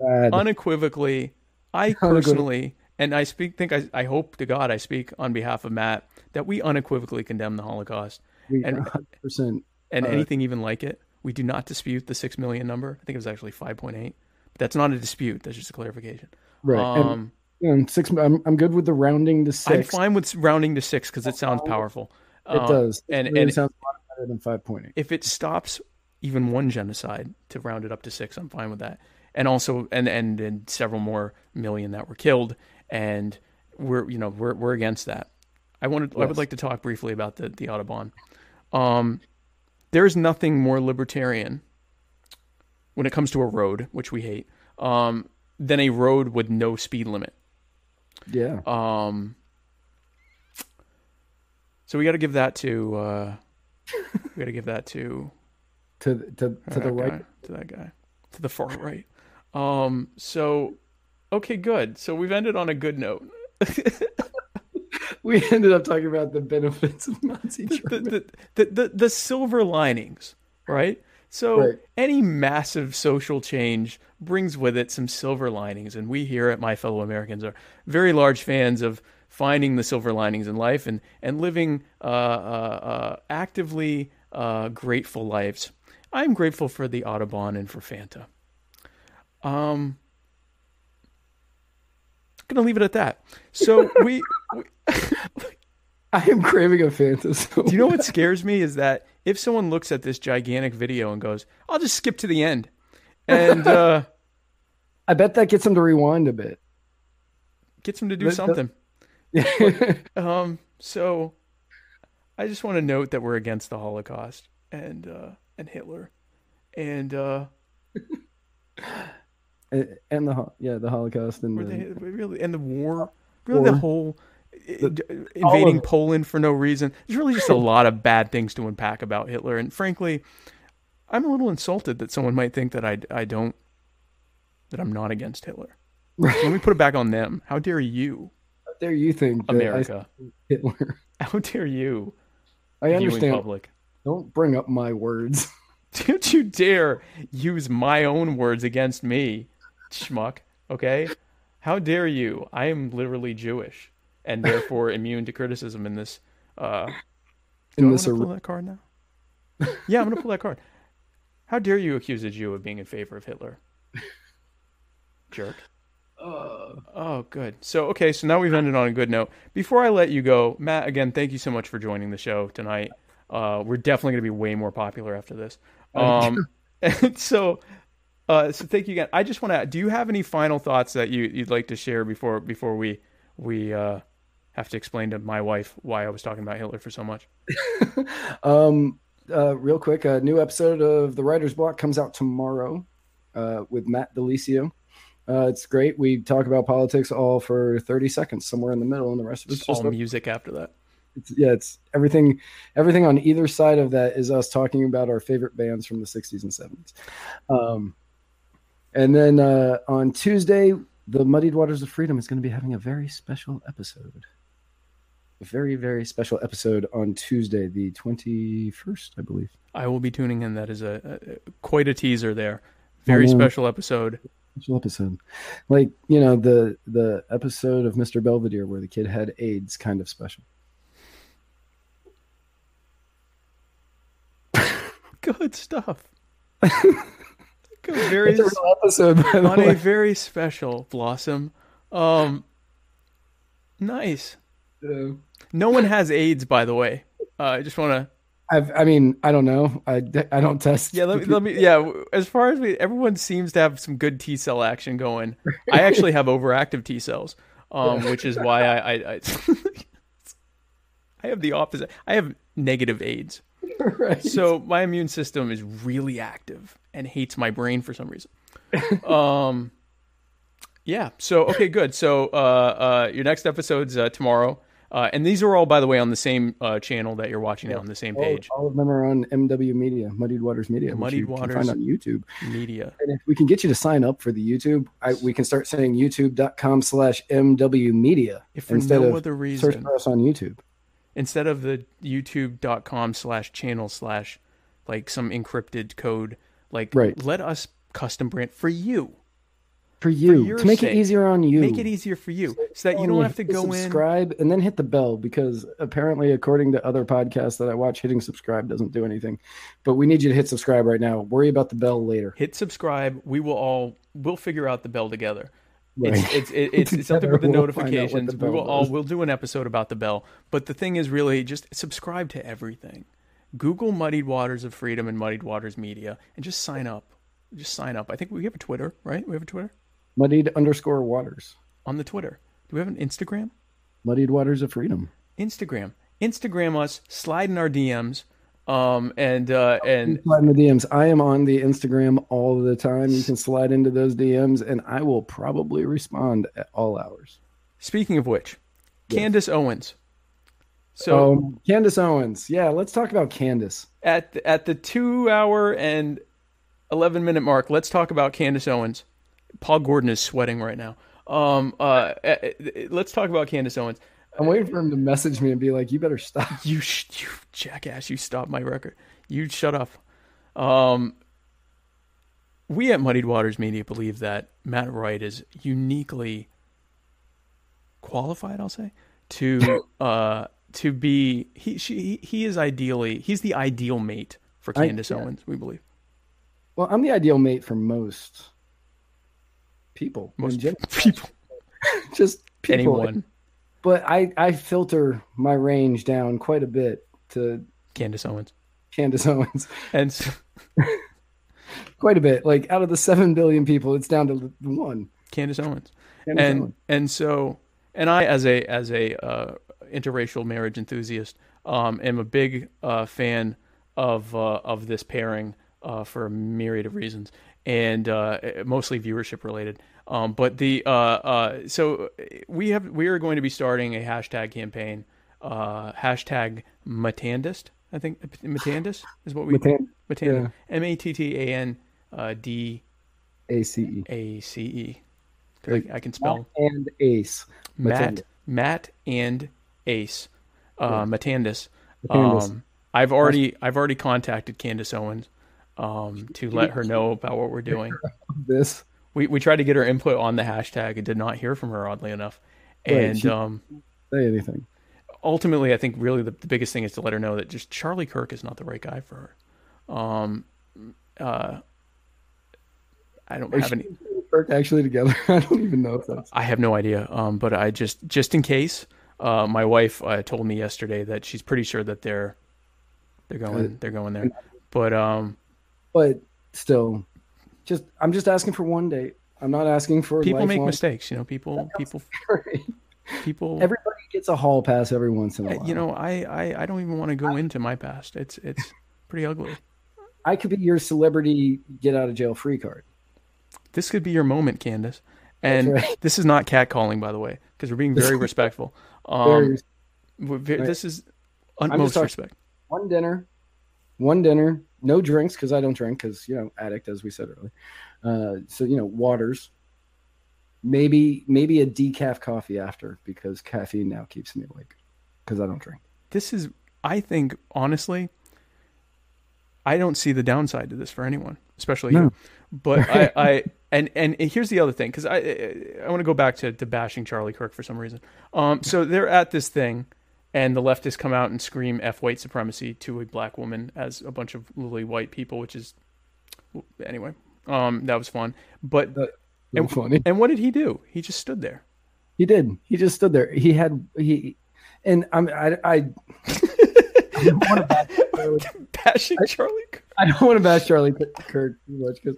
bad. unequivocally. I personally, and I speak, think I, I hope to God I speak on behalf of Matt that we unequivocally condemn the Holocaust We- and- 100%. and Uh, anything even like it. We do not dispute the six million number. I think it was actually five point eight. But that's not a dispute. That's just a clarification. Right. and, Um, you know, six. I'm, I'm good with the rounding to six. I'm fine with rounding to six because it sounds powerful. It Uh, does. and- it really and- sounds a lot better than 5.8. if it stops even one genocide to round it up to six, I'm fine with that. And also, and and, and several more million that were killed, and we're you know we're we're against that. I wanted I would like to talk briefly about the the Autobahn. Um, there's nothing more libertarian when it comes to a road, which we hate, um, than a road with no speed limit. Yeah. Um, so we got to give that to uh, we got to give that to To to to the right. guy, to that guy, to the far right. Um. So, okay, good. So we've ended on a good note. We ended up talking about the benefits of Nazi the, Germany. the, the, the, the silver linings, right? So Right. any massive social change brings with it some silver linings, and we here at My Fellow Americans are very large fans of finding the silver linings in life and and living uh, uh, uh, actively uh, grateful lives. I'm grateful for the Autobahn and for Fanta. Um, gonna leave it at that. So we. we I am craving a Fanta. So Do you know what scares me is that if someone looks at this gigantic video and goes, "I'll just skip to the end," and uh, I bet that gets them to rewind a bit. gets them to do That- something, yeah, um, so I just want to note that we're against the Holocaust and uh, and Hitler, and uh, and the yeah the Holocaust and the, the, really and the war, really the whole. The- invading of. Poland for no reason. There's really just a lot of bad things to unpack about Hitler, and frankly, I'm a little insulted that someone might think that I I don't that I'm not against Hitler. Let me put it back on them. How dare you, How dare you think America? Hitler? How dare you, I understand. public? Don't bring up my words. Don't you dare use my own words against me, schmuck. Okay? How dare you? I am literally Jewish and therefore immune to criticism in this. Uh, In this ar- pull that card now? yeah, I'm gonna pull that card. How dare you accuse a Jew of being in favor of Hitler? Jerk. Oh, good. So, okay, so now we've ended on a good note. Before I let you go, Matt, again, thank you so much for joining the show tonight. Uh, we're definitely going to be way more popular after this. Um, and so, uh, so thank you again. I just want to. Do you have any final thoughts that you you'd like to share before before we we uh, have to explain to my wife why I was talking about Hitler for so much? Um, uh, real quick, a new episode of the Writer's Block comes out tomorrow uh, with Matt Delicio. Uh, it's great. We talk about politics all for 30 seconds, somewhere in the middle, and the rest of it's Just all music after that. it's, yeah, it's everything. Everything on either side of that is us talking about our favorite bands from the 60s and 70s. Um, And then uh, on Tuesday, the Muddied Waters of Freedom is going to be having a very special episode. A very, very special episode on Tuesday, the 21st, I believe. I will be tuning in. That is a, a quite a teaser there. Very special episode. Special episode. Like, you know, the the episode of Mr. Belvedere where the kid had AIDS kind of special. Good stuff. Very It's a real episode, on a very special blossom. Um, nice. Yeah. No one has AIDS, by the way. Uh, I just want to. I've, I mean, I don't know. I, I don't test. Yeah, let me, let me. Yeah, as far as we, everyone seems to have some good T cell action going. I actually have overactive T cells, um, which is why I, I, I, I have the opposite. I have negative AIDS. right. So my immune system is really active and hates my brain for some reason. Um, yeah. So okay, good. So uh, uh, your next episode's uh, tomorrow, uh, and these are all, by the way, on the same uh, channel that you're watching now on the same page. all of them are on MW Media, Muddied Waters Media, which Muddied you can Waters. find on YouTube. Media. And if we can get you to sign up for the YouTube, I, we can start saying youtube.com slash MW Media If for instead no of other search for us on YouTube. instead of the youtube.com slash channel slash like some encrypted code, like Right. let us custom brand for you. For you, your to make sake. it easier on you. Make it easier for you so that you don't have to go in. subscribe and then hit the bell because apparently according to other podcasts that i watch hitting subscribe doesn't do anything but we need you to hit subscribe right now worry about the bell later hit subscribe. We will all we'll figure out the bell together. Right. It's it's it's, it's something with the we'll find out what notifications. the we will bell all we'll do an episode about the bell. But the thing is really just subscribe to everything. Google Muddied Waters of Freedom and Muddied Waters Media and just sign up. Just sign up. I think we have a Twitter, right? We have a Twitter muddied underscore waters on the Twitter. Do we have an Instagram? muddied waters of freedom Instagram. Instagram us. Slide in our DMs. Um and uh and slide in the dms i am on the instagram all the time you can slide into those dms and i will probably respond at all hours speaking of which, Candace Owens. So um, candace owens yeah let's talk about candace at the, at the two hour and eleven minute mark, let's talk about Candace Owens. Paul Gordon is sweating right now. Um, uh, uh, uh, let's talk about Candace Owens. i'm waiting for him to message me and be like you better stop You, sh- you jackass! You stopped my record. You shut up. Um, we at Muddied Waters Media believe that Matt Wright is uniquely qualified. I'll say to uh to be he she he, he is ideally he's the ideal mate for I- Candace yeah. Owens. We believe. well i'm the ideal mate for most people Most general. people, just people. anyone, but I I filter my range down quite a bit to Candace Owens, Candace Owens, and so, quite a bit. Like out of the seven billion people, it's down to one. Candace Owens, Candace and Owens. and so and I as a as a uh, interracial marriage enthusiast um, am a big uh, fan of uh, of this pairing uh, for a myriad of reasons and uh, mostly viewership related. Um, but the uh, uh, so we have we are going to be starting a hashtag campaign uh, hashtag Matandist. I think Matandist is what we Matan- Matandist yeah. M A T T A N uh, D A C E A C E. I can spell and Ace. Matt, Matandis. Matt and Ace, uh, Matandis. Matandis. Um, I've already I've already contacted Candace Owens um, to let her know about what we're doing. This We we tried to get her input on the hashtag and did not hear from her oddly enough. And um, say anything. ultimately, I think really the, the biggest thing is to let her know that just Charlie Kirk is not the right guy for her. Um, uh, I don't have any. Work actually together. I don't even know if that's I have no idea. Um, but I just just in case, uh, my wife uh, told me yesterday that she's pretty sure that they're they're going they're going there. But um, but still just I'm just asking for one date. I'm not asking for people make mistakes. You know, people people people. Everybody gets a hall pass every once in a Uh, while. you know, I, I I don't even want to go into my past. It's it's pretty ugly. I could be your celebrity get out of jail free card. This could be your moment, Candace. And right. this is not catcalling, by the way, because we're being very respectful. Um, Very- we're ve- right. This is utmost respect. one dinner, one dinner, no drinks because I don't drink because you know addict as we said earlier. Uh, so you know, waters. Maybe maybe a decaf coffee after because caffeine now keeps me awake because I don't drink. This is, I think, honestly, I don't see the downside to this for anyone, especially No. you. But I, I and and here's the other thing because I I want to go back to, to bashing Charlie Kirk for some reason. Um, so they're at this thing, and the leftists come out and scream "f white supremacy" to a black woman as a bunch of lily white people, which is anyway. Um, that was fun. But That- and, funny. and what did he do? He just stood there. He did. He just stood there. He had he, and I'm I I. I don't want to bash, Bashing Charlie Kirk. I don't want to bash Charlie Kirk too much because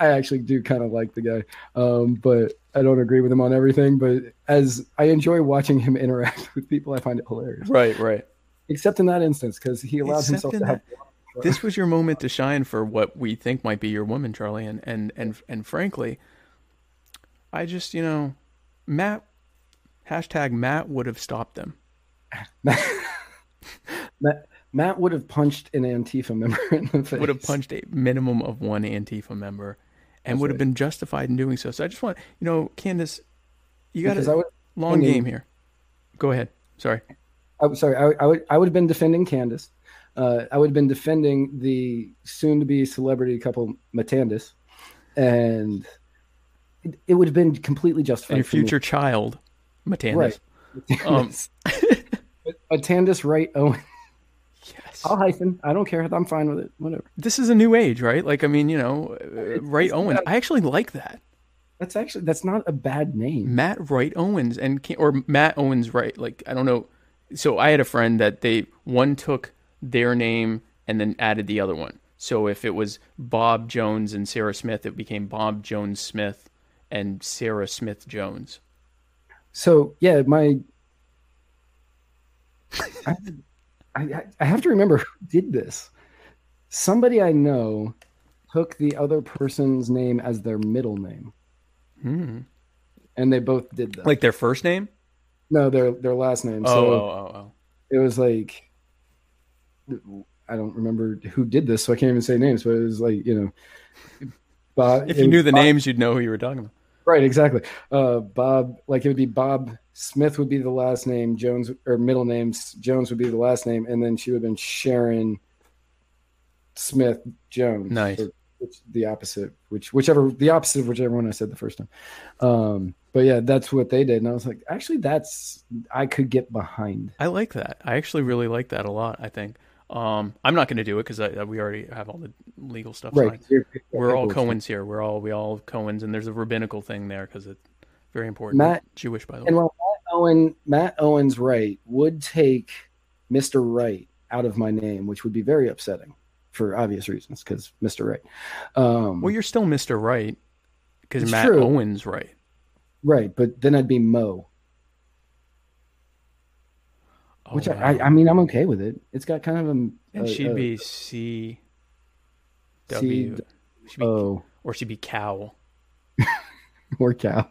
I actually do kind of like the guy, um, but I don't agree with him on everything. But as I enjoy watching him interact with people, I find it hilarious. Right, right. Except in that instance, because he allowed Except himself in to have. this was your moment to shine for what we think might be your woman, Charlie, and and and and frankly, I just you know, Matt hashtag Matt would have stopped them. Matt, Matt would have punched an Antifa member in the face. Would have punched a minimum of one Antifa member, and That's would have been justified in doing so. So I just want you know, Candace, you got Because a I would, long I mean- game here. Go ahead. Sorry. I'm sorry. I, I would. I would have been defending Candace. Uh, I would have been defending the soon-to-be celebrity couple Matandis, and it, it would have been completely justified. And your for me. future child, Matandis. Right. Um, Matandis Wright Owen. Yes. I'll hyphen. I don't care. I'm fine with it. Whatever. This is a new age, right? Like, I mean, you know, uh, Wright it's Owens. not- I actually like that. That's actually that's not a bad name. Matt Wright Owens and or Matt Owens Wright. Like I don't know. So I had a friend that they one took their name and then added the other one. So if it was Bob Jones and Sarah Smith, it became Bob Jones Smith and Sarah Smith Jones. So yeah, my I, I I have to remember who did this. Somebody I know took the other person's name as their middle name, Hmm. and they both did that. Like their first name? no, their their last name. Oh, So oh, oh, oh. it was like I don't remember who did this, so I can't even say names. But it was like you know, Bob. If you knew the Bob- names, you'd know who you were talking about. Right, exactly. Uh, Bob, like it would be Bob Smith would be the last name, Jones or middle names. Jones would be the last name, and then she would have been Sharon Smith Jones. Nice. Or which, the opposite, which whichever the opposite of whichever one I said the first time. Um, but yeah, that's what they did, and I was like, actually, that's I could get behind. I like that. I actually really like that a lot. I think. Um, I'm not going to do it because we already have all the legal stuff. Right, signed. We're all Cohens here. We're all we all Cohens, and there's a rabbinical thing there because it's very important. Matt- Jewish, by the way. And while Matt Owen, Matt Owens Wright would take Mr. Wright out of my name, which would be very upsetting for obvious reasons, because Mr. Wright. Um, well, you're still Mr. Wright because Matt true. Owens right. right, but then I'd be Mo, Oh, which wow. I, I mean, I'm okay with it. It's got kind of a. and a- she'd a- be C C- W. She'd be, or she'd be cow. or cow.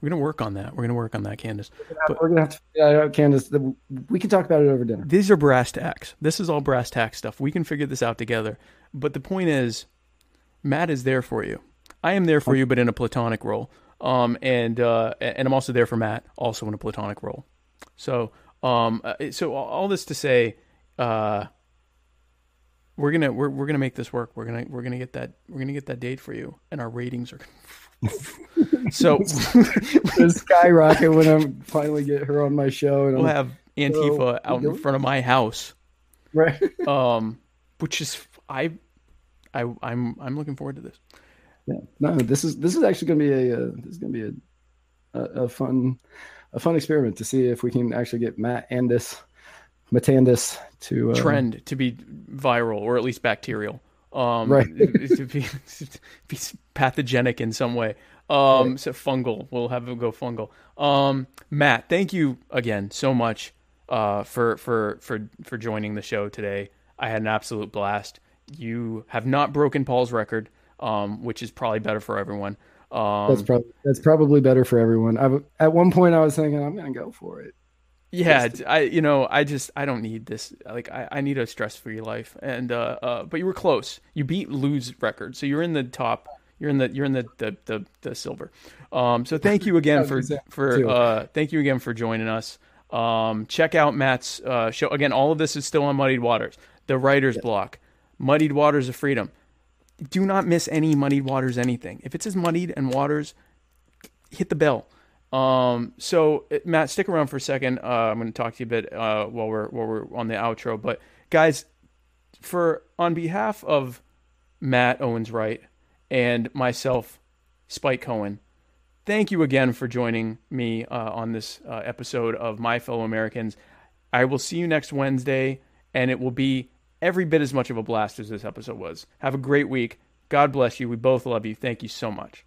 We're gonna work on that. We're gonna work on that, Candace. But- We're gonna have to, yeah, Candace. the- We can talk about it over dinner. These are brass tacks. This is all brass tack stuff. We can figure this out together. But the point is, Matt is there for you. I am there for you, but in a platonic role. Um, and uh, and I'm also there for Matt, also in a platonic role. So um, uh, so all- all this to say, uh, we're gonna we're, we're gonna make this work. We're gonna we're gonna get that we're gonna get that date for you, and our ratings are. So The skyrocket when I finally get her on my show, and we'll I'm, have Antifa out in front of my house. right. um, which is I, I, I'm I'm looking forward to this. Yeah. No, this is this is actually going to be a uh, this is going to be a, a a fun a fun experiment to see if we can actually get Matt Andis Matandis to uh, Trend to be viral or at least bacterial. Um, Right. to be, to be pathogenic in some way. Um, so fungal. We'll have it go fungal. Um, Matt, thank you again so much uh, for for for for joining the show today. I had an absolute blast. You have not broken Paul's record, um, which is probably better for everyone. Um, That's probably that's probably better for everyone. I, at one point, I was thinking I'm going to go for it. Yeah, I you know I just I don't need this. Like I, I need a stress free life. And uh, uh, but you were close. You beat Lou's record, so you're in the top. You're in the you're in the the the, the silver. Um, so thank you again for for uh, thank you again for joining us. Um, check out Matt's uh, show again. All of this is still on Muddied Waters, the writer's block, Muddied Waters of Freedom. Do not miss any Muddied Waters anything. If it says Muddied and Waters, hit the bell. Um, so Matt, stick around for a second. Uh, I'm going to talk to you a bit uh, while we're while we're on the outro. But guys, for on behalf of Matt Owens Wright and myself, Spike Cohen, thank you again for joining me uh, on this uh, episode of My Fellow Americans. I will see you next Wednesday, and it will be every bit as much of a blast as this episode was. Have a great week. God bless you. We both love you. Thank you so much.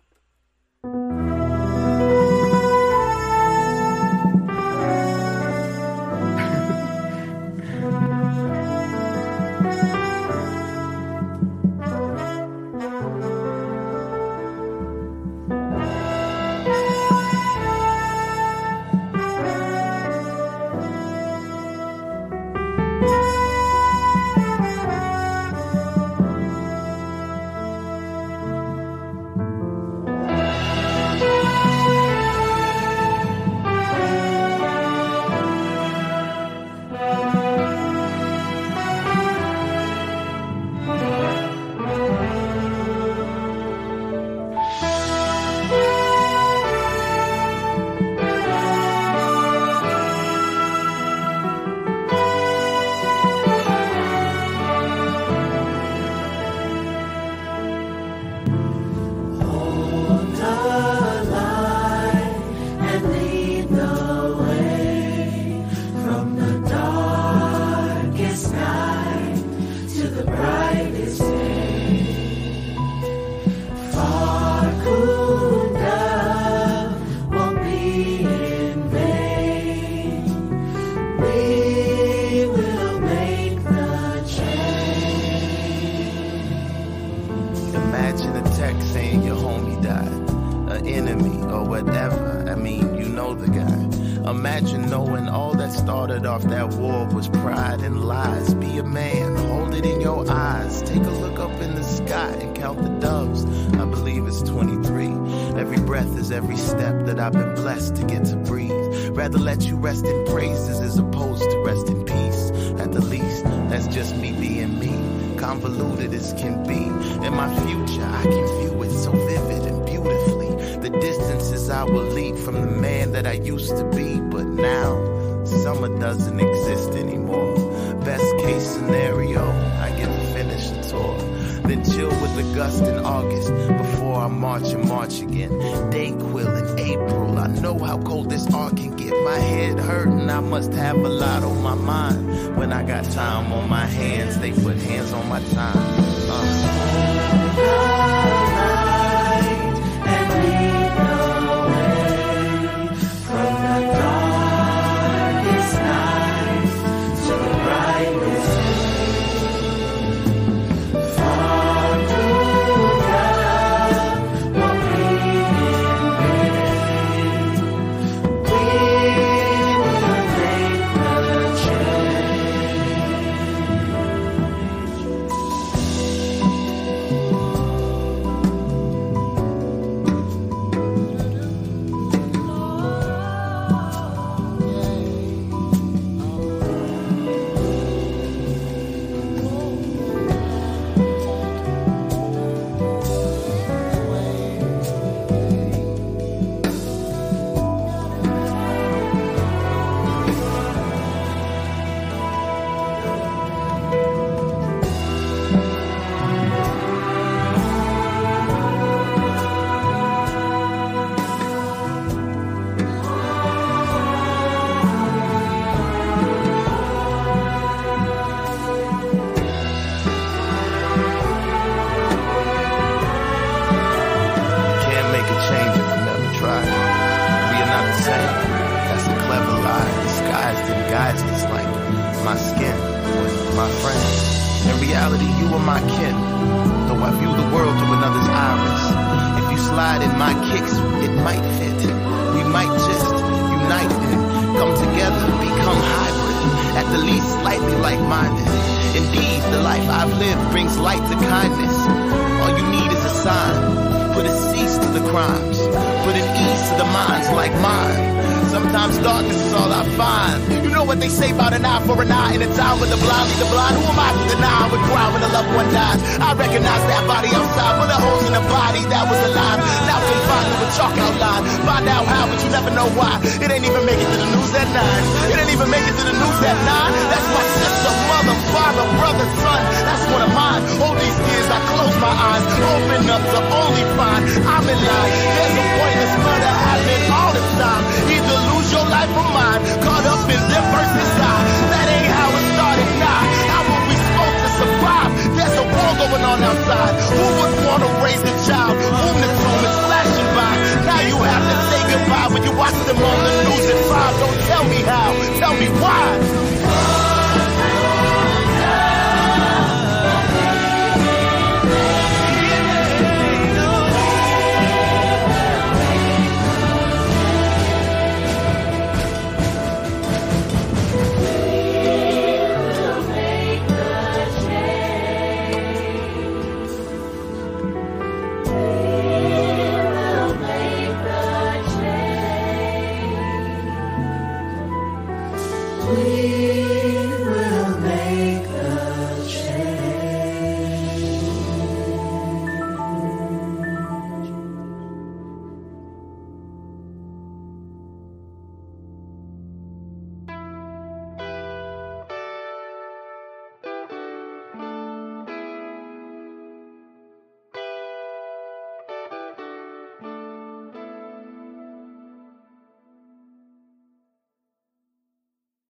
Imagine knowing all that started off that war was pride and lies. Be a man, hold it in your eyes. Take a look up in the sky and count the doves. I believe it's 23. Every breath is every step that I've been blessed to get to breathe. Rather let you rest in praises as opposed to rest in peace. At the least, that's just me being me convoluted as can be. In my future, I can view it so vivid and beautifully. The distances I will lead from the man that I used to be, now summer doesn't exist anymore. Best case scenario, I get to finish the tour. Then chill with the gust in August before I march and march again. Dayquil in April. I know how cold this art can get. My head hurting. I must have a lot on my mind. When I got time on my hands, they put hands on my time. Uh.